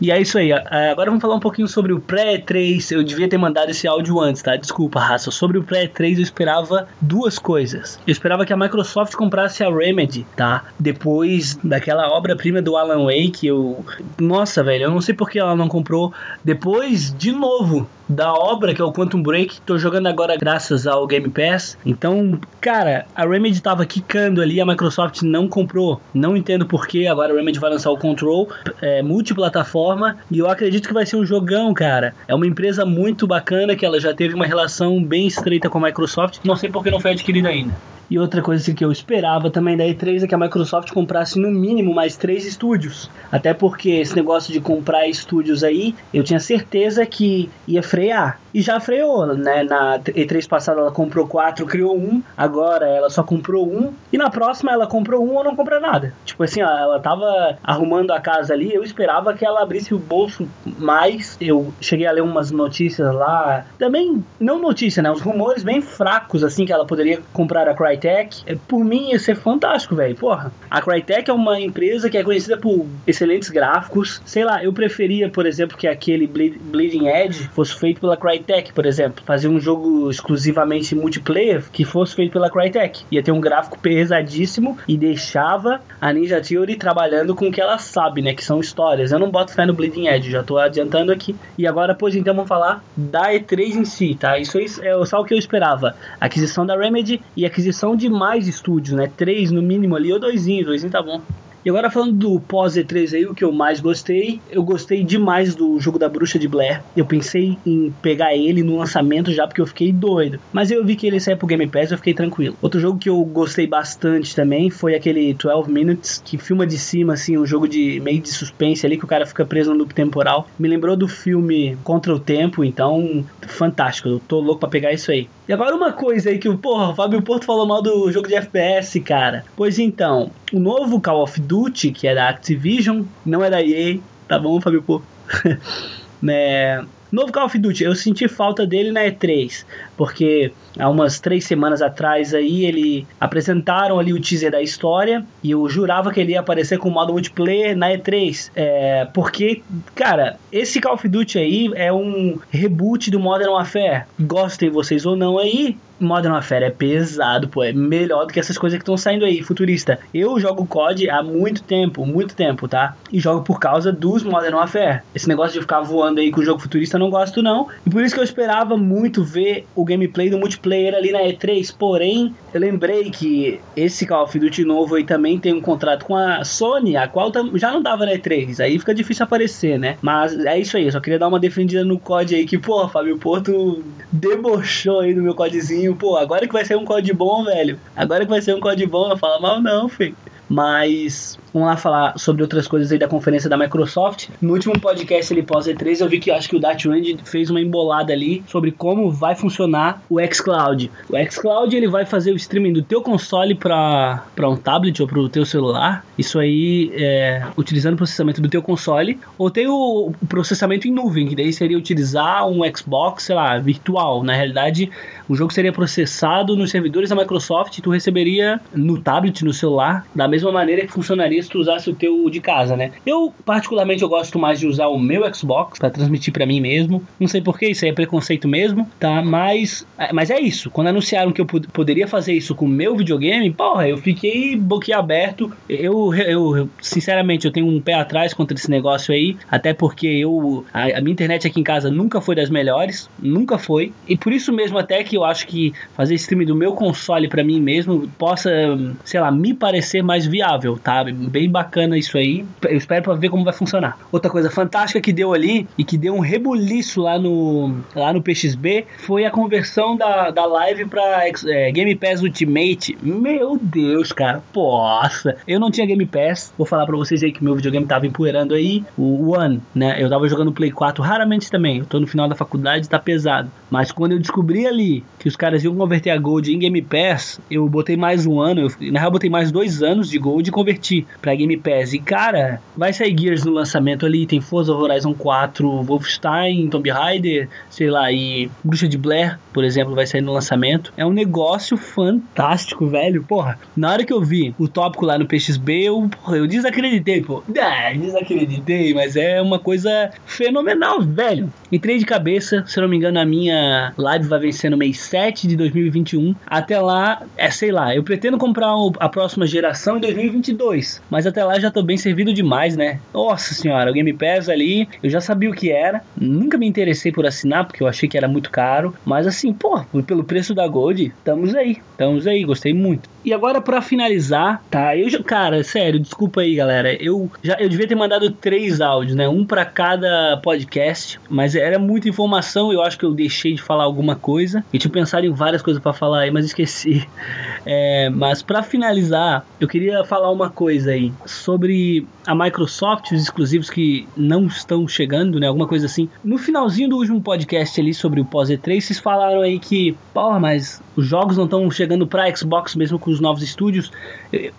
E é isso aí. Agora vamos falar um pouquinho sobre o pré-3. Eu devia ter mandado esse áudio antes, tá? Desculpa, raça. Sobre o pré-3 eu esperava duas coisas. Eu esperava que a Microsoft comprasse a Remedy, tá? Depois daquela obra-prima do Alan Wake, eu. Nossa, velho, eu não sei por que ela não comprou. Depois, de novo, da obra que é o Quantum Break. Tô jogando agora graças ao Game Pass. Então, cara, a Remedy tava quicando ali, a Microsoft não comprou. Não entendo porquê. Agora a Remedy vai lançar o Control é, multiplataforma e eu acredito que vai ser um jogão, cara. É uma empresa muito bacana que ela já teve uma relação bem estreita com a Microsoft. Não sei porque não foi adquirida ainda. E outra coisa assim, que eu esperava também da E3 é que a Microsoft comprasse no mínimo mais três estúdios. Até porque esse negócio de comprar estúdios aí, eu tinha certeza que ia frear. E já freou, né? Na E3 passada ela comprou quatro, criou um. Agora ela só comprou um. E na próxima ela comprou um ou não compra nada. Tipo assim, ela tava arrumando a casa ali. Eu esperava que ela abrisse o bolso mais. Eu cheguei a ler umas notícias lá. Também, não notícia, né? Os rumores bem fracos, assim, que ela poderia comprar a Crytek Crytek, é, por mim ia ser fantástico, velho. Porra, a Crytek é uma empresa que é conhecida por excelentes gráficos. Sei lá, eu preferia, por exemplo, que aquele Bleeding Edge fosse feito pela Crytek, por exemplo. Fazer um jogo exclusivamente multiplayer que fosse feito pela Crytek. Ia ter um gráfico pesadíssimo e deixava a Ninja Theory trabalhando com o que ela sabe, né? Que são histórias. Eu não boto fé no Bleeding Edge, já tô adiantando aqui. E agora, pois então, vamos falar da E3 em si, tá? Isso é só o que eu esperava. Aquisição da Remedy e aquisição de mais estúdios, né? Três no mínimo ali, ou doisinho, doisinho tá bom. E agora falando do pós E3 aí, o que eu mais gostei, eu gostei demais do jogo da Bruxa de Blair. Eu pensei em pegar ele no lançamento já porque eu fiquei doido. Mas eu vi que ele saiu pro Game Pass, eu fiquei tranquilo. Outro jogo que eu gostei bastante também foi aquele 12 Minutes, que filma de cima assim, um jogo de meio de suspense ali que o cara fica preso no loop temporal. Me lembrou do filme Contra o Tempo, então fantástico. Eu tô louco para pegar isso aí. E agora uma coisa aí que, porra, o Fábio Porto falou mal do jogo de FPS, cara. Pois então, o novo Call of Duty, que é da Activision, não é da EA, tá bom, Fábio Porto? né? Novo Call of Duty, eu senti falta dele na E3, porque há umas três semanas atrás aí ele apresentaram ali o teaser da história e eu jurava que ele ia aparecer com o modo multiplayer na E3, é, porque, cara, esse Call of Duty aí é um reboot do Modern Warfare, gostem vocês ou não aí, Modern Warfare é pesado, pô, é melhor do que essas coisas que estão saindo aí, futurista. Eu jogo COD há muito tempo, muito tempo, tá? E jogo por causa dos Modern Warfare. Esse negócio de ficar voando aí com o jogo futurista eu não gosto não. E por isso que eu esperava muito ver o gameplay do multiplayer ali na E3, porém, eu lembrei que esse Call of Duty novo aí também tem um contrato com a Sony, a qual já não dava na E3, aí fica difícil aparecer, né? Mas é isso aí, eu só queria dar uma defendida no COD aí, que, pô, Fábio Porto debochou aí no meu CODzinho pô, agora que vai ser um código bom, velho. Agora que vai ser um código bom, não fala mal não, filho. Mas vamos lá falar sobre outras coisas aí da conferência da Microsoft. No último podcast ali pós E3, eu vi que acho que o Dart Range fez uma embolada ali sobre como vai funcionar o xCloud. O xCloud ele vai fazer o streaming do teu console para um tablet ou para o teu celular. Isso aí é, utilizando o processamento do teu console. Ou tem o processamento em nuvem, que daí seria utilizar um Xbox, sei lá, virtual. Na realidade, o jogo seria processado nos servidores da Microsoft e tu receberia no tablet, no celular, da mesma maneira que funcionaria se tu usasse o teu de casa, né? Eu, particularmente, eu gosto mais de usar o meu Xbox para transmitir para mim mesmo. Não sei porquê, isso aí é preconceito mesmo, tá? Mas, é, mas é isso. Quando anunciaram que eu poderia fazer isso com o meu videogame, porra, eu fiquei boquiaberto. Eu, eu, sinceramente, eu tenho um pé atrás contra esse negócio aí, até porque eu, a, a minha internet aqui em casa nunca foi das melhores, nunca foi. E por isso mesmo até que eu acho que fazer streaming do meu console para mim mesmo possa, sei lá, me parecer mais viável, tá? Bem bacana isso aí. Eu espero para ver como vai funcionar. Outra coisa fantástica que deu ali e que deu um rebuliço lá no, lá no PXB foi a conversão da, da live para é, Game Pass Ultimate. Meu Deus, cara. Poxa, eu não tinha Game Pass. Vou falar para vocês aí que meu videogame tava empoeirando aí. O One, né? Eu tava jogando Play 4 raramente também. Eu tô no final da faculdade, tá pesado. Mas quando eu descobri ali que os caras iam converter a Gold em Game Pass, eu botei mais um ano. Eu, na real, botei mais dois anos de Gold e converti pra Game Pass. E cara, vai sair Gears no lançamento ali. Tem Forza Horizon 4, Wolfenstein, Tomb Raider, sei lá, e Bruxa de Blair, por exemplo, vai sair no lançamento. É um negócio fantástico, velho. Porra, na hora que eu vi o tópico lá no PXB, eu, porra, eu desacreditei, pô. Desacreditei, mas é uma coisa fenomenal, velho. Entrei de cabeça, se não me engano, a minha live vai vencer no mês 7 de 2021. Até lá, é sei lá, eu pretendo comprar a próxima geração em 2022, mas até lá já tô bem servido demais, né? Nossa senhora, o Game Pass ali, eu já sabia o que era, nunca me interessei por assinar porque eu achei que era muito caro, mas assim, pô, pelo preço da Gold, estamos aí, estamos aí, gostei muito. E agora para finalizar, tá? Eu já, cara, sério, desculpa aí, galera. Eu já eu devia ter mandado três áudios, né? Um para cada podcast, mas era muita informação, eu acho que eu deixei de falar alguma coisa. E tinha pensado em várias coisas para falar aí, mas esqueci. É, mas para finalizar, eu queria falar uma coisa aí sobre a Microsoft, os exclusivos que não estão chegando, né? Alguma coisa assim. No finalzinho do último podcast ali sobre o pós E3, vocês falaram aí que, porra, mas os jogos não estão chegando para Xbox mesmo com os novos estúdios.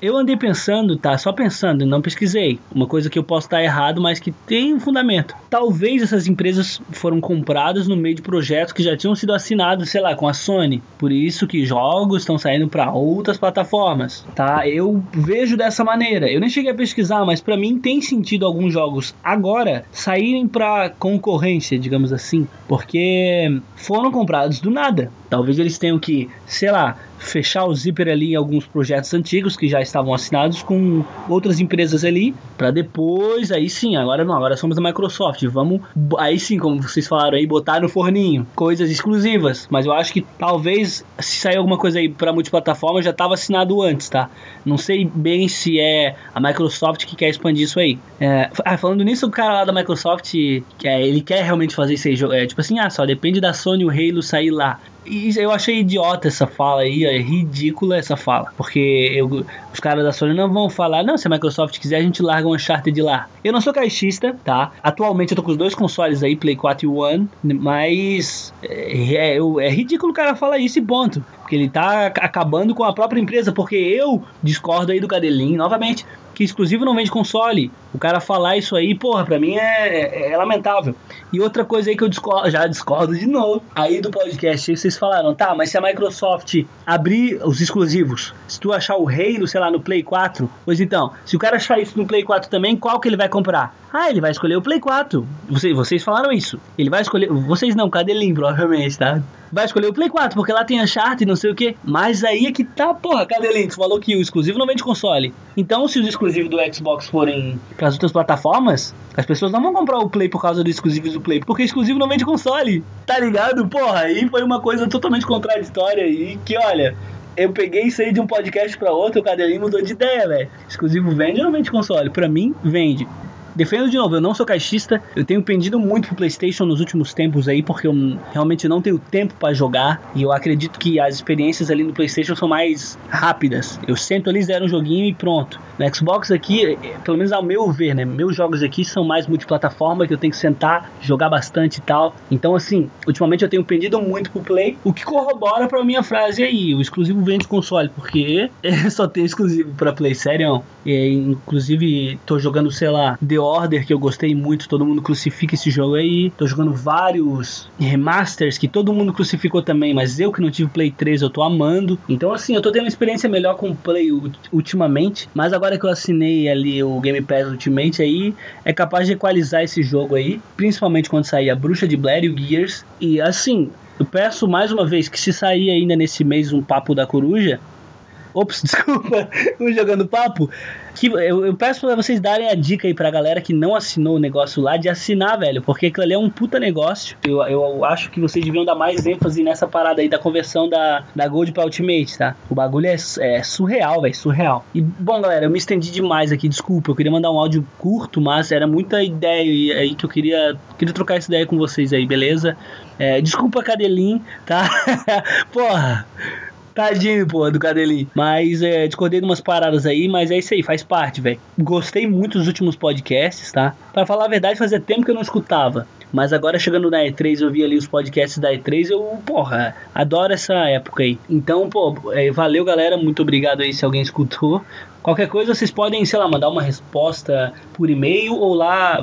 Eu andei pensando, tá? Só pensando, não pesquisei. Uma coisa que eu posso estar errado, mas que tem um fundamento. Talvez essas empresas foram compradas no meio de projetos que já tinham sido assinados, sei lá, com a Sony. Por isso que jogos estão saindo para outras plataformas, tá? Eu vejo dessa maneira. Eu nem cheguei a pesquisar, mas para mim tem sentido alguns jogos agora saírem para concorrência, digamos assim, porque foram comprados do nada. Talvez eles tenham que, sei lá, fechar o zíper ali em alguns projetos antigos que já estavam assinados com outras empresas ali, para depois, aí sim, agora não, agora somos a Microsoft, vamos, aí sim, como vocês falaram aí, botar no forninho coisas exclusivas, mas eu acho que talvez se sair alguma coisa aí para multiplataforma já estava assinado antes, tá? Não sei bem se é a Microsoft que quer expandir isso aí. É, ah, falando nisso, o cara lá da Microsoft, que é, ele quer realmente fazer isso aí, é, tipo assim, ah, só depende da Sony o Halo sair lá. E eu achei idiota essa fala aí, é ridícula essa fala. Porque eu, os caras da Sony não vão falar, não, se a Microsoft quiser, a gente larga um Uncharted lá. Eu não sou caixista, tá? Atualmente eu tô com os dois consoles aí, Play 4 e One, mas é, é, é ridículo o cara falar isso e ponto. Porque ele tá acabando com a própria empresa, porque eu discordo aí do Cadelinho, novamente que exclusivo não vende console. O cara falar isso aí, porra, pra mim é, é, é lamentável. E outra coisa aí que eu discordo, já discordo de novo, aí do podcast, aí vocês falaram, tá, mas se a Microsoft abrir os exclusivos, se tu achar o Halo, sei lá, no Play 4, pois então, se o cara achar isso no Play 4 também, qual que ele vai comprar? Ah, ele vai escolher o Play 4. Vocês, vocês falaram isso. Ele vai escolher. Vocês não, cadê Lim, provavelmente, tá? Vai escolher o Play 4, porque lá tem Uncharted não sei o que. Mas aí é que tá, porra, cadê? Tu falou que o exclusivo não vende console. Então, se os exclusivos do Xbox forem para as outras plataformas, as pessoas não vão comprar o Play por causa dos exclusivos do Play, porque exclusivo não vende console. Tá ligado? Porra, aí foi uma coisa totalmente contraditória e que, olha, eu peguei isso aí de um podcast para outro, o Cadelinho mudou de ideia, velho. Exclusivo vende ou não vende console? Para mim, vende. Defendo de novo, eu não sou caixista, eu tenho pendido muito pro PlayStation nos últimos tempos aí, porque eu realmente não tenho tempo para jogar e eu acredito que as experiências ali no PlayStation são mais rápidas. Eu sento ali, zero um joguinho e pronto. No Xbox aqui, é, é, pelo menos ao meu ver, né? Meus jogos aqui são mais multiplataforma, que eu tenho que sentar, jogar bastante e tal. Então, assim, ultimamente eu tenho pendido muito pro Play, o que corrobora pra minha frase aí: o exclusivo vende console, porque só tem exclusivo pra Play, sério. E, inclusive, tô jogando, sei lá, The Order, que eu gostei muito, todo mundo crucifica esse jogo aí. Tô jogando vários remasters que todo mundo crucificou também, mas eu que não tive Play 3, eu tô amando. Então, assim, eu tô tendo uma experiência melhor com o Play ultimamente, mas agora que eu assinei ali o Game Pass Ultimate aí, é capaz de equalizar esse jogo aí, principalmente quando sair a Bruxa de Blair e o Gears. E assim, eu peço mais uma vez que se sair ainda nesse mês um Papo da Coruja, Ops, desculpa, o Jogando Papo. Que eu, eu peço pra vocês darem a dica aí pra galera que não assinou o negócio lá de assinar, velho, porque aquilo ali é um puta negócio. Eu, eu acho que vocês deviam dar mais ênfase nessa parada aí da conversão da, da Gold pra Ultimate, tá? O bagulho é, é surreal, velho, surreal. E, bom, galera, eu me estendi demais aqui, desculpa, eu queria mandar um áudio curto, mas era muita ideia aí que eu queria, queria trocar essa ideia com vocês aí, beleza? É, desculpa, Cadelin, tá? Porra. Tadinho, pô, do Cadelinho. Mas é, discordei de umas paradas aí, mas é isso aí, faz parte, velho. Gostei muito dos últimos podcasts, tá? Pra falar a verdade, fazia tempo que eu não escutava. Mas agora chegando na E3, eu vi ali os podcasts da E3, eu, porra, adoro essa época aí. Então, pô, é, valeu galera, muito obrigado aí se alguém escutou. Qualquer coisa vocês podem, sei lá, mandar uma resposta por e-mail ou lá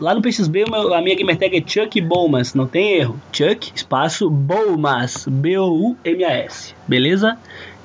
lá no PXB a minha gamer tag é Chuck Bowmas, não tem erro. Chuck, espaço Bowmas, B-O-U-M-A-S, beleza?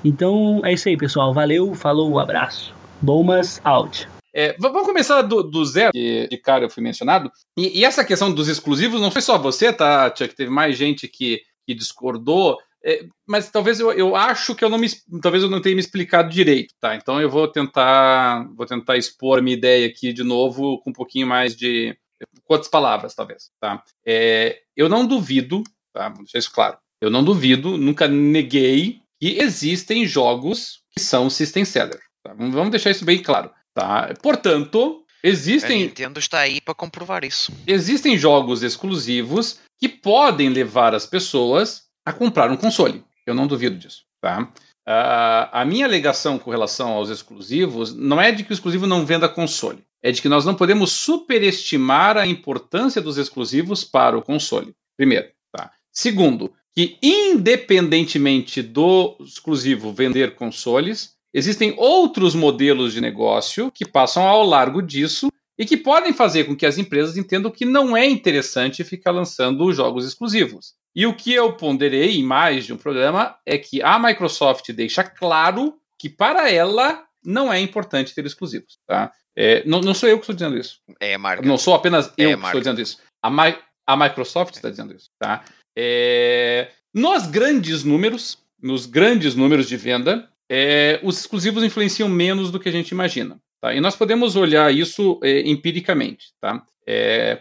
Então é isso aí, pessoal. Valeu, falou, abraço. Bowmas out. É, vamos começar do, do zero, que de cara eu fui mencionado. E, e, essa questão dos exclusivos não foi só você, tá, Chuck? Teve mais gente que, que discordou. É, mas talvez eu, eu acho que eu não me talvez eu não tenha me explicado direito, tá? Então eu vou tentar vou tentar expor minha ideia aqui de novo com um pouquinho mais de quantas palavras, talvez, tá? É, eu não duvido, tá? Vou deixar isso claro. Eu não duvido, nunca neguei que existem jogos que são system seller. Tá? Vamos deixar isso bem claro, tá? Portanto, existem. A Nintendo está aí para comprovar isso. Existem jogos exclusivos que podem levar as pessoas a comprar um console. Eu não duvido disso. Tá? Uh, a minha alegação com relação aos exclusivos não é de que o exclusivo não venda console, é de que nós não podemos superestimar a importância dos exclusivos para o console. Primeiro. Tá? Segundo, que independentemente do exclusivo vender consoles, existem outros modelos de negócio que passam ao largo disso e que podem fazer com que as empresas entendam que não é interessante ficar lançando jogos exclusivos. E o que eu ponderei em mais de um programa é que a Microsoft deixa claro que para ela não é importante ter exclusivos. Tá? É, não, não, sou eu que estou dizendo isso. É marca. Não sou apenas eu é que estou dizendo isso. A, Ma a Microsoft está dizendo isso. Tá? É, nos grandes números, nos grandes números de venda, é, os exclusivos influenciam menos do que a gente imagina. Tá? E nós podemos olhar isso empiricamente. Tá?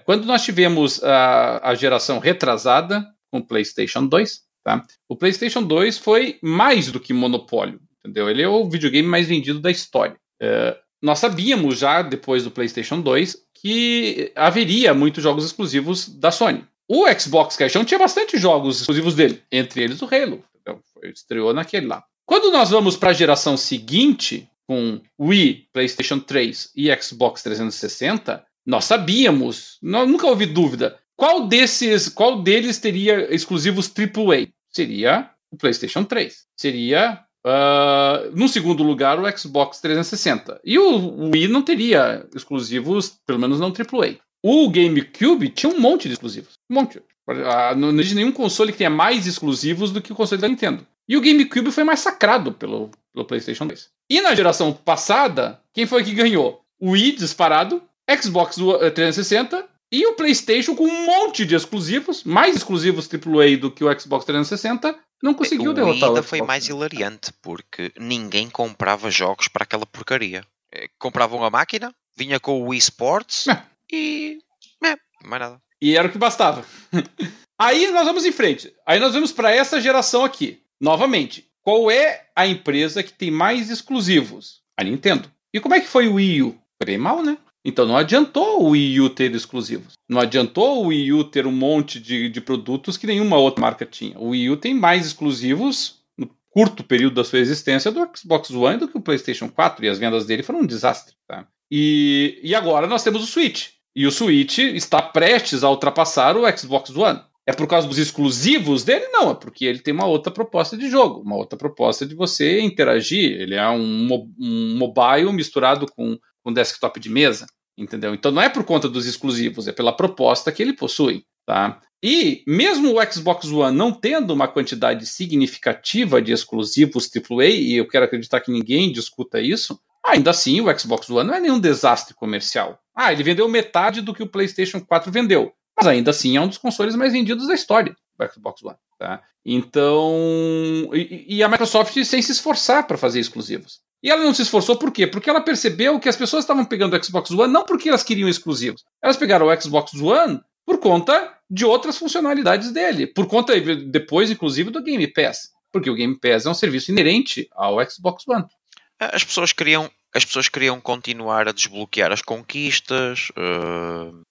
Quando nós tivemos a, a geração retrasada, com o PlayStation 2. Tá? O PlayStation 2 foi mais do que monopólio, entendeu? Ele é o videogame mais vendido da história. É, nós sabíamos já, depois do PlayStation 2, que haveria muitos jogos exclusivos da Sony. O Xbox Caixão tinha bastante jogos exclusivos dele, entre eles o Halo. Entendeu? Estreou naquele lá. Quando nós vamos para a geração seguinte, com Wii, PlayStation 3 e Xbox 360, nós sabíamos, nunca houve dúvida, qual desses, qual deles teria exclusivos AAA? Seria o PlayStation 3. Seria Uh, no segundo lugar, o Xbox 360. E o Wii não teria exclusivos, pelo menos não AAA. O GameCube tinha um monte de exclusivos. Um monte. Uh, não existe nenhum console que tenha mais exclusivos do que o console da Nintendo. E o GameCube foi massacrado pelo, pelo PlayStation 2. E na geração passada, quem foi que ganhou? O Wii disparado, Xbox 360 e o PlayStation, com um monte de exclusivos, mais exclusivos AAA do que o Xbox 360, não conseguiu o derrotar o Xbox. foi mais hilariante, porque ninguém comprava jogos para aquela porcaria. Eh, compravam a máquina, vinha com o Wii Sports é. e. É, mais nada. E era o que bastava. Aí nós vamos em frente. Aí nós vamos para essa geração aqui. Novamente, qual é a empresa que tem mais exclusivos? A Nintendo. E como é que foi o Wii U? Foi bem mal, né? Então não adiantou o Wii U ter exclusivos. Não adiantou o Wii U ter um monte de, de produtos que nenhuma outra marca tinha. O Wii U tem mais exclusivos no curto período da sua existência do Xbox One do que o PlayStation 4 e as vendas dele foram um desastre. Tá? E, e agora nós temos o Switch. E o Switch está prestes a ultrapassar o Xbox One. É por causa dos exclusivos dele? Não, é porque ele tem uma outra proposta de jogo, uma outra proposta de você interagir. Ele é um, um mobile misturado com com desktop de mesa, entendeu? Então não é por conta dos exclusivos, é pela proposta que ele possui, tá? E mesmo o Xbox One não tendo uma quantidade significativa de exclusivos AAA, e eu quero acreditar que ninguém discuta isso, ainda assim o Xbox One não é nenhum desastre comercial. Ah, ele vendeu metade do que o PlayStation 4 vendeu, mas ainda assim é um dos consoles mais vendidos da história. Xbox One. Tá? Então, e, e a Microsoft sem se esforçar para fazer exclusivos. E ela não se esforçou por quê? Porque ela percebeu que as pessoas estavam pegando o Xbox One não porque elas queriam exclusivos. Elas pegaram o Xbox One por conta de outras funcionalidades dele. Por conta, depois, inclusive, do Game Pass. Porque o Game Pass é um serviço inerente ao Xbox One. As pessoas queriam as pessoas queriam continuar a desbloquear as conquistas. Uh...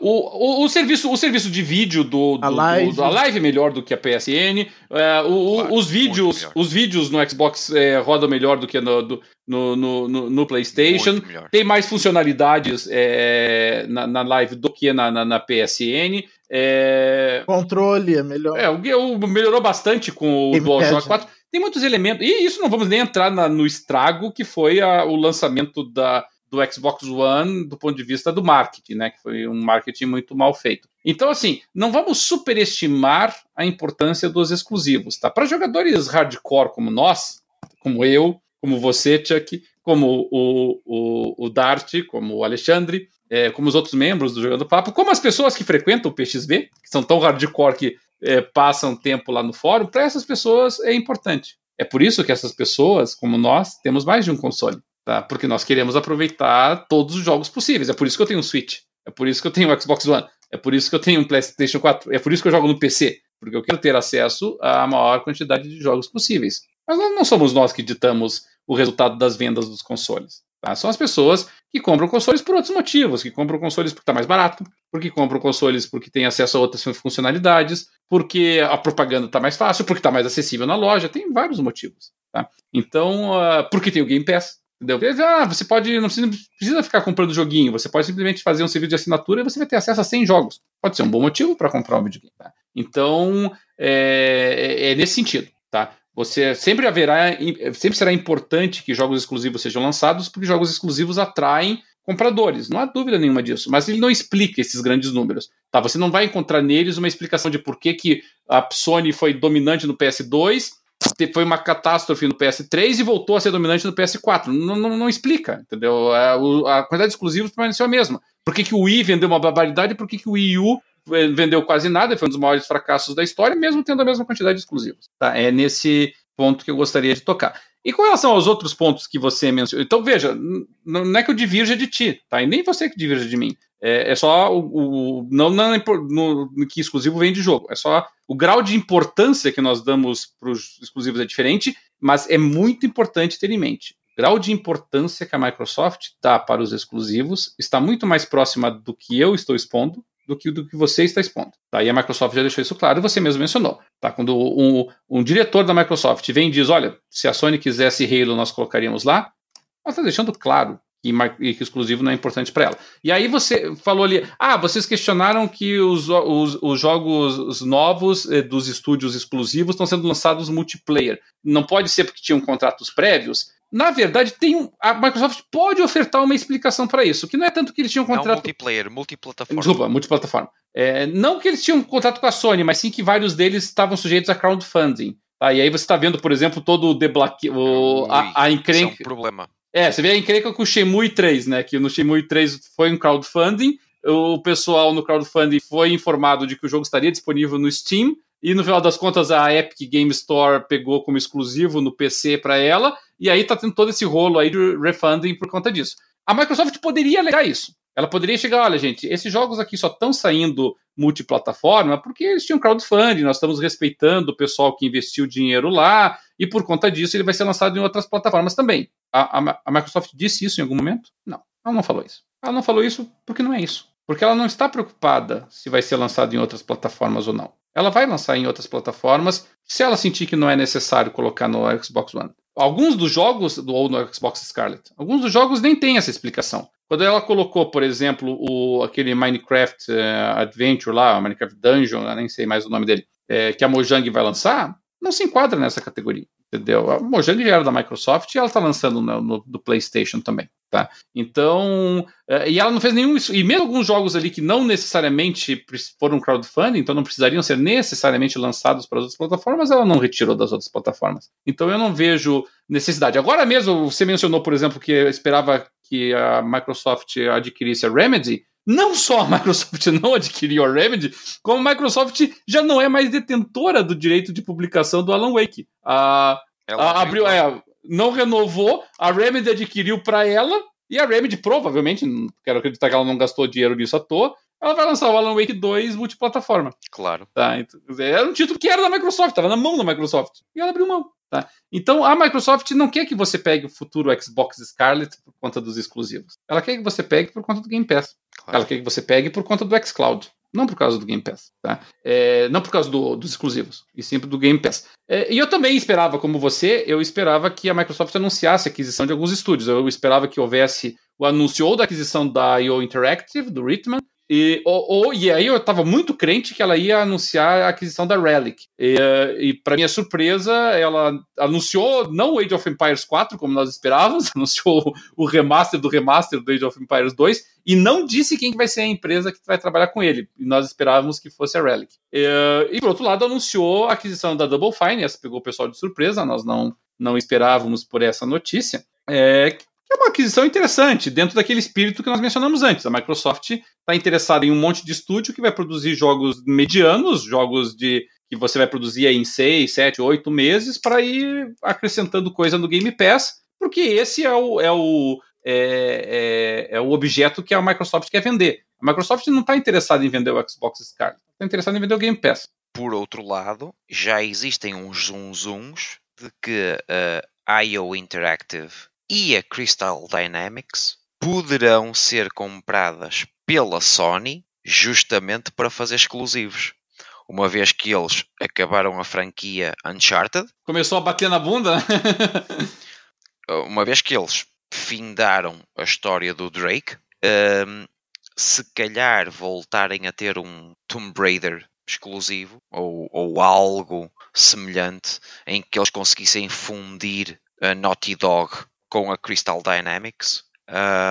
O, o, o, serviço, o serviço de vídeo do, do, a live. Do, live é melhor do que a PSN. É, o, claro, os, vídeos, os vídeos no Xbox é, rodam melhor do que no, do, no, no, no, no, PlayStation. Tem mais funcionalidades é, na, na, live do que na, na, na PSN. É... Controle é melhor. É, o, melhorou bastante com o DualShock 4. Tem muitos elementos. E isso não vamos nem entrar na, no estrago que foi a, o lançamento da, do Xbox One do ponto de vista do marketing, né? Que foi um marketing muito mal feito. Então, assim, não vamos superestimar a importância dos exclusivos, tá? Para jogadores hardcore como nós, como eu, como você, Chuck, como o, o, o Dart, como o Alexandre, é, como os outros membros do Jogando Papo, como as pessoas que frequentam o PXB, que são tão hardcore que é, passam tempo lá no fórum, para essas pessoas é importante. É por isso que essas pessoas, como nós, temos mais de um console. Tá? Porque nós queremos aproveitar todos os jogos possíveis. É por isso que eu tenho um Switch. É por isso que eu tenho um Xbox One. É por isso que eu tenho um PlayStation 4. É por isso que eu jogo no PC. Porque eu quero ter acesso à maior quantidade de jogos possíveis. Mas não somos nós que ditamos o resultado das vendas dos consoles. Tá? São as pessoas que compram consoles por outros motivos, que compram consoles porque está mais barato, porque compram consoles porque tem acesso a outras funcionalidades, porque a propaganda está mais fácil, porque está mais acessível na loja, tem vários motivos. Tá? Então, uh, porque tem o Game Pass. Entendeu? Ah, você pode, não precisa, precisa ficar comprando joguinho, você pode simplesmente fazer um serviço de assinatura e você vai ter acesso a 100 jogos. Pode ser um bom motivo para comprar um videogame. Tá? Então, é, é, é nesse sentido. Tá? Você sempre haverá, sempre será importante que jogos exclusivos sejam lançados, porque jogos exclusivos atraem compradores, não há dúvida nenhuma disso, mas ele não explica esses grandes números. Tá, você não vai encontrar neles uma explicação de por que, que a Sony foi dominante no PS2, foi uma catástrofe no PS3 e voltou a ser dominante no PS4. Não, não, não explica, entendeu? A, a, quantidade de exclusivos permaneceu a mesma. Por que, que o Wii vendeu uma barbaridade e por que, que o Wii U vendeu quase nada, foi um dos maiores fracassos da história, mesmo tendo a mesma quantidade de exclusivos. Tá? É nesse ponto que eu gostaria de tocar. E com relação aos outros pontos que você mencionou, então veja, não é que eu divirja de ti, tá? E nem você que divirja de mim. É, é só o, o não, não no, no, que exclusivo vem de jogo. É só o grau de importância que nós damos para os exclusivos é diferente, mas é muito importante ter em mente. O grau de importância que a Microsoft dá para os exclusivos está muito mais próxima do que eu estou expondo do que do que você está expondo. Tá? E a Microsoft já deixou isso claro, você mesmo mencionou. Tá? Quando um, um diretor da Microsoft vem e diz, olha, se a Sony quisesse Halo, nós colocaríamos lá, ela está deixando claro que, que exclusivo não é importante para ela. E aí você falou ali, ah, vocês questionaram que os, os, os jogos novos eh, dos estúdios exclusivos estão sendo lançados multiplayer. Não pode ser porque tinham contratos prévios? Na verdade, tem um, a Microsoft pode ofertar uma explicação para isso, que não é tanto que eles tinham um contrato. Não multiplayer, multiplataforma. Desculpa, multiplataforma. É, não que eles tinham um contrato com a Sony, mas sim que vários deles estavam sujeitos a crowdfunding. Tá? E aí você está vendo, por exemplo, todo o deblaque, o, a, a encrenca. Isso é um problema. É, você vê a encrenca com o Shenmue 3, né? Que no Shenmue 3 foi um crowdfunding. O pessoal no crowdfunding foi informado de que o jogo estaria disponível no Steam. E no final das contas, a Epic Game Store pegou como exclusivo no PC para ela e aí tá tendo todo esse rolo aí de refunding por conta disso. A Microsoft poderia alegar isso. Ela poderia chegar, olha, gente, esses jogos aqui só estão saindo multiplataforma porque eles tinham crowdfunding, nós estamos respeitando o pessoal que investiu dinheiro lá, e por conta disso ele vai ser lançado em outras plataformas também. A, a, a Microsoft disse isso em algum momento? Não, ela não falou isso. Ela não falou isso porque não é isso. Porque ela não está preocupada se vai ser lançado em outras plataformas ou não. Ela vai lançar em outras plataformas se ela sentir que não é necessário colocar no Xbox One. Alguns dos jogos, ou no Xbox Scarlet, alguns dos jogos nem tem essa explicação. Quando ela colocou, por exemplo, o, aquele Minecraft uh, Adventure lá, Minecraft Dungeon, nem sei mais o nome dele, é, que a Mojang vai lançar, não se enquadra nessa categoria. Entendeu? A Mojang já era da Microsoft e ela está lançando no, no, do PlayStation também. Tá? Então, uh, e ela não fez nenhum. E mesmo alguns jogos ali que não necessariamente foram crowdfunding, então não precisariam ser necessariamente lançados para as outras plataformas, ela não retirou das outras plataformas. Então eu não vejo necessidade. Agora mesmo, você mencionou, por exemplo, que esperava que a Microsoft adquirisse a Remedy. não só a Microsoft não adquiriu a Remedy, como a Microsoft já não é mais detentora do direito de publicação do Alan Wake. A, a abriu, é, não renovou, a Remedy adquiriu para ela, e a Remedy provavelmente, quero acreditar que ela não gastou dinheiro nisso à toa, ela vai lançar o Alan Wake 2 multiplataforma. Claro. Tá, então, era um título que era da Microsoft, estava na mão da Microsoft. E ela abriu mão. Tá? Então a Microsoft não quer que você pegue o futuro Xbox Scarlet por conta dos exclusivos. Ela quer que você pegue por conta do Game Pass. Claro. Ela quer que você pegue por conta do xCloud. Não por causa do Game Pass, tá? É, não por causa do, dos exclusivos, e sempre do Game Pass. É, e eu também esperava, como você, eu esperava que a Microsoft anunciasse a aquisição de alguns estúdios. Eu esperava que houvesse o anúncio ou da aquisição da IO Interactive, do Ritman, e, ou, ou, e aí eu estava muito crente que ela ia anunciar a aquisição da Relic. E, uh, e para minha surpresa, ela anunciou não o Age of Empires 4, como nós esperávamos, anunciou o remaster do remaster do Age of Empires 2, e não disse quem vai ser a empresa que vai trabalhar com ele. E nós esperávamos que fosse a Relic. E, uh, e por outro lado, anunciou a aquisição da Double Fine, essa pegou o pessoal de surpresa, nós não, não esperávamos por essa notícia. É, é uma aquisição interessante, dentro daquele espírito que nós mencionamos antes. A Microsoft está interessada em um monte de estúdio que vai produzir jogos medianos, jogos de que você vai produzir em 6, 7, 8 meses para ir acrescentando coisa no Game Pass, porque esse é o, é o, é, é, é o objeto que a Microsoft quer vender. A Microsoft não está interessada em vender o Xbox Scarlet, está interessada em vender o Game Pass. Por outro lado, já existem uns zoom zooms de que a IO Interactive e a Crystal Dynamics poderão ser compradas pela Sony justamente para fazer exclusivos. Uma vez que eles acabaram a franquia Uncharted. Começou a bater na bunda? uma vez que eles findaram a história do Drake, um, se calhar voltarem a ter um Tomb Raider exclusivo ou, ou algo semelhante em que eles conseguissem fundir a Naughty Dog com a Crystal Dynamics,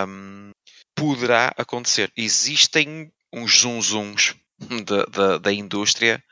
um, poderá acontecer. Existem uns zunzuns da, da, da indústria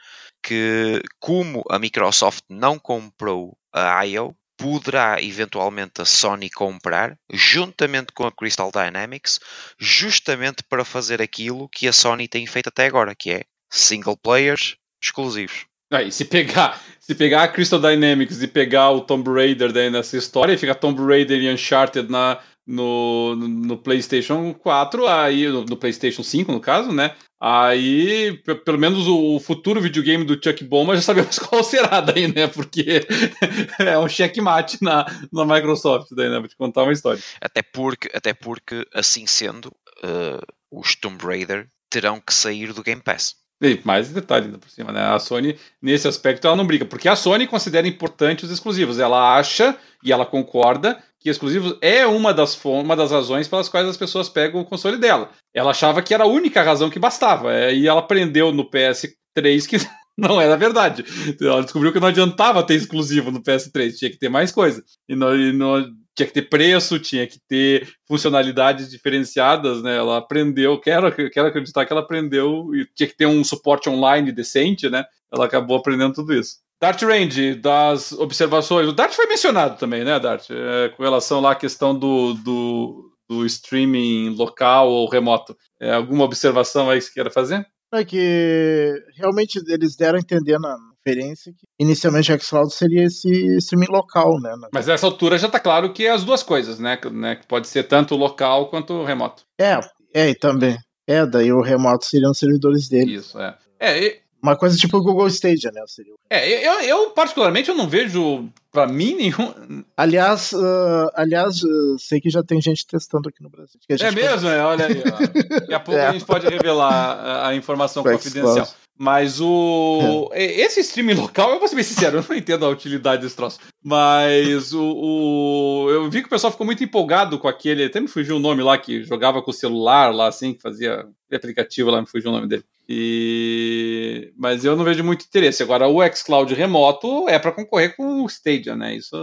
que, como a Microsoft não comprou a IO, poderá eventualmente a Sony comprar, juntamente com a Crystal Dynamics, justamente para fazer aquilo que a Sony tem feito até agora, que é single players exclusivos. Aí, se pegar, se pegar a Crystal Dynamics e pegar o Tomb Raider daí nessa história, fica Tomb Raider e Uncharted na, no, no PlayStation 4, aí no, no, PlayStation 5, no caso, né? Aí, pelo menos o futuro videogame do Chuck Bomba já sabemos qual será daí, né? Porque é um checkmate na, na Microsoft daí, né? Vou te contar uma história. Até porque, até porque assim sendo, uh, os Tomb Raider terão que sair do Game Pass. E mais detalhe ainda por cima, né? A Sony, nesse aspecto, ela não briga, porque a Sony considera importante os exclusivos. Ela acha e ela concorda que exclusivos é uma das, uma das razões pelas quais as pessoas pegam o console dela. Ela achava que era a única razão que bastava. É, e ela aprendeu no PS3 que não era verdade. Ela descobriu que não adiantava ter exclusivo no PS3, tinha que ter mais coisa. E não, e não tinha que ter preço, tinha que ter funcionalidades diferenciadas, né? Ela aprendeu, quero, quero acreditar que ela aprendeu e tinha que ter um suporte online decente, né? Ela acabou aprendendo tudo isso. Dart Range, das observações. O Dart foi mencionado também, né, Dart? É, com relação lá à questão do, do, do streaming local ou remoto. É, alguma observação aí que você queira fazer? É que realmente eles deram a entender na conferência que inicialmente o xCloud seria esse streaming local, né? Mas nessa altura já está claro que é as duas coisas, né? né? Que pode ser tanto local quanto remoto. É, é, e também. É, daí o remoto seriam os servidores dele. Isso, é. É, e, uma coisa tipo o Google Stadia, né? Seria. É, eu, eu particularmente eu não vejo para mim nenhum. Aliás, uh, aliás, uh, sei que já tem gente testando aqui no Brasil. é mesmo, é, olha aí. Ó. Daqui a pouco é. a gente pode revelar a, a informação confidencial. Mas o. É. Esse streaming local, eu vou ser bem sincero, eu não entendo a utilidade desse troço. Mas o, o. Eu vi que o pessoal ficou muito empolgado com aquele. Até me fugiu o nome lá, que jogava com o celular lá, assim, que fazia aplicativo lá, me fugiu o nome dele. E... Mas eu não vejo muito interesse. Agora, o xCloud remoto é para concorrer com o Stadia, né? Isso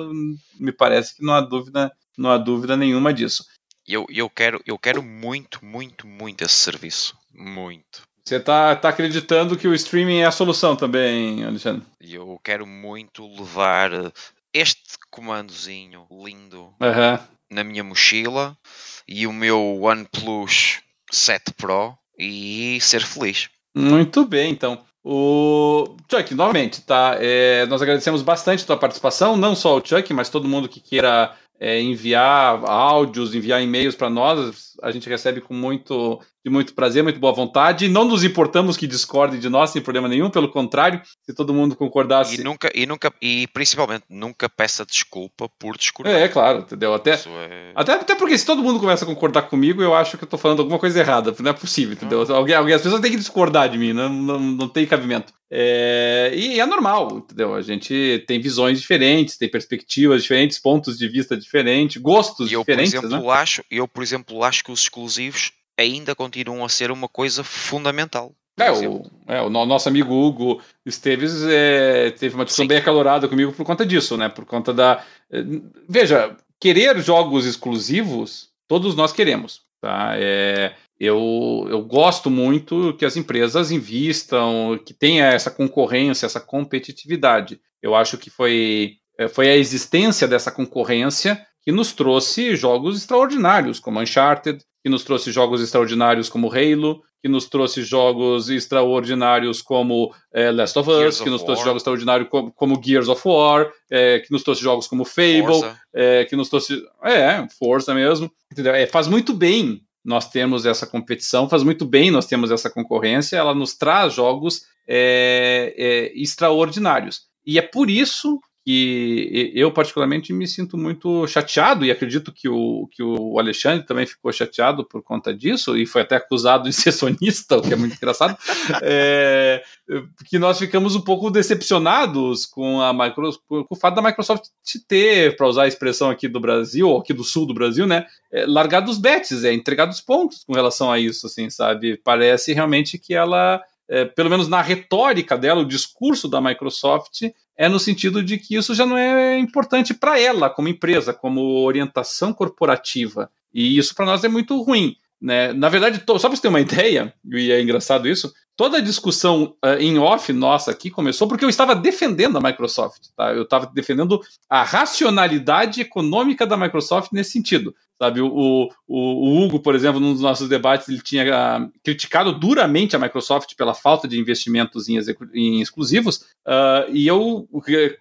me parece que não há dúvida, não há dúvida nenhuma disso. Eu, eu, quero, eu quero muito, muito, muito esse serviço. Muito. Você tá, tá acreditando que o streaming é a solução também, Alexandre? Eu quero muito levar este comandozinho lindo uhum. na minha mochila e o meu OnePlus 7 Pro e ser feliz. Muito bem, então. O Chuck, novamente, tá? É, nós agradecemos bastante a tua participação, não só o Chuck, mas todo mundo que queira é, enviar áudios, enviar e-mails para nós, a gente recebe com muito, de muito prazer, muito boa vontade. Não nos importamos que discorde de nós, sem problema nenhum, pelo contrário, se todo mundo concordasse. E nunca, e nunca, e principalmente, nunca peça desculpa por discordar. É, claro, entendeu? Até, é... até, até porque se todo mundo começa a concordar comigo, eu acho que eu tô falando alguma coisa errada, não é possível, entendeu? Ah. Alguém, alguém, as pessoas têm que discordar de mim, não, não, não tem cabimento. É, e é normal, entendeu? A gente tem visões diferentes, tem perspectivas diferentes, pontos de vista diferentes, gostos eu, diferentes. Por exemplo, né? acho, eu, por exemplo, acho que os exclusivos ainda continuam a ser uma coisa fundamental. É o, é, o, nosso amigo Hugo Esteves é, teve uma discussão Sim. bem acalorada comigo por conta disso, né? Por conta da. Eh, veja, querer jogos exclusivos, todos nós queremos. Tá? É, eu, eu gosto muito que as empresas invistam, que tenha essa concorrência, essa competitividade. Eu acho que foi, eh, foi a existência dessa concorrência que nos trouxe jogos extraordinários, como Uncharted, que nos trouxe jogos extraordinários como Halo, que nos trouxe jogos extraordinários como é, Last of Us, Gears que of nos War. trouxe jogos extraordinários como, como Gears of War, é, que nos trouxe jogos como Fable, é, que nos trouxe. É, Forza mesmo. Entendeu? É, faz muito bem nós temos essa competição, faz muito bem nós temos essa concorrência, ela nos traz jogos extraordinários. E é por isso que eu particularmente me sinto muito chateado e acredito que o, que o Alexandre também ficou chateado por conta disso e foi até acusado de ser sonista, o que é muito engraçado, é, que nós ficamos um pouco decepcionados com a Microsoft, com o fato da Microsoft ter, para usar a expressão aqui do Brasil, ou aqui do sul do Brasil, né, é, largado os bets, é, entregado os pontos com relação a isso, assim, sabe? Parece realmente que ela é, pelo menos na retórica dela, o discurso da Microsoft é no sentido de que isso já não é importante para ela como empresa, como orientação corporativa. E isso para nós é muito ruim. Né? Na verdade, só para você ter uma ideia, e é engraçado isso, toda a discussão uh, em off nossa aqui começou porque eu estava defendendo a Microsoft. Tá? Eu estava defendendo a racionalidade econômica da Microsoft nesse sentido. Sabe, o, o, o, Hugo, por exemplo, num dos nossos debates, ele tinha uh, criticado duramente a Microsoft pela falta de investimentos em, em exclusivos, uh, e eu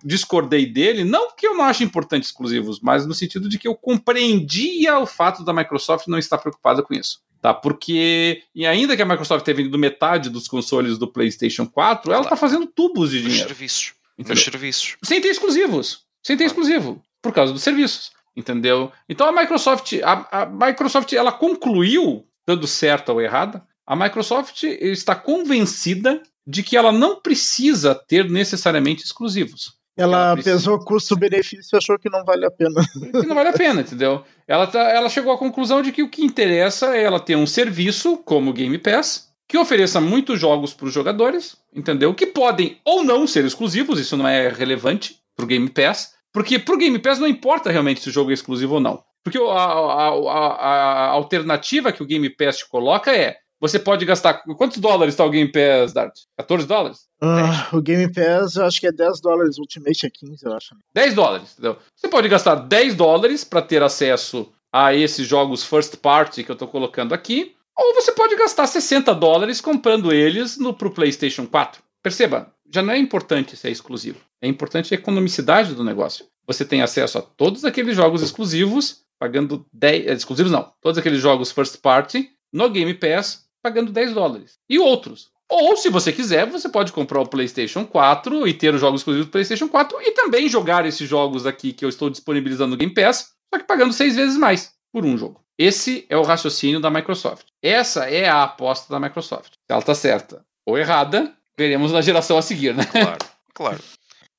discordei dele, não porque eu não acho importante exclusivos, mas no sentido de que eu compreendia o fato da Microsoft não estar preocupada com isso. Tá, porque, e ainda que a Microsoft tenha vendido metade dos consoles do PlayStation 4, ela está fazendo tubos de dinheiro. Nos serviços. Nos serviços. Sem ter exclusivos. Sem ter exclusivo. Por causa dos serviços entendeu? Então a Microsoft, a, a Microsoft, ela concluiu, dando certo ou errada, a Microsoft está convencida de que ela não precisa ter necessariamente exclusivos. Ela, ela pesou custo-benefício e achou que não vale a pena. Que não vale a pena, entendeu? Ela, tá, ela chegou à conclusão de que o que interessa é ela ter um serviço como o Game Pass, que ofereça muitos jogos para os jogadores, entendeu? Que podem ou não ser exclusivos, isso não é relevante para o Game Pass, porque pro Game Pass não importa realmente se o jogo é exclusivo ou não. Porque a, a, a, a alternativa que o Game Pass te coloca é você pode gastar. Quantos dólares está o Game Pass, Dart? 14 dólares? Uh, o Game Pass eu acho que é 10 dólares, Ultimate é 15, eu acho. 10 dólares, entendeu? Você pode gastar 10 dólares para ter acesso a esses jogos first party que eu estou colocando aqui, ou você pode gastar 60 dólares comprando eles no, pro PlayStation 4. Perceba, já não é importante ser exclusivo. É importante a economicidade do negócio. Você tem acesso a todos aqueles jogos exclusivos, pagando 10. Eh, exclusivos não, todos aqueles jogos first party no Game Pass, pagando 10 dólares. E outros. Ou, se você quiser, você pode comprar o PlayStation 4 e ter os jogos exclusivos do PlayStation 4 e também jogar esses jogos aqui que eu estou disponibilizando no Game Pass, só que pagando seis vezes mais por um jogo. Esse é o raciocínio da Microsoft. Essa é a aposta da Microsoft. Ela está certa ou errada, veremos na geração a seguir, né? Claro, claro.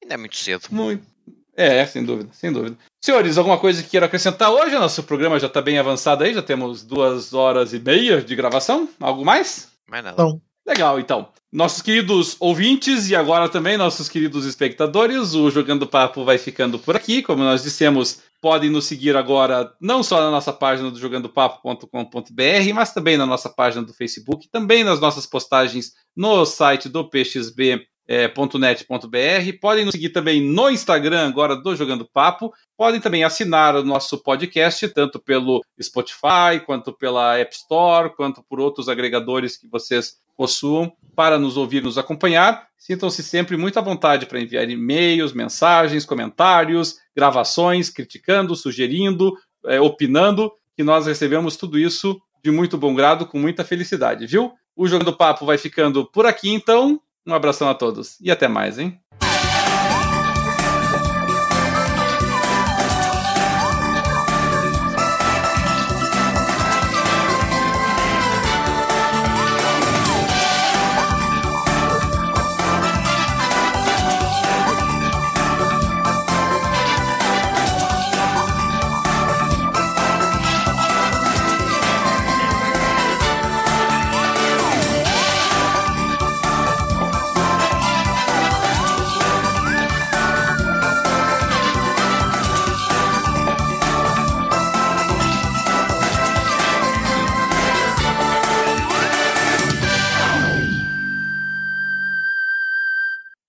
Ainda é muito cedo. Muito. É, sem dúvida, sem dúvida. Senhores, alguma coisa que queiram acrescentar hoje? Nosso programa já está bem avançado aí, já temos duas horas e meia de gravação. Algo mais? Mais nada. Não. Legal, então. Nossos queridos ouvintes e agora também nossos queridos espectadores, o Jogando Papo vai ficando por aqui. Como nós dissemos, podem nos seguir agora não só na nossa página do jogandopapo.com.br, mas também na nossa página do Facebook, também nas nossas postagens no site do PXB é, .net.br. Podem nos seguir também no Instagram agora do Jogando Papo. Podem também assinar o nosso podcast, tanto pelo Spotify, quanto pela App Store, quanto por outros agregadores que vocês possuam, para nos ouvir, nos acompanhar. Sintam-se sempre muito à vontade para enviar e-mails, mensagens, comentários, gravações, criticando, sugerindo, é, opinando, que nós recebemos tudo isso de muito bom grado, com muita felicidade, viu? O Jogando Papo vai ficando por aqui, então. Um abração a todos e até mais, hein?